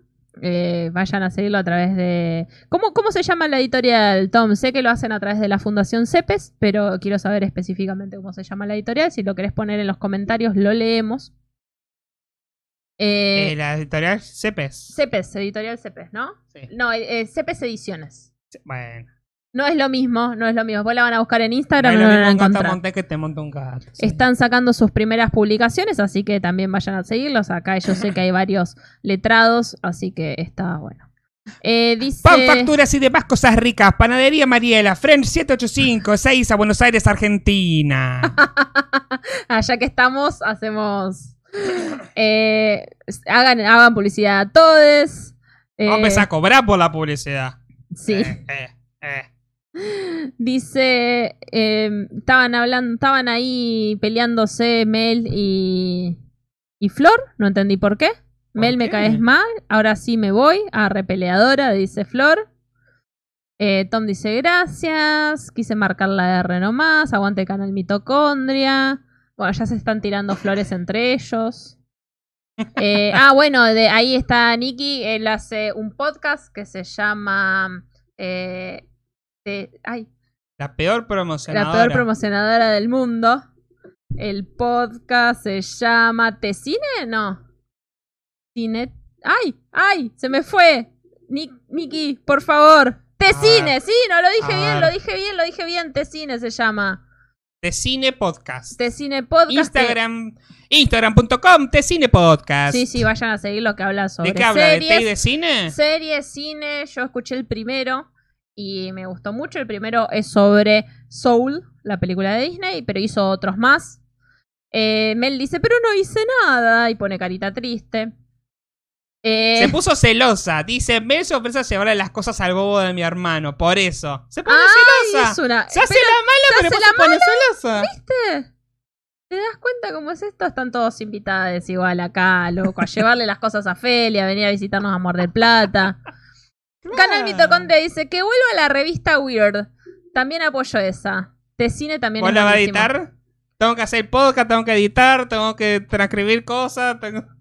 Eh, vayan a seguirlo a través de... ¿Cómo, ¿Cómo se llama la editorial, Tom? Sé que lo hacen a través de la Fundación CEPES, pero quiero saber específicamente cómo se llama la editorial. Si lo querés poner en los comentarios, lo leemos. Eh, Eh, la editorial Cepes. CEPES, editorial CEPES, ¿no? No, eh, CEPES Ediciones. Bueno. No es lo mismo, no es lo mismo. Vos la van a buscar en Instagram No no lo la van a mismo un gato encontrar. montés que te monta un gato. Están sacando sus primeras publicaciones, así que también vayan a seguirlos. Acá yo sé que hay varios letrados, así que está bueno. Eh, dice... Pan, facturas y demás cosas ricas. Panadería Mariela, French 785, 6 a Buenos Aires, Argentina. Ya que estamos, hacemos. eh, hagan, hagan publicidad a todos. Eh, Vamos a cobrar por la publicidad. Sí. Eh, eh. Dice. eh, estaban hablando. Estaban ahí peleándose Mel y. Y Flor. No entendí por qué. Mel me caes mal. Ahora sí me voy. A repeleadora, dice Flor. Eh, Tom dice gracias. Quise marcar la R nomás. Aguante canal mitocondria. Bueno, ya se están tirando flores entre ellos. Eh, ah, bueno, de ahí está Nicky. Él hace un podcast que se llama. eh, de- ay, La peor la promocionadora. peor promocionadora del mundo. El podcast se llama ¿Tecine? No. Cine. ¡Ay! ¡Ay! Se me fue. Ni- Niki, por favor. Tecine, sí, no lo dije bien, lo dije bien, lo dije bien. Tecine se llama. De Cine Podcast. Tecine Podcast. que- Instagram. Instagram.com de Cine Podcast. Sí, sí, vayan a seguir lo que habla sobre ¿De qué habla? ¿De series. té y de cine? Series, cine, yo escuché el primero y me gustó mucho. El primero es sobre Soul, la película de Disney, pero hizo otros más. Eh, Mel dice, pero no hice nada y pone carita triste. Eh, Se puso celosa. Dice, me se ofrece a llevarle las cosas al bobo de mi hermano. Por eso. Se pone Ay, celosa. es una- Se hace pero la mala, se hace la se pone celosa. ¿Viste? ¿Te das cuenta cómo es esto? Están todos invitados igual acá, loco, a llevarle las cosas a Felia, a venir a visitarnos a Amor del Plata. Canal Mitocondria dice que vuelva a la revista Weird. También apoyo esa. De cine también ¿Vos la vas a editar? Tengo que hacer podcast, tengo que editar, tengo que transcribir cosas. Tengo...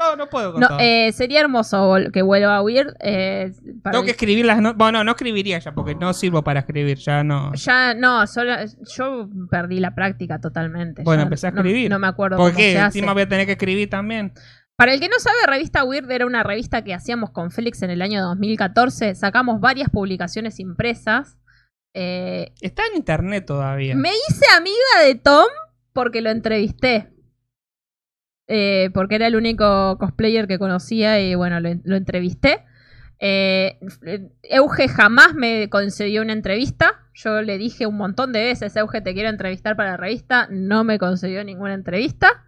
No, no puedo con No, todo. eh, sería hermoso que vuelva a Weird. eh, para tengo el- que escribir las no Bueno, no escribiría ya, porque no sirvo para escribir, ya no. Ya, no, solo, yo perdí la práctica totalmente. Bueno, Ya empecé a no- escribir. No, me acuerdo ¿Por cómo qué? se hace. Encima voy a tener que escribir también. Para el que no sabe, Revista Weird era una revista que hacíamos con Félix en el año 2014. Sacamos varias publicaciones impresas. Eh, Está en internet todavía. me hice amiga de Tom porque lo entrevisté. Eh, porque era el único cosplayer que conocía y bueno, lo, lo entrevisté. Eh, Euge jamás me concedió una entrevista. Yo le dije un montón de veces, Euge, te quiero entrevistar para la revista. No me concedió ninguna entrevista.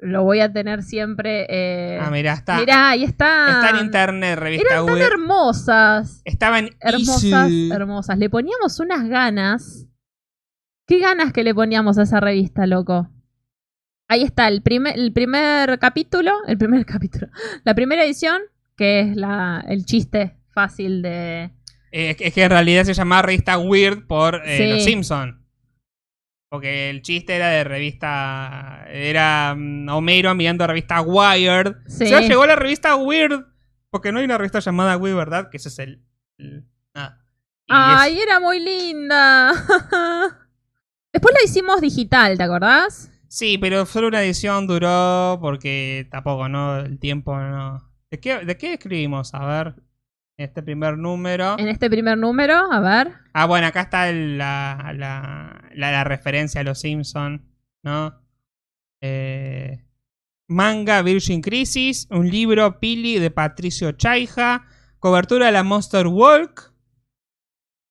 Lo voy a tener siempre. eh, Ah, mirá, está. Mirá, ahí está. Está en internet, revista Eran tan hermosas. Estaban Hermosas, easy. hermosas. Le poníamos unas ganas. ¿Qué ganas que le poníamos a esa revista, loco? Ahí está, el primer, el primer capítulo. El primer capítulo. La primera edición, que es la, el chiste fácil de. Eh, es que en realidad se llamaba revista Weird por eh, Sí. Los Simpson. Porque el chiste era de revista. Era mm, Homero mirando revista Wired. Sí. Ya llegó la revista Weird. Porque no hay una revista llamada Weird, ¿verdad? Que ese es el. el- nada. Y ¡Ay, era muy linda! Después la hicimos digital, ¿te acordás? Sí, pero solo una edición duró porque tampoco, ¿no? El tiempo no. ¿De qué, de qué escribimos? A ver. Este primer número. En este primer número, a ver. Ah, bueno, acá está la, la, la, la referencia a los Simpson, ¿no? Eh, manga Virgin Crisis, un libro Pili de Patricio Chaija, cobertura de la Monster Walk,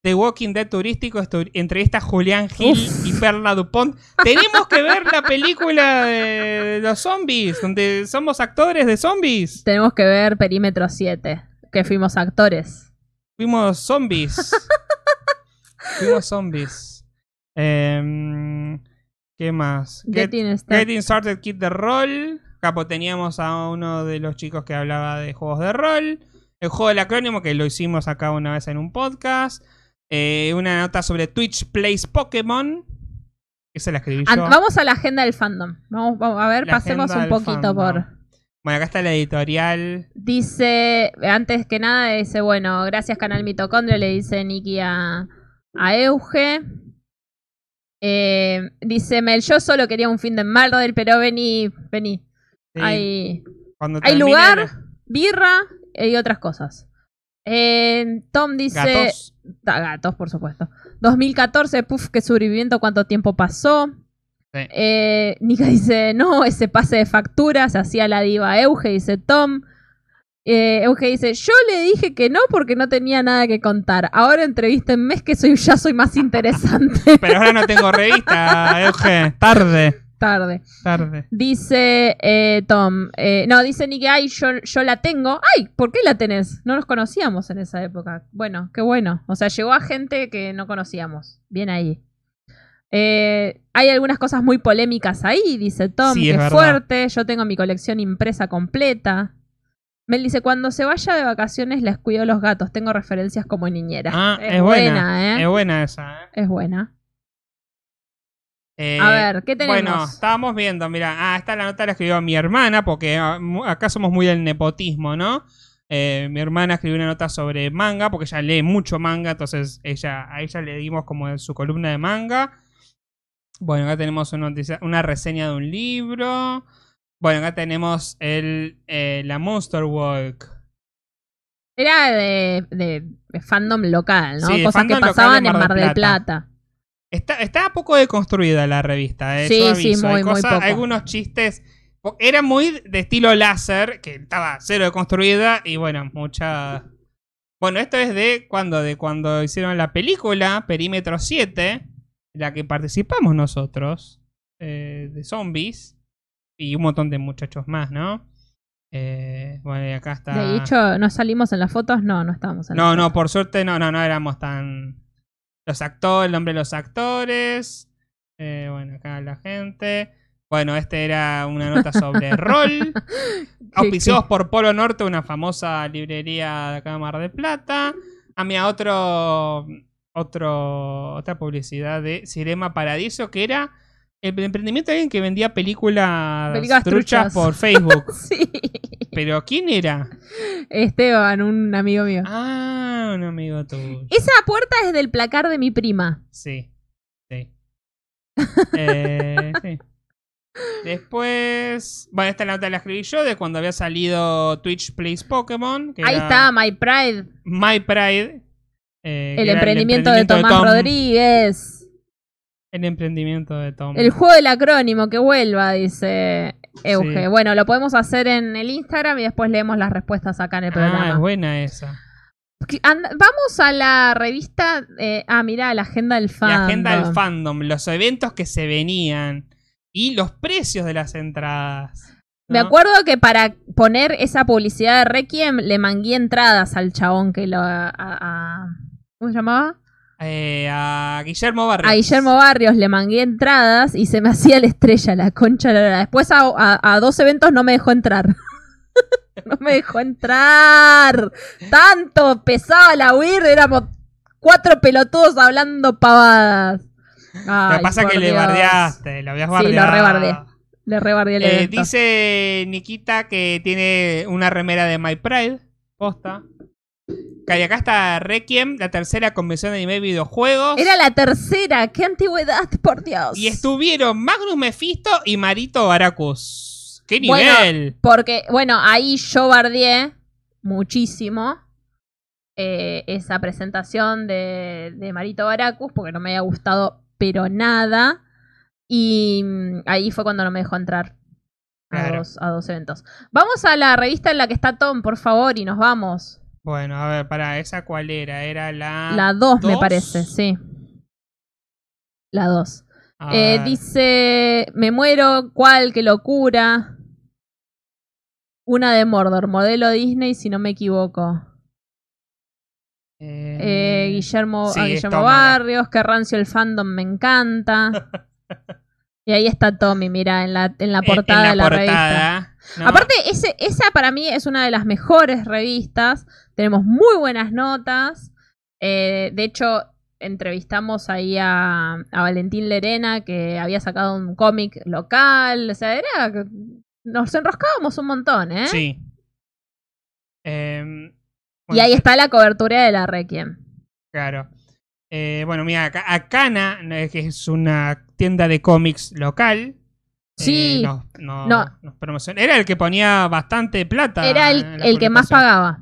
The Walking Dead turístico, entrevista a Julián Gil y Perla Dupont. Tenemos que ver la película de los zombies, donde somos actores de zombies. Tenemos que ver Perímetro 7, que fuimos actores. Fuimos zombies. Fuimos zombies. Em, ¿Qué más? Getting Started. Getting Started Kit de rol. Capo teníamos a uno de los chicos que hablaba de juegos de rol. El juego del acrónimo, que lo hicimos acá una vez en un podcast. Eh, una nota sobre Twitch Plays Pokémon. Esa la escribí yo. vamos a la agenda del fandom. Vamos, vamos a ver, La pasemos un poquito fandom. por. Bueno, acá está la editorial. Dice, antes que nada, dice, bueno, gracias Canal Mitocondria, le dice Nikki a, a Euge. Eh, dice Mel, yo solo quería un fin de Mardel, pero vení, vení. Sí. Hay, Cuando hay lugar, la- birra y otras cosas. Eh, Tom dice... Gatos. Ah, gatos, por supuesto. 2014, puf, qué sobreviviendo, cuánto tiempo pasó. Sí. Eh, Nika dice, no, ese pase de factura se hacía la diva Euge, dice Tom. Eh, Euge dice, yo le dije que no porque no tenía nada que contar. Ahora entrevístenme, es que soy, ya soy más interesante. Pero ahora no tengo revista, Euge. Tarde. Tarde. Tarde. Dice eh, Tom, eh, no, dice Nicky, ay, yo, yo la tengo. Ay, ¿por qué la tenés? No nos conocíamos en esa época. Bueno, qué bueno. O sea, llegó a gente que no conocíamos. Bien ahí. Eh, hay algunas cosas muy polémicas ahí, dice Tom, Sí, que es fuerte. Yo tengo mi colección impresa completa. Mel dice, cuando se vaya de vacaciones les cuido los gatos. Tengo referencias como niñera. Ah, es, buena. ¿eh? Es buena esa, ¿eh? Es buena. Eh, A ver, ¿qué tenemos? Bueno, estábamos viendo, mira, ah, esta la nota la escribió mi hermana, porque ah, acá somos muy del nepotismo, ¿no? Eh, mi hermana escribió una nota sobre manga, porque ella lee mucho manga, entonces ella, a ella le dimos como su columna de manga. Bueno, acá tenemos una, noticia- una reseña de un libro. Bueno, acá tenemos el, eh, la Monster Walk. Era de, de- de fandom local, ¿no? Sí, Cosas que pasaban en Mar Mar del Plata. Está, está poco deconstruida la revista, eh. Sí, yo sí. Hay muy, muy cosas- poco. Algunos chistes. Era muy de estilo láser, que estaba cero deconstruida, y bueno, mucha. Bueno, esto es de cuando, de cuando hicieron la película Perímetro 7, en la que participamos nosotros, eh, de zombies, y un montón de muchachos más, ¿no? Eh, bueno, y acá está. De hecho, ¿no salimos en las fotos? No, no estábamos en No, no, fotos. por suerte no, no, no éramos tan. Los actores, el nombre de los actores. Eh, bueno, acá la gente. Bueno, este era una nota sobre rol. Auspiciados por Polo Norte, una famosa librería de acá de Mar del Plata. A mí a otro. Otro. Otra publicidad de Cirema Paradiso que era. El emprendimiento de alguien que vendía películas, Películas truchas truchas. por Facebook. sí. Pero ¿quién era? Esteban, un amigo mío. Ah, un amigo tuyo. Esa puerta es del placar de mi prima. Sí. Sí. Eh, sí. Después. Bueno, esta nota la escribí yo de cuando había salido Twitch Plays Pokémon. que Ahí era está, My Pride. My Pride. Eh, El emprendimiento, de Tomás Tom. Rodríguez. El emprendimiento de Tom. El juego del acrónimo, que vuelva, dice Euge. Sí. Bueno, lo podemos hacer en el Instagram y después leemos las respuestas acá en el Ah, programa. es buena esa. Vamos a la revista. eh, ah, mira, la agenda del fan. La agenda del fandom, los eventos que se venían y los precios de las entradas. Me acuerdo que para poner esa publicidad de Requiem le mangué entradas al chabón que lo. a- a- ¿Cómo se llamaba? Eh, a Guillermo Barrios. A Guillermo Barrios le mangué entradas y se me hacía la estrella, la concha la. Después a, a- a dos eventos no me dejó entrar. no me dejó entrar. Tanto pesaba la weird, éramos cuatro pelotudos hablando pavadas. Lo Ay, que pasa es que le bardeaste, lo habías Sí, bardeado. lo rebardeé. Le rebardeé el Eh, evento. dice Nikita que tiene una remera de My Pride. Posta. Acá está Requiem, la tercera convención de anime y videojuegos. Era la tercera, qué antigüedad, por Dios. Y estuvieron Magnus Mephisto y Marito Baracus. ¡Qué Bueno, nivel! porque, bueno, ahí yo bardeé muchísimo eh, esa presentación de, de Marito Baracus, porque no me había gustado, pero nada. Y mm, ahí fue cuando no me dejó entrar a, dos, a dos eventos. Vamos a la revista en la que está Tom, por favor, y nos vamos. Bueno, a ver, para esa cuál era? Era la. La 2, me parece, sí. La 2. A Eh, dice, me muero, ¿cuál? ¡Qué locura! Una de Mordor, modelo Disney, si no me equivoco. Eh, Guillermo, sí, a es Guillermo. Barrios, que rancio el fandom me encanta. y ahí está Tommy, mira, en la, en la portada en la de la portada, revista. ¿no? Aparte, ese, esa para mí es una de las mejores revistas. Tenemos muy buenas notas. Eh, de hecho, entrevistamos ahí a, a Valentín Lerena, que había sacado un cómic local. O sea, era. Nos enroscábamos un montón, ¿eh? Sí. Em, y ahí está la cobertura de la Requiem. Claro. Eh, bueno, mira, acá, Acana, eh, que es una tienda de cómics local. Sí. eh, No. promociona- Era el que ponía bastante plata. Era el, el que más pagaba.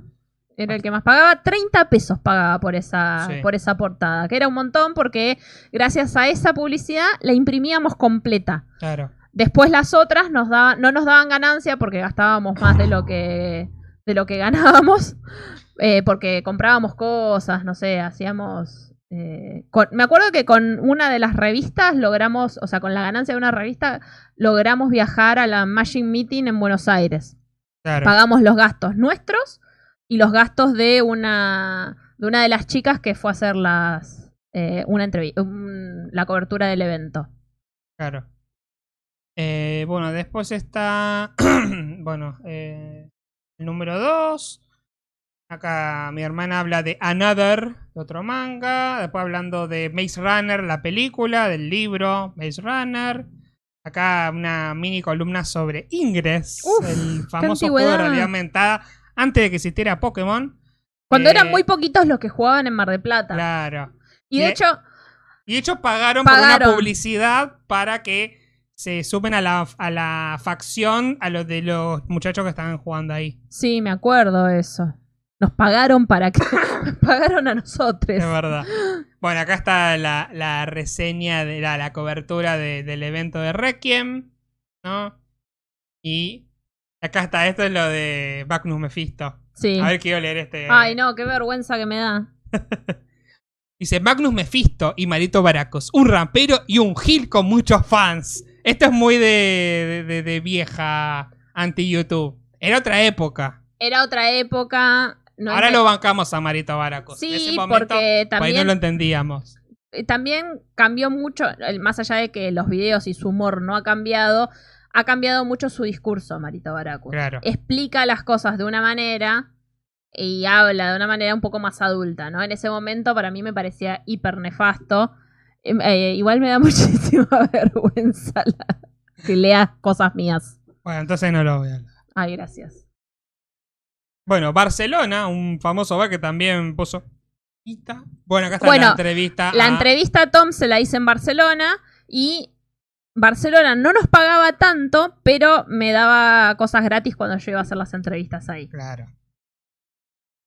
Era el que más pagaba. 30 pesos pagaba por esa, Sí. por esa portada. Que era un montón porque gracias a esa publicidad la imprimíamos completa. Claro. Después las otras nos daban, no nos daban ganancia porque gastábamos más de lo que, de lo que ganábamos. eh, porque comprábamos cosas, no sé, hacíamos... eh, con- me acuerdo que con una de las revistas logramos, o sea, con la ganancia de una revista, logramos viajar a la Machine Meeting en Buenos Aires. Claro. Pagamos los gastos nuestros y los gastos de una de una de las chicas que fue a hacer las eh, una entrevista la cobertura del evento. Claro. Eh, bueno, después está. bueno, el número 2. Acá mi hermana habla de Another, de otro manga. Después hablando de Maze Runner, la película, del libro Maze Runner. Acá una mini columna sobre Ingress, Uf, el famoso juego de realidad aumentada. antes de que existiera Pokémon. Cuando eh, eran muy poquitos los que jugaban en Mar de Plata. Claro. Y de hecho, Y de hecho pagaron, por una publicidad para que se sumen a la, a la facción a los de los muchachos que estaban jugando ahí. sí, me acuerdo eso. Nos pagaron para que. Nos pagaron a nosotros. Es verdad. Bueno, acá está la, la reseña de la, la cobertura de- del evento de Requiem, ¿no? Y acá está, esto es lo de Magnus Mephisto. Sí. A ver, quiero leer este. Ay, no, qué vergüenza que me da. Dice Magnus Mephisto y Marito Baracos, un rampero y un gil con muchos fans. Esto es muy de, de, de- de vieja anti-YouTube. Era otra época. Era otra época. No Ahora lo bancamos a Marito Baracos. Sí, En ese momento, porque por ahí no también- lo entendíamos. eh, también cambió mucho, más allá de que los videos y su humor no ha cambiado, ha cambiado mucho su discurso, Marito Baracus. Claro. Explica las cosas de una manera y habla de una manera un poco más adulta, ¿no? En ese momento para mí me parecía hiper nefasto. Em, eh, igual me da muchísima vergüenza la- que leas cosas mías. Bueno, entonces no lo voy a hablar. Ay, gracias. Bueno, Barcelona, un famoso bar que también puso. Bueno, acá está Bueno, la entrevista. La a- entrevista a Tom se la hice en Barcelona y Barcelona no nos pagaba tanto, pero me daba cosas gratis cuando yo iba a hacer las entrevistas ahí. Claro.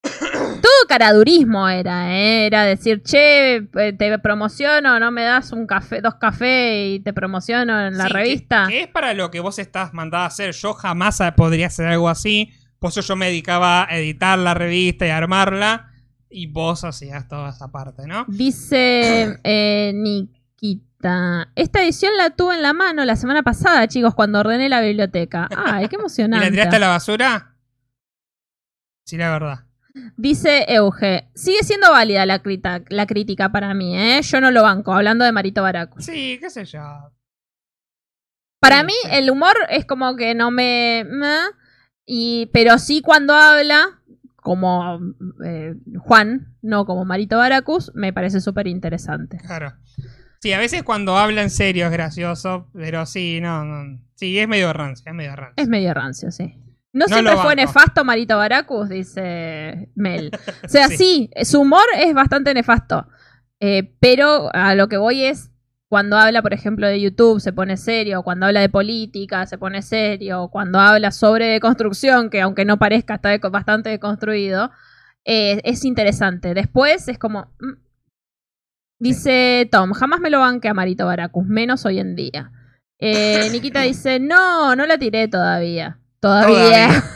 Todo caradurismo era, ¿eh? Era decir, che, eh, te promociono, no me das un café, dos cafés y te promociono en la Sí, revista. Que, es para lo que vos estás mandada a hacer. Yo jamás podría hacer algo así. Por eso yo me dedicaba a editar la revista y armarla. Y vos hacías toda esa parte, ¿no? Dice eh, Nikita. Esta edición la tuve en la mano la semana pasada, chicos, cuando ordené la biblioteca. Ay, qué ¿Y emocionante. la tiraste a la basura? Sí, la verdad. Dice Euge, sigue siendo válida la, crita- la crítica para mí, ¿eh? Yo no lo banco, hablando de Marito Baracu. Sí, qué sé yo. Para mí el humor es como que no me... me, y, pero sí cuando habla, como eh, Juan, no como Marito Baracus, me parece súper interesante. Claro. Sí, a veces cuando habla en serio es gracioso, pero sí, no, no. Sí, es medio rancio, es medio rancio. Es medio rancio, sí. No, No siempre fue nefasto Marito Baracus, dice Mel. O sea, sí, Sí. su humor es bastante nefasto. Eh, pero a lo que voy es, cuando habla, por ejemplo, de YouTube, se pone serio. Cuando habla de política, se pone serio. Cuando habla sobre deconstrucción, que aunque no parezca, está bastante deconstruido, eh, es interesante. Después es como... mm. Dice Tom, jamás me lo banque a Marito Baracus, menos hoy en día. Eh, Nikita dice, no, no la tiré todavía. Todavía.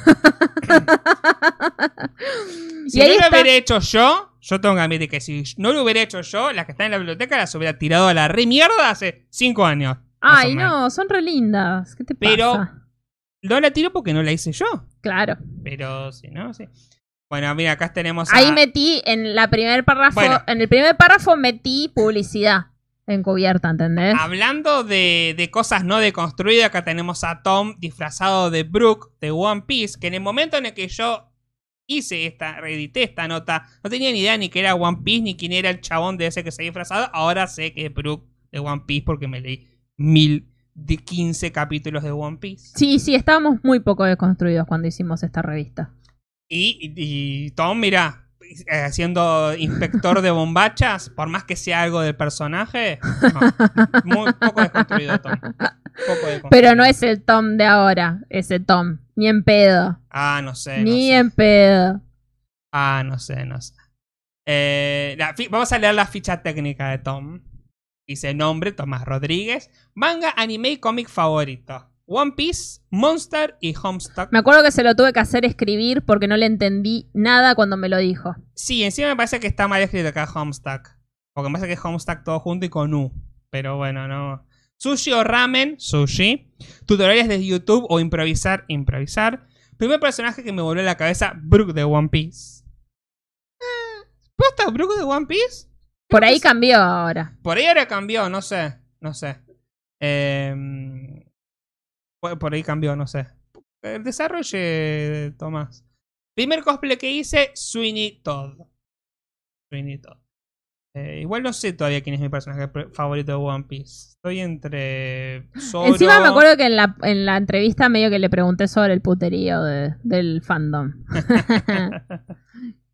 Si y ahí no lo está. hubiera hecho yo, yo tengo que admitir que si no lo hubiera hecho yo, las que están en la biblioteca las hubiera tirado a la re mierda hace cinco años. Ay, no, son re lindas. ¿Qué te Pero pasa? no la tiro porque no la hice yo. Claro. Pero si no, sí. Bueno, mira, acá tenemos a... Ahí metí en la primer párrafo, Bueno. en el primer párrafo metí publicidad encubierta, ¿entendés? Hablando de, de cosas no deconstruidas, acá tenemos a Tom disfrazado de Brooke de One Piece, que en el momento en el que yo hice esta, reedité esta nota, no tenía ni idea ni que era One Piece, ni quién era el chabón de ese que se ha disfrazado. Ahora sé que es Brooke de One Piece porque me leí mil de 15 capítulos de One Piece. Sí, sí, estábamos muy poco deconstruidos cuando hicimos esta revista. Y- y Tom, mira, eh, siendo inspector de bombachas, por más que sea algo del personaje, no, muy poco desconstruido Tom. Poco desconstruido. Pero no es el Tom de ahora, ese Tom. Ni en pedo. Ah, no sé. no Ni sé. en pedo. Ah, no sé, no sé. Eh, la vamos a leer la ficha técnica de Tom. Dice nombre, Tomás Rodríguez. Manga, anime y cómic favorito. One Piece, Monster y Homestuck. Me acuerdo que se lo tuve que hacer escribir porque no le entendí nada cuando me lo dijo. Sí, encima me parece que está mal escrito acá Homestuck. Porque me parece que es Homestuck todo junto y con U. Pero bueno, no. Sushi o ramen, sushi. Tutoriales de YouTube o improvisar, improvisar. Primer personaje que me volvió a la cabeza, Brook de One Piece. Eh, ¿Posta Brook de One Piece? Por ahí cambió ahora. Por ahí ahora cambió, no sé. No sé. Eh, por por ahí cambió, no sé. El desarrolle, Tomás. Primer cosplay que hice, Sweeney Todd. Sweeney Todd. Eh, igual no sé todavía quién es mi personaje favorito de One Piece. Estoy entre Zoro... Encima me acuerdo que en la, en la entrevista medio que le pregunté sobre el puterío de- del fandom.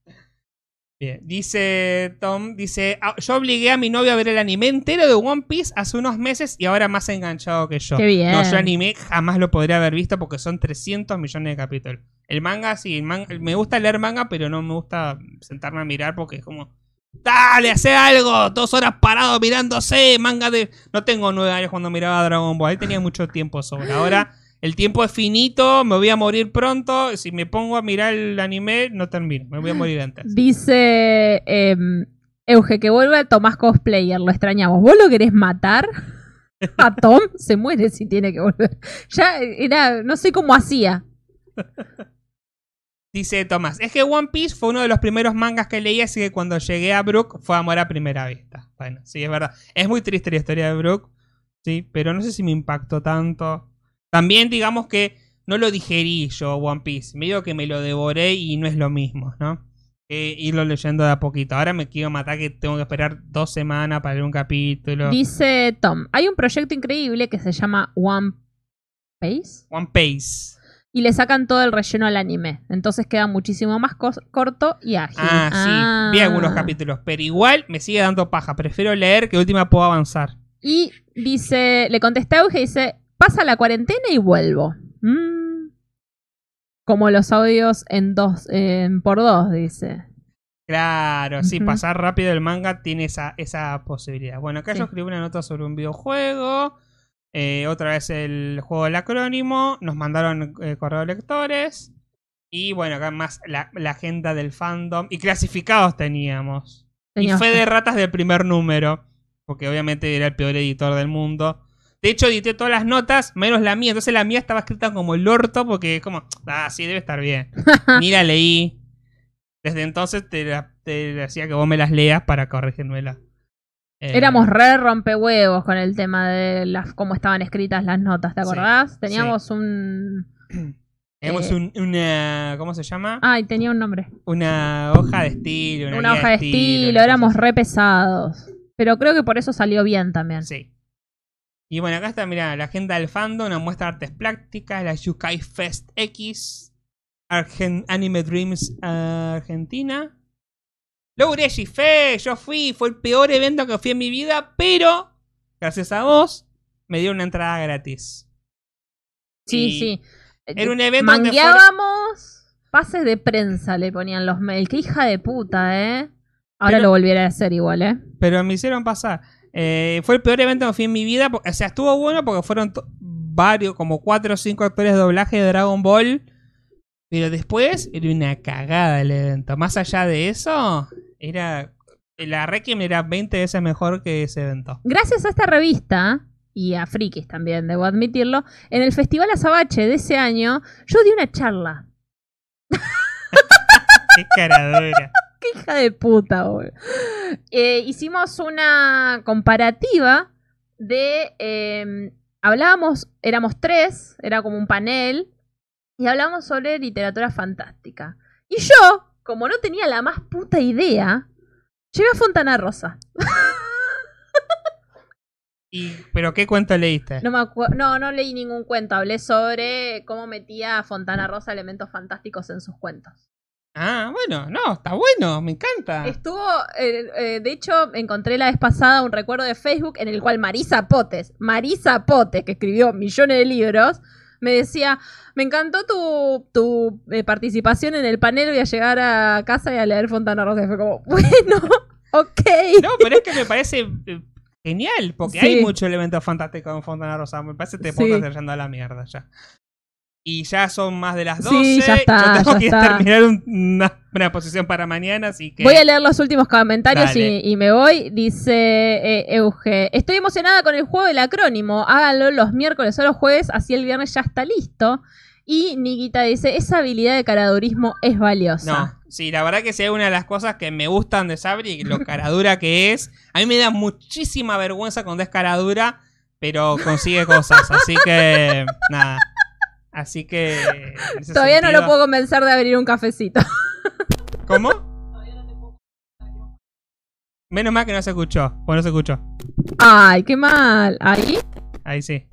Bien, dice Tom, dice, "Ah, yo obligué a mi novio a ver el anime entero de One Piece hace unos meses y ahora más enganchado que yo. Qué bien. No, yo anime jamás lo podría haber visto porque son 300 millones de capítulos. El manga, sí, el man- me gusta leer manga, pero no me gusta sentarme a mirar porque es como, dale, hace algo, dos horas parado mirándose, manga de... No tengo nueve años cuando miraba Dragon Ball, ahí tenía mucho tiempo sobre. Ahora... El tiempo es finito, me voy a morir pronto. Si me pongo a mirar el anime, no termino. Me voy a morir antes. Dice em, Euge que vuelve Tomás Cosplayer, lo extrañamos. ¿Vos lo querés matar? A Tom se muere si tiene que volver. Ya era, no sé cómo hacía. Dice Tomás, es que One Piece fue uno de los primeros mangas que leí, así que cuando llegué a Brook fue amor a primera vista. Bueno, sí, es verdad. Es muy triste la historia de Brook, sí, pero no sé si me impactó tanto. También digamos que no lo digerí yo, One Piece. Medio que me lo devoré y no es lo mismo, ¿no? Que irlo leyendo de a poquito. Ahora me quiero matar que tengo que esperar dos semanas para leer un capítulo. Dice Tom, hay un proyecto increíble que se llama One Piece One Piece. y le sacan todo el relleno al anime. Entonces queda muchísimo más corto y ágil. Ah, sí, vi algunos capítulos, pero igual me sigue dando paja. Prefiero leer que última puedo avanzar. Y dice, le contesté a Euge y dice, pasa la cuarentena y vuelvo. Mm. Como los audios en dos, en por dos, dice. Claro, sí, Ujú. pasar rápido el manga tiene esa, esa posibilidad. Bueno, acá Sí. yo escribí una nota sobre un videojuego. eh, otra vez el juego del acrónimo. Nos mandaron eh, correo de lectores. Y bueno, acá más la, la agenda del fandom. Y clasificados teníamos. Y fe que- de ratas del primer número. Porque obviamente era el peor editor del mundo. De hecho, edité todas las notas, menos la mía. Entonces la mía estaba escrita como el orto, porque es como, ah, sí, debe estar bien. Ni la leí. Desde entonces te, la- te decía que vos me las leas para corregírmela. Eh, Éramos re rompehuevos con el tema de las cómo estaban escritas las notas, ¿te Sí, acordás? Teníamos un... Tenemos eh, un- una. ¿Cómo se llama? Ay, tenía un nombre. Una hoja de estilo. Una, hoja de estilo, una éramos re pesados. Pero creo que por eso salió bien también. Sí. Y bueno, acá está, mira, la agenda del fandom, una muestra de artes prácticas, la Yukai Fest X, Argen- Anime Dreams Argentina. Logré Fe, yo fui, fue el peor evento que fui en mi vida, pero gracias a vos me dio una entrada gratis. Sí, Y sí. Era un evento Mangueábamos pases de prensa, le ponían los mails. Qué hija de puta, ¿eh? Ahora Pero- lo volviera a hacer igual, ¿eh? Pero me hicieron pasar. Eh, fue el peor evento que fui en mi vida. O sea, estuvo bueno porque fueron varios, como cuatro o cinco actores de doblaje de Dragon Ball. Pero después era una cagada el evento. Más allá de eso, era. La Requiem era 20 veces mejor que ese evento. Gracias a esta revista, y a Frikis también, debo admitirlo, en el Festival Azabache de ese año, yo di una charla. Qué caradura. Qué hija de puta, boludo. Eh, hicimos una comparativa de. eh, hablábamos, éramos tres, era como un panel, y hablábamos sobre literatura fantástica. Y yo, como no tenía la más puta idea, llevé a Fontana Rosa. Y, ¿Pero qué cuento leíste? No, me no, no leí ningún cuento, hablé sobre cómo metía a Fontana Rosa elementos fantásticos en sus cuentos. Ah, bueno, no, está bueno, me encanta. Estuvo, eh, eh, de hecho, encontré la vez pasada un recuerdo de Facebook en el cual Marisa Potes, Marisa Potes, que escribió millones de libros, me decía, me encantó tu, tu eh, participación en el panel, voy a llegar a casa y a leer Fontana Rosa. Y fue como, bueno, ok. No, pero es que me parece genial, porque Sí. hay mucho elemento fantástico en Fontana Rosa. Me parece que te Sí. pongas yendo a la mierda ya. Y ya son más de las 12. Sí, ya está, Yo tengo ya que está. terminar un- una, una posición para mañana, así que. Voy a leer los últimos comentarios y, y me voy. Dice eh, Euge, estoy emocionada con el juego del acrónimo. Háganlo los miércoles o los jueves, así el viernes ya está listo. Y Nikita dice, esa habilidad de caradurismo es valiosa. No, sí, la verdad que sí, es una de las cosas que me gustan de Sabri, lo caradura que es. A mí me da muchísima vergüenza cuando es caradura, pero consigue cosas, así que nada. Así que. Todavía no lo puedo convencer de abrir un cafecito. ¿Cómo? Menos mal que no se escuchó. Bueno, no se escuchó. Ay, qué mal. ¿Ahí? Ahí sí.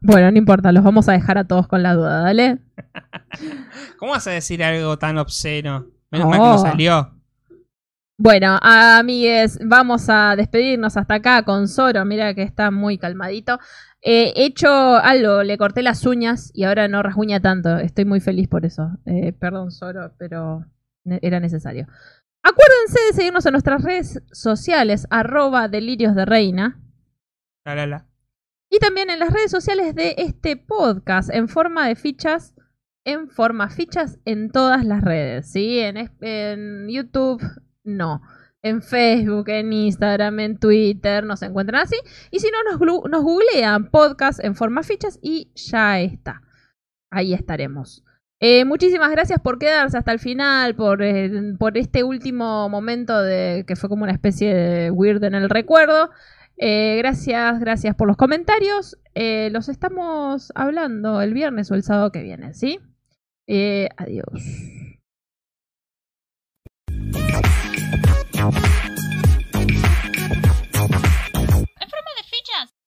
Bueno, no importa, los vamos a dejar a todos con la duda, dale. ¿Cómo vas a decir algo tan obsceno? Menos mal que no Oh. salió. Bueno, amigues, vamos a despedirnos hasta acá con Zoro. Mira que está muy calmadito. Eh, he hecho algo, le corté las uñas y ahora no rasguña tanto. Estoy muy feliz por eso. Eh, perdón, Zoro, pero era necesario. Acuérdense de seguirnos en nuestras redes sociales, arroba delirios de reina. La, la, la. Y también en las redes sociales de este podcast en forma de fichas, en forma fichas en todas las redes, ¿sí? En, en YouTube, no. En Facebook, en Instagram, en Twitter, nos encuentran así. Y si no, nos, googlean podcast en forma fichas y ya está. Ahí estaremos. Eh, muchísimas gracias por quedarse hasta el final, por, eh, por este último momento de que fue como una especie de weird en el recuerdo. Eh, gracias, gracias por los comentarios. Los estamos hablando el viernes o el sábado que viene, ¿sí? Adiós. Thank you.